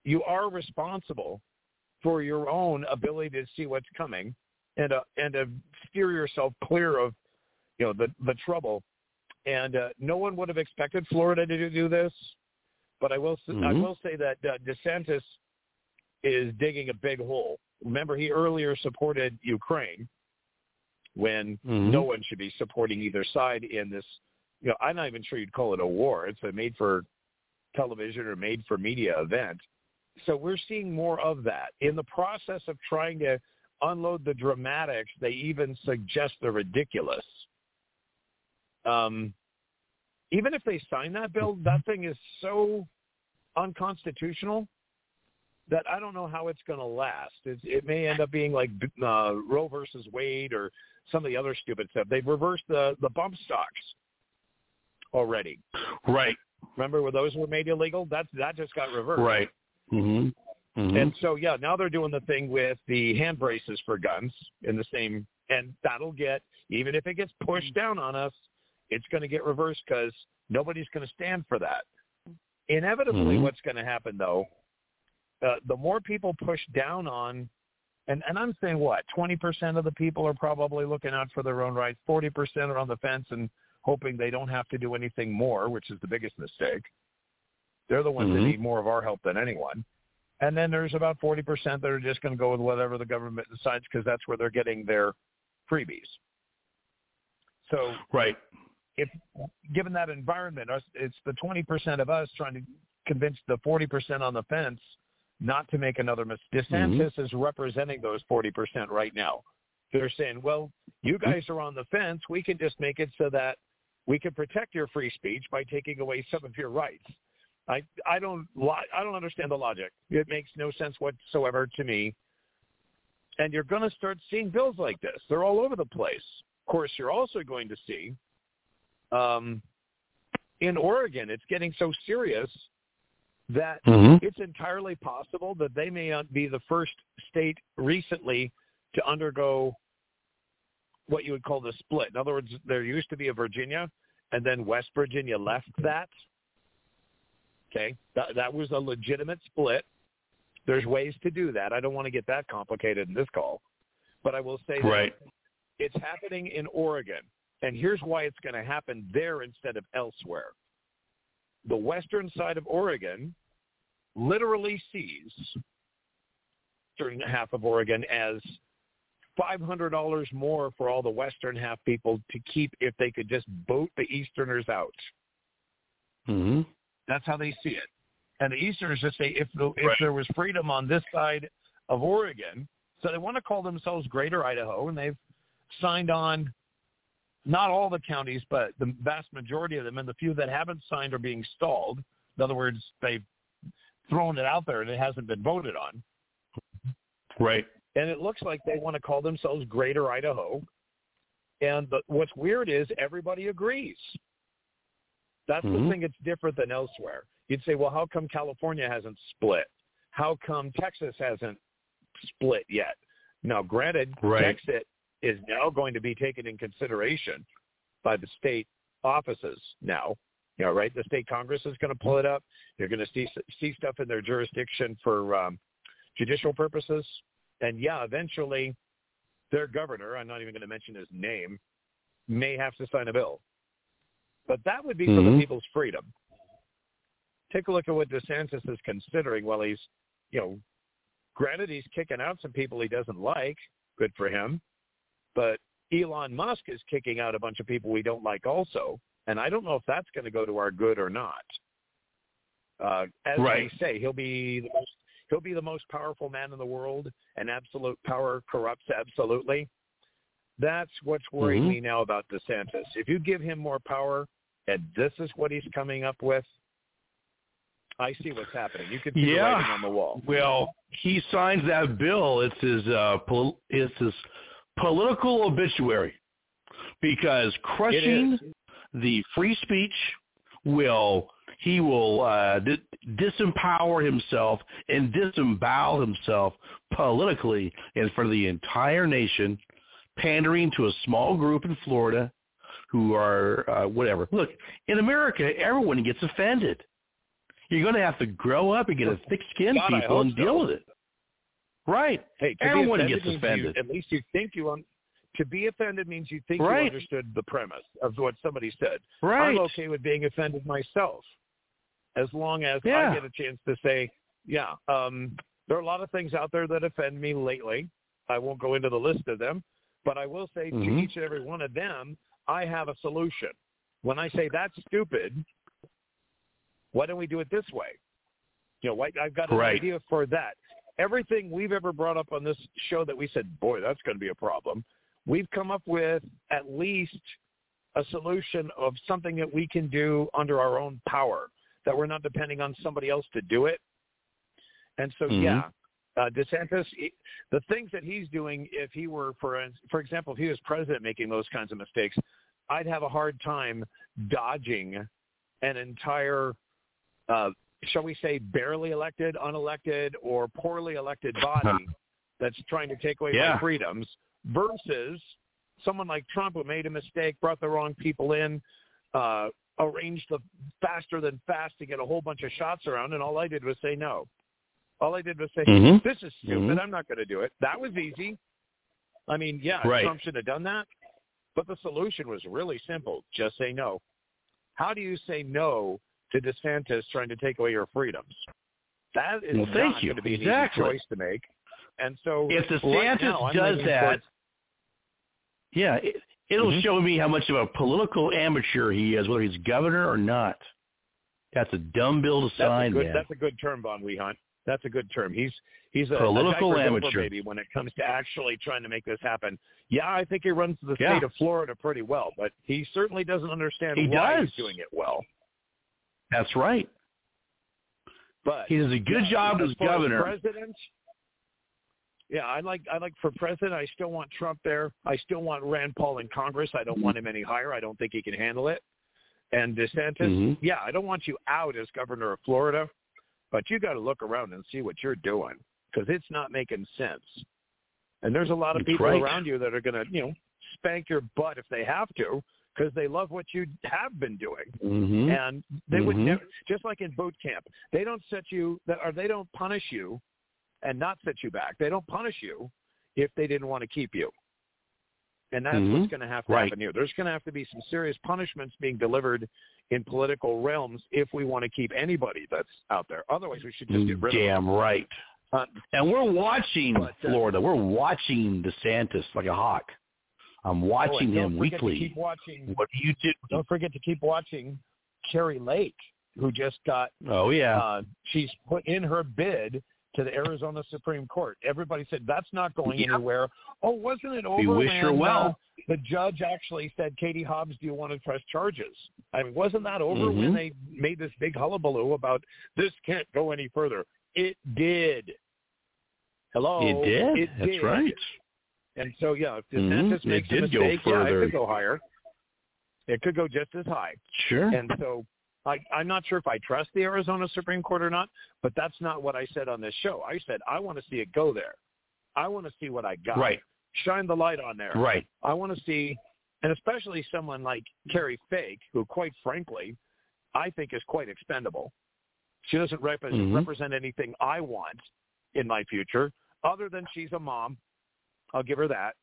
You are responsible for your own ability to see what's coming, and uh, and to steer yourself clear of, you know, the the trouble and uh, no one would have expected Florida to do this. But I will s I will say that uh, DeSantis is digging a big hole. Remember, he earlier supported Ukraine when
Mhm.
no one should be supporting either side in this. You know, I'm not even sure you'd call it a war. It's a made for television or made for media event. So we're seeing more of that. In the process of trying to unload the dramatics, they even suggest the ridiculous. Um, even if they sign that bill, that thing is so unconstitutional that I don't know how it's going to last. It, it may end up being like uh, Roe versus Wade or some of the other stupid stuff. They've reversed the the bump stocks already.
Right.
Remember where those were made illegal? That that just got reversed.
Right. hmm hmm
And so yeah, now they're doing the thing with the hand braces for guns in the same, and that'll get even if it gets pushed down on us, it's going to get reversed because nobody's going to stand for that. Inevitably,
Mhm.
what's going to happen though, uh, the more people push down on, and and I'm saying what, 20% of the people are probably looking out for their own rights, 40% are on the fence and hoping they don't have to do anything more, which is the biggest mistake. They're the ones that
Mhm.
need more of our help than anyone. And then there's about 40% that are just going to go with whatever the government decides because that's where they're getting their freebies. So
Right.
If given that environment, it's the 20% of us trying to convince the 40% on the fence not to make another mistake. Mm-hmm. DeSantis is representing those 40% right now. They're saying, well, you mm-hmm. guys are on the fence. We can just make it so that we can protect your free speech by taking away some of your rights. I I don't I don't understand the logic. It makes no sense whatsoever to me. And you're going to start seeing bills like this. They're all over the place. Of course, you're also going to see um, in Oregon, it's getting so serious that
Mhm.
it's entirely possible that they may not be the first state recently to undergo what you would call the split. In other words, there used to be a Virginia, and then West Virginia left that. Okay, that, that was a legitimate split. There's ways to do that. I don't want to get that complicated in this call, but I will say that it's happening in Oregon, and here's why it's going to happen there instead of elsewhere. The western side of Oregon literally sees certain half of Oregon as $500 more for all the western half people to keep if they could just vote the easterners out.
hmm
That's how they see it. And the Easterners just say if the, if
Right.
there was freedom on this side of Oregon, so they want to call themselves Greater Idaho, and they've signed on not all the counties, but the vast majority of them, and the few that haven't signed are being stalled. In other words, they've thrown it out there and it hasn't been voted on.
Right.
And it looks like they want to call themselves Greater Idaho. And the, what's weird is everybody agrees. That's
Mhm.
the thing that's different than elsewhere. You'd say, well, how come California hasn't split? How come Texas hasn't split yet? Now, granted,
Right.
Texas is now going to be taken in consideration by the state offices now. You know, right? The state Congress is going to pull it up. You're going to see see stuff in their jurisdiction for um, judicial purposes. And yeah, eventually, their governor, I'm not even going to mention his name, may have to sign a bill. But that would be for the
Mhm.
people's freedom. Take a look at what DeSantis is considering while he's, you know, granted he's kicking out some people he doesn't like. Good for him. But Elon Musk is kicking out a bunch of people we don't like also. And I don't know if that's going to go to our good or not. Uh, as
Right.
they say, he'll be the most he'll be the most powerful man in the world, and absolute power corrupts absolutely. That's what's worrying
Mhm.
me now about DeSantis. If you give him more power, and this is what he's coming up with, I see what's happening. You can see the
Yeah.
writing on the wall.
Well, he signs that bill. It's his uh, pol- it's his political obituary because crushing the free speech will he will uh, di- disempower himself and disembowel himself politically in front of the entire nation, pandering to a small group in Florida who are uh, whatever. Look, in America, everyone gets offended. You're going to have to grow up and get a thick skin,
God,
people, and
so.
deal with it. Right.
Hey, to
Everyone
offended
gets
means you-
offended.
at least you think you un- to be offended means you think
Right.
you understood the premise of what somebody said.
Right.
I'm okay with being offended myself, as long as
Yeah.
I get a chance to say, yeah, um, there are a lot of things out there that offend me lately. I won't go into the list of them, but I will say to
Mhm.
each and every one of them, I have a solution. When I say that's stupid, why don't we do it this way? You know, why, I've got an
Right.
idea for that. Everything we've ever brought up on this show that we said, boy, that's going to be a problem, we've come up with at least a solution of something that we can do under our own power, that we're not depending on somebody else to do it. And so,
Mhm.
yeah, uh, DeSantis, he- the things that he's doing, if he were, for for example, if he was president making those kinds of mistakes, I'd have a hard time dodging an entire, uh, shall we say, barely elected, unelected, or poorly elected body that's trying to take away my freedoms versus someone like Trump who made a mistake, brought the wrong people in, uh, arranged the faster than fast to get a whole bunch of shots around, and all I did was say no. All I did was say,
Mhm.
this is stupid.
Mhm.
I'm not going to do it. That was easy. I mean, yeah,
Right.
Trump should have done that, but the solution was really simple. Just say no. How do you say no to DeSantis trying to take away your freedoms? That is
Well, thank
not
you.
going to be an easy choice to make. And so
If
right
DeSantis
now,
does that,
towards-
yeah, it, it'll
Mhm.
show me how much of a political amateur he is, whether he's governor or not. That's a dumb bill to
That's
sign,
a good,
man.
That's a good term, Von Wehunt. That's a good term. He's he's a
Political
a
amateur.
Dover baby when it comes to actually trying to make this happen. Yeah, I think he runs the
Yeah.
state of Florida pretty well, but he certainly doesn't understand
He
why
does.
he's doing it well.
That's right.
But
He does a good
yeah,
job
as
governor.
president, Yeah, I like I like for president. I still want Trump there. I still want Rand Paul in Congress. I don't want him any higher. I don't think he can handle it. And DeSantis,
Mhm.
yeah, I don't want you out as governor of Florida, but you got to look around and see what you're doing because it's not making sense. And there's a lot of
That's
people
right.
around you that are going to, you know, spank your butt if they have to because they love what you have been doing.
Mhm.
And they would
Mhm.
never, just like in boot camp, they don't set you, that or they don't punish you and not set you back. They don't punish you if they didn't want to keep you. And that's
Mhm.
what's going to have to
Right.
happen here. There's going to have to be some serious punishments being delivered in political realms if we want to keep anybody that's out there. Otherwise, we should just get rid of
Damn
them.
right.
Uh,
And we're watching
But, uh,
Florida. We're watching DeSantis like a hawk. I'm
Oh,
watching
don't
him weekly.
Keep watching.
What do you do?
Don't forget to keep watching Kari Lake, who just got
Oh yeah.
uh, she's put in her bid to the Arizona Supreme Court. Everybody said that's not going
Yeah.
anywhere. Oh, wasn't it over
We wish her well.
the judge actually said, "Katie Hobbs, do you want to press charges?" I mean, wasn't that over when
Mhm.
they made this big hullabaloo about this can't go any further? It did. Hello.
it did.
It
That's
did.
right.
And so, yeah, if. DeSantis
It
makes a
did go
mistake, yeah, it could go higher. It could go just as high.
Sure.
And so I, I'm not sure if I trust the Arizona Supreme Court or not, but that's not what I said on this show. I said I want to see it go there. I want to see what I got.
Right.
Shine the light on there.
Right.
I want to see, and especially someone like Kari Fake, who, quite frankly, I think is quite expendable. She doesn't rep-
Mhm.
represent anything I want in my future, other than she's a mom. I'll give her that,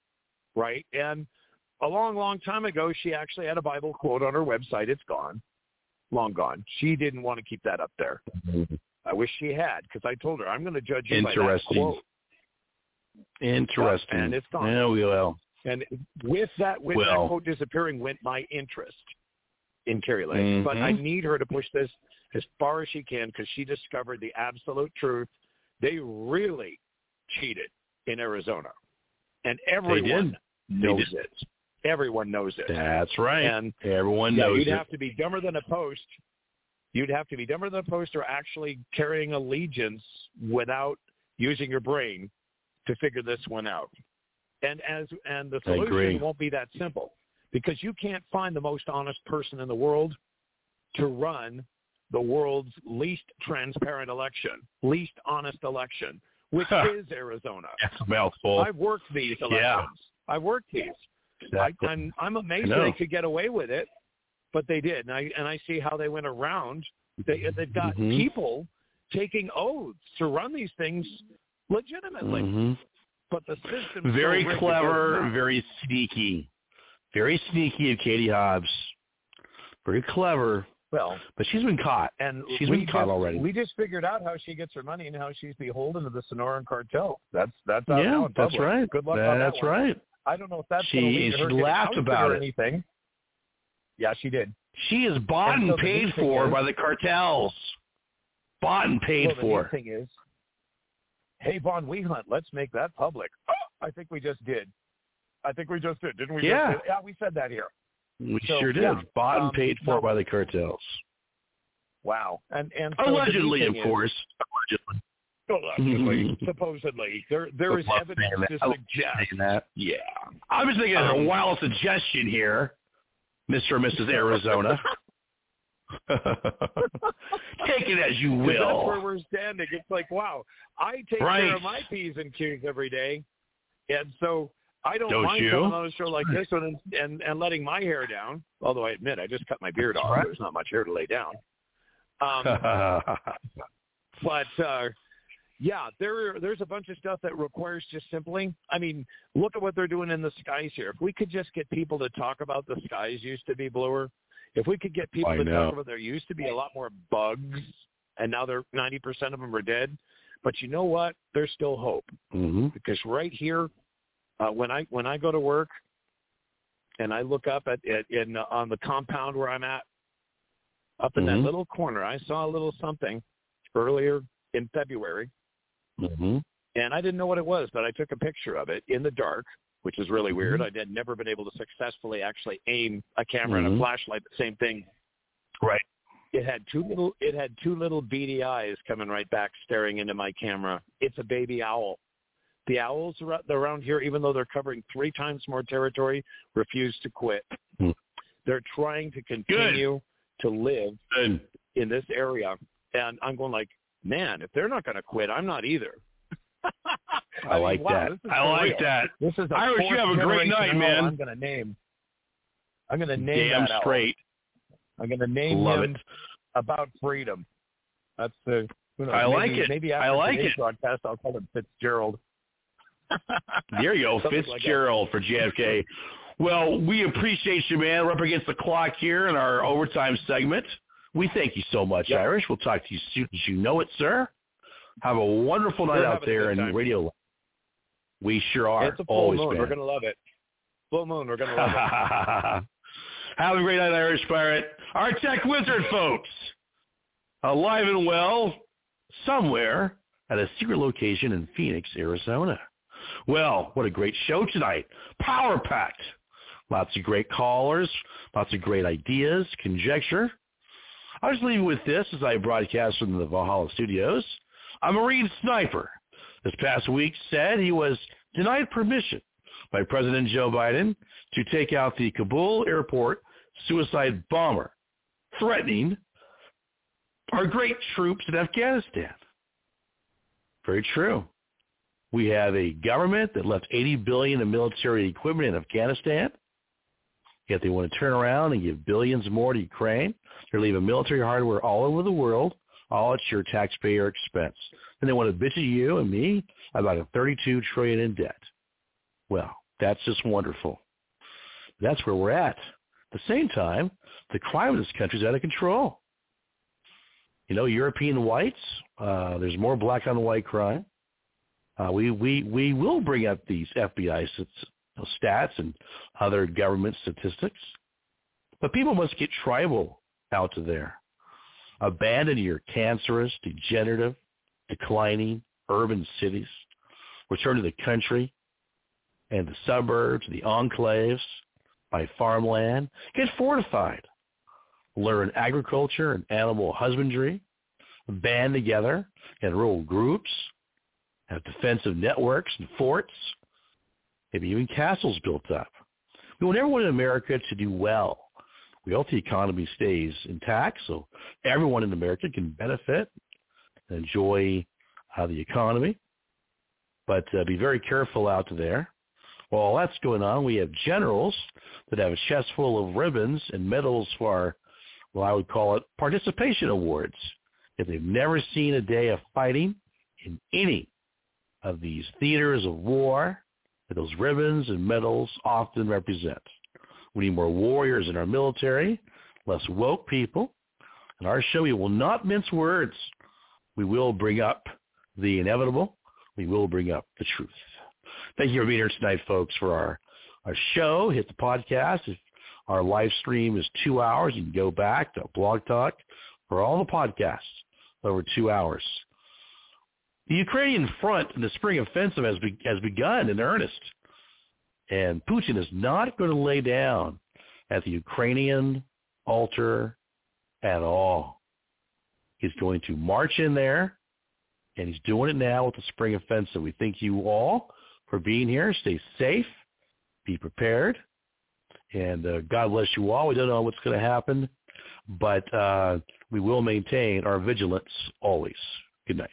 right? And a long, long time ago, she actually had a Bible quote on her website. It's gone, long gone. She didn't want to keep that up there. I wish she had, because I told her I'm going to judge you by that
Interesting.
quote.
Interesting.
And it's gone.
Yeah, we will.
And with that, with
Well-
that quote disappearing, went my interest in Kari Lake. Mm-hmm. But I need her to push this as far as she can because she discovered the absolute truth. They really cheated in Arizona, and everyone knows it. Everyone knows it.
That's right.
And
Everyone
yeah,
knows
you'd
it.
have to be dumber than a post. You'd have to be dumber than a post or actually carrying allegiance without using your brain to figure this one out. And as and the solution won't be that simple because you can't find the most honest person in the world to run the world's least transparent election, least honest election, which is Arizona.
That's a mouthful.
I've worked these elections.
Yeah.
I've worked these.
Exactly.
I, I'm I'm amazed they could get away with it, but they did, and I and I see how they went around. They they've got
Mhm.
people taking oaths to run these things legitimately,
Mhm.
but the system
Very
so
clever, very sneaky. Very sneaky of Katie Hobbs. Very clever.
Well,
But she's been caught.
and
she's been caught
just,
already.
We just figured out how she gets her money and how she's beholden to the Sonoran cartel. That's that's out
yeah, that's right.
Good luck on that
That's right.
I don't know if that's
She-
going to to
she laughed about
or
it.
anything. Yeah, she did.
She is bought
And so the
paid for
is-
by the cartels. Bought and paid
well, the
for.
neat thing is, hey, Von Wehunt, let's make that public. Oh, I think we just did. I think we just did, didn't we?
Yeah.
Yeah, we said that here.
We
So,
sure did.
yeah,
Bought and
um,
paid for
no.
by the cartels.
Wow. And and so
Allegedly,
thing
of
is-
course. Allegedly.
Allegedly, supposedly, there there is evidence to
that. I love
suggest.
that. Yeah. I was thinking of a
Um,
wild suggestion here, Mr. and Mrs. Arizona. Take it as you
will. That's where we're standing. It's like, wow, I take
Right.
care of my P's and Q's every day. And so I don't,
Don't
mind
you?
coming on a show like this one and, and, and letting my hair down. Although I admit I just cut my beard off.
right.
There's not much hair to lay down. Um, but uh, yeah, there there's a bunch of stuff that requires just simply. I mean, look at what they're doing in the skies here. If we could just get people to talk about the skies used to be bluer, if we could get people
I
to
know.
talk about there used to be a lot more bugs, and now they're ninety percent of them are dead. But you know what? There's still hope
hmm
because right here, uh, when I when I go to work, and I look up at, at in uh, on the compound where I'm at, up in that
Mhm.
little corner, I saw a little something earlier in February,
hmm
and I didn't know what it was, but I took a picture of it in the dark, which is really weird.
Mhm.
I had never been able to successfully actually aim a camera and a flashlight the same thing.
Right.
It had two little it had two little beady eyes coming right back staring into my camera. It's a baby owl. The owls around here, even though they're covering three times more territory, refuse to quit.
Hmm.
They're trying to continue to live
Good.
in this area, and I'm going like, man, if they're not going to quit, I'm not either.
I
mean,
like
wow,
that. I like
real.
that.
This is the
Irish, you have a great night, man.
I'm going to name. I'm going to name
Damn
that owl.
straight.
I'm going to name
Love
him
it.
about freedom. That's the. Who knows,
I like
maybe,
it.
Maybe
I
after
like
today's
it.
broadcast, I'll call him Fitzgerald.
There you go,
Something like.
Fitzgerald for JFK. Well, we appreciate you, man. We're up against the clock here in our overtime segment. We thank you so much,
Yep.
Irish. We'll talk to you soon as you know it, sir. Have a wonderful night out there in
time.
radio. We sure are.
It's a full
Always
moon.
been.
We're going to love it. Full moon. We're going to love it.
Have a great night, Irish Pirate. Our tech wizard, folks. Alive and well, somewhere at a secret location in Phoenix, Arizona. Well, what a great show tonight. Power packed. Lots of great callers, lots of great ideas, conjecture. I'll just leave you with this as I broadcast from the Valhalla studios. A Marine sniper this past week said he was denied permission by President Joe Biden to take out the Kabul airport suicide bomber, threatening our great troops in Afghanistan. Very true. We have a government that left 80 billion in military equipment in Afghanistan. Yet they want to turn around and give billions more to Ukraine. They're leaving military hardware all over the world, all at your taxpayer expense. And they want to bitch at you and me about a 32 trillion in debt. Well, that's just wonderful. That's where we're at. At the same time, the crime in this country is out of control. You know, European whites, uh, there's more black on white crime. Uh, we, we, we will bring up these FBI s- stats and other government statistics. But people must get tribal out to there. Abandon your cancerous, degenerative, declining urban cities. Return to the country and the suburbs, the enclaves, buy farmland. Get fortified. Learn agriculture and animal husbandry. Band together in rural groups. Have defensive networks and forts. Maybe even castles built up. We want everyone in America to do well. We hope the economy stays intact so everyone in America can benefit and enjoy uh, the economy. But uh, be very careful out there. While that's going on, we have generals that have a chest full of ribbons and medals for well, I would call it participation awards. If they've never seen a day of fighting in any of these theaters of war that those ribbons and medals often represent. We need more warriors in our military, less woke people. In our show, we will not mince words. We will bring up the inevitable. We will bring up the truth. Thank you for being here tonight, folks, for our, our show. Hit the podcast. If our live stream is two hours, you can go back to Blog Talk for all the podcasts over two hours. The Ukrainian front in the spring offensive has, be, has begun in earnest. And Putin is not going to lay down at the Ukrainian altar at all. He's going to march in there, and he's doing it now with the spring offensive. We thank you all for being here. Stay safe. Be prepared. And uh, God bless you all. We don't know what's going to happen, but uh, we will maintain our vigilance always. Good night.